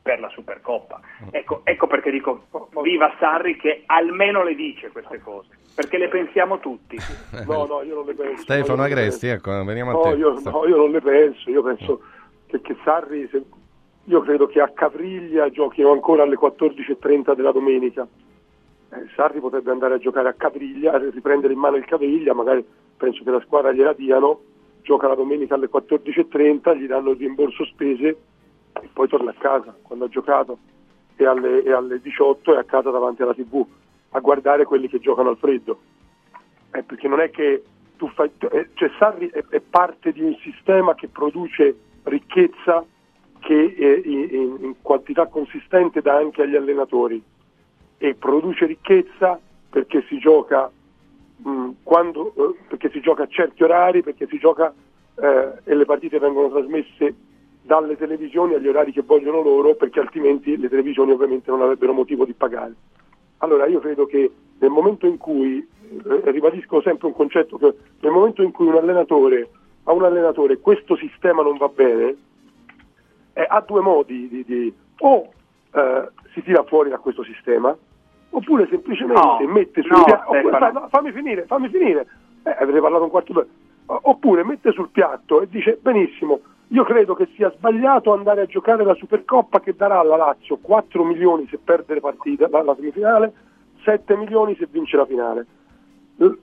per la Supercoppa. Ecco, ecco perché dico viva Sarri che almeno le dice queste cose, perché le pensiamo tutti. (laughs) No, no, io non le penso. Stefano No, io non le Agresti, ecco, veniamo a No, te. io, no, io non ne penso, io penso che, che Sarri, se- io credo che a Capriglia giochino ancora alle 14.30 della domenica. Eh, Sarri potrebbe andare a giocare a Capriglia, riprendere in mano il Capriglia, magari penso che la squadra gliela diano, gioca la domenica alle 14.30, gli danno il rimborso spese e poi torna a casa quando ha giocato e alle, e alle 18 è a casa davanti alla tv a guardare quelli che giocano al freddo. Eh, perché non è che tu fai, eh, cioè Sarri è, è parte di un sistema che produce ricchezza che in, in- quantità consistente dà anche agli allenatori e produce ricchezza perché si gioca quando, eh, perché si gioca a certi orari, perché si gioca eh, e le partite vengono trasmesse dalle televisioni agli orari che vogliono loro, perché altrimenti le televisioni ovviamente non avrebbero motivo di pagare. Allora io credo che nel momento in cui, eh, ribadisco sempre un concetto, che nel momento in cui un allenatore a un allenatore questo sistema non va bene, eh, ha due modi di, di- o eh, si tira fuori da questo sistema, oppure semplicemente No, mette sul no, piatto, oppure, fa- no, fammi finire, fammi finire, eh, avete parlato un quarto d'ora, oppure mette sul piatto e dice benissimo, io credo che sia sbagliato andare a giocare la Supercoppa che darà alla Lazio 4 milioni se perde le partite, la, la semifinale, 7 milioni se vince la finale.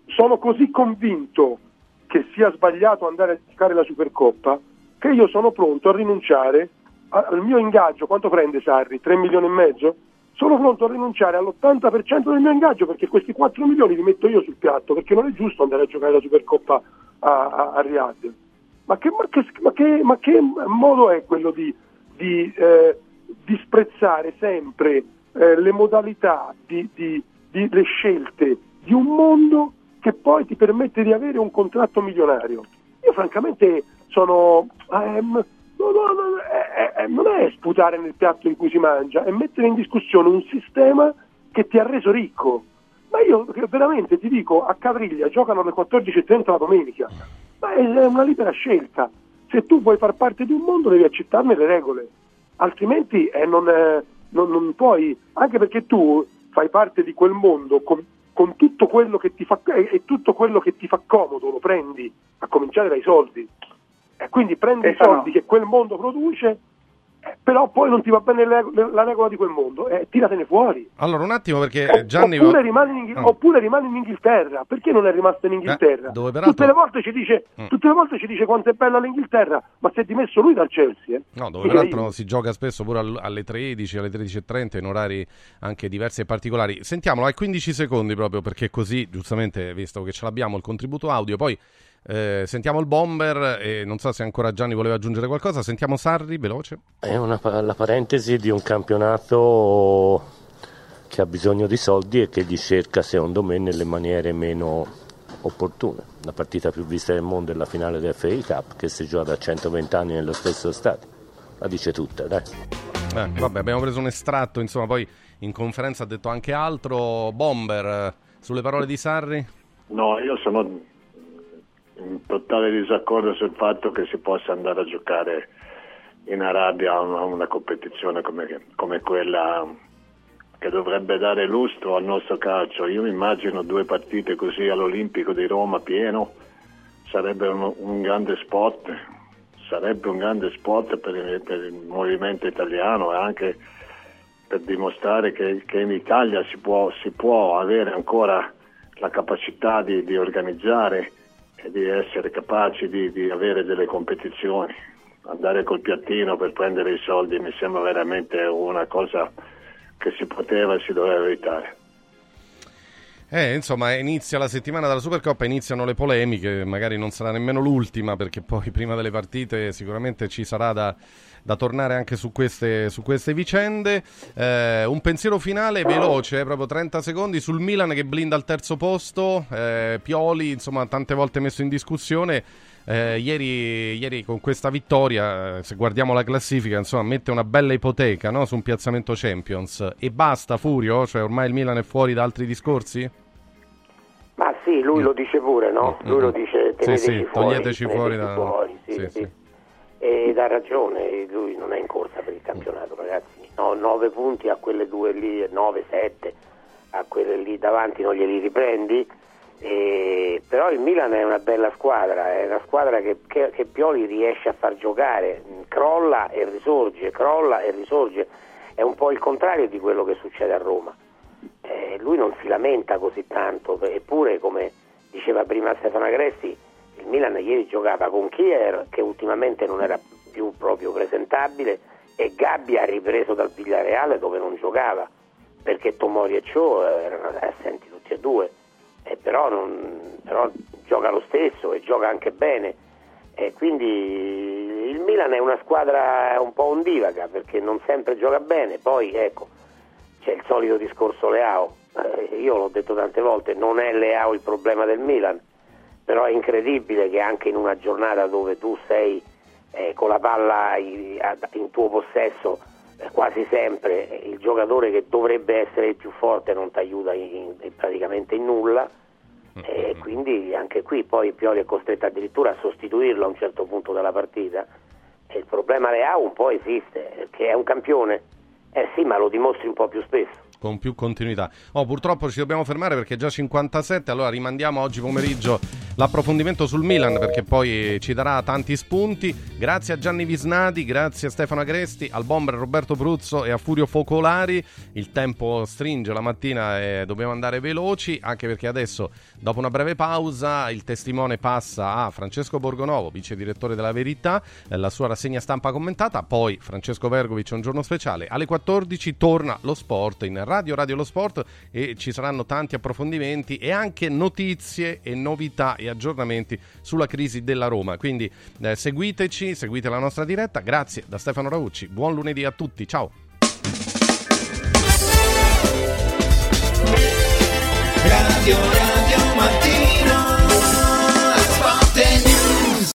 Sono così convinto che sia sbagliato andare a giocare la Supercoppa che io sono pronto a rinunciare al mio ingaggio. Quanto prende Sarri? 3 milioni e mezzo? Sono pronto a rinunciare all'80% del mio ingaggio perché questi 4 milioni li metto io sul piatto perché non è giusto andare a giocare la Supercoppa a, a, a Riyadh. Ma che, ma, che, ma, che, ma che modo è quello di, di, eh, disprezzare sempre eh, le modalità, di, di- le scelte di un mondo che poi ti permette di avere un contratto milionario? Io francamente sono... ehm, no, no, no, è- non è sputare nel piatto in cui si mangia, è mettere in discussione un sistema che ti ha reso ricco. Ma io veramente ti dico, a Cavriglia giocano alle 14.30 la domenica, ma è una libera scelta. Se tu vuoi far parte di un mondo devi accettarne le regole, altrimenti eh, non, eh, non- non puoi, anche perché tu fai parte di quel mondo con, con tutto quello che ti fa e e tutto quello che ti fa comodo lo prendi, a cominciare dai soldi. E quindi prendi i Stefano. soldi che quel mondo produce, eh, però poi non ti va bene le- le- la regola di quel mondo, e tiratene fuori. Allora, un attimo perché Gianni... Oppure rimane, in Mm. oppure rimane in Inghilterra, perché non è rimasto in Inghilterra? Eh, dove peraltro- tutte, le volte ci dice, Mm. tutte le volte ci dice quanto è bella l'Inghilterra, ma si è dimesso lui dal Chelsea. eh. No, dove peraltro si gioca spesso pure al- alle 13, alle 13.30 in orari anche diversi e particolari. Sentiamolo, hai 15 secondi proprio perché così, giustamente, visto che ce l'abbiamo il contributo audio, poi Eh, sentiamo il bomber e non so se ancora Gianni voleva aggiungere qualcosa. Sentiamo Sarri, veloce. È una, la parentesi di un campionato che ha bisogno di soldi e che li cerca, secondo me, nelle maniere meno opportune. La partita più vista del mondo è la finale del FA Cup che si gioca da 120 anni nello stesso stadio. La dice tutta, dai. Eh, vabbè, abbiamo preso un estratto, insomma, poi in conferenza ha detto anche altro. Bomber, eh, sulle parole di Sarri? No, io sono in totale disaccordo sul fatto che si possa andare a giocare in Arabia a una, una competizione come, come quella che dovrebbe dare lustro al nostro calcio. Io mi immagino due partite così all'Olimpico di Roma pieno, sarebbe un, un grande spot, sarebbe un grande spot per il, per il movimento italiano e anche per dimostrare che, che in Italia si può, si può, avere ancora la capacità di, di organizzare di essere capaci di, di avere delle competizioni. Andare col piattino per prendere i soldi mi sembra veramente una cosa che si poteva e si doveva evitare. Eh, insomma, inizia la settimana della Supercoppa, iniziano le polemiche, magari non sarà nemmeno l'ultima perché poi prima delle partite sicuramente ci sarà da, da tornare anche su queste, su queste vicende. Eh, un pensiero finale veloce, eh, proprio 30 secondi, sul Milan che blinda al terzo posto, eh, Pioli, insomma, tante volte messo in discussione. Eh, ieri, ieri, con questa vittoria, eh, se guardiamo la classifica, insomma, mette una bella ipoteca no? su un piazzamento Champions. E basta, Furio? Cioè, ormai il Milan è fuori da altri discorsi? Ma sì, lui mm. lo dice pure, no? Lui mm. lo dice teneteci sì, sì, fuori, toglieteci fuori, da... fuori sì, sì, sì. Ed ha ragione, lui non è in corsa per il campionato, ragazzi. No, 9 punti a quelle due lì, 9, 7 a quelle lì davanti non glieli riprendi e, però il Milan è una bella squadra, è una squadra che, che, che, Pioli riesce a far giocare, crolla e risorge, crolla e risorge, è un po' il contrario di quello che succede a Roma. Eh, lui non si lamenta così tanto, eppure come diceva prima Stefano Agresti, il Milan ieri giocava con Kier che ultimamente non era più proprio presentabile e Gabbi ha ripreso dal Villareale dove non giocava perché Tomori e Cho erano assenti tutti e due. Eh, però, non, però, gioca lo stesso e gioca anche bene. E quindi il Milan è una squadra un po' ondivaga perché non sempre gioca bene, poi ecco c'è il solito discorso Leao, eh, io l'ho detto tante volte, non è Leao il problema del Milan, però è incredibile che anche in una giornata dove tu sei eh, con la palla in, in tuo possesso eh, quasi sempre il giocatore che dovrebbe essere il più forte non ti aiuta in, in, praticamente in nulla. E quindi anche qui poi Pioli è costretto addirittura a sostituirlo a un certo punto della partita. E il problema Leao un po' esiste perché è un campione. Eh sì ma lo dimostri un po' più spesso con più continuità. Oh, purtroppo ci dobbiamo fermare perché è già 57, allora rimandiamo oggi pomeriggio l'approfondimento sul Milan perché poi ci darà tanti spunti. Grazie a Gianni Visnati, grazie a Stefano Agresti, al bomber Roberto Bruzzo e a Furio Focolari. Il tempo stringe la mattina e dobbiamo andare veloci anche perché adesso dopo una breve pausa il testimone passa a Francesco Borgonovo, vice direttore della Verità, la sua rassegna stampa commentata, poi Francesco Vergovic un giorno speciale. Alle 14 torna lo sport in Radio Radio Lo Sport e ci saranno tanti approfondimenti e anche notizie e novità e aggiornamenti sulla crisi della Roma. Quindi eh, seguiteci, seguite la nostra diretta. Grazie da Stefano Raucci. Buon lunedì a tutti. Ciao. Radio Radio Mattino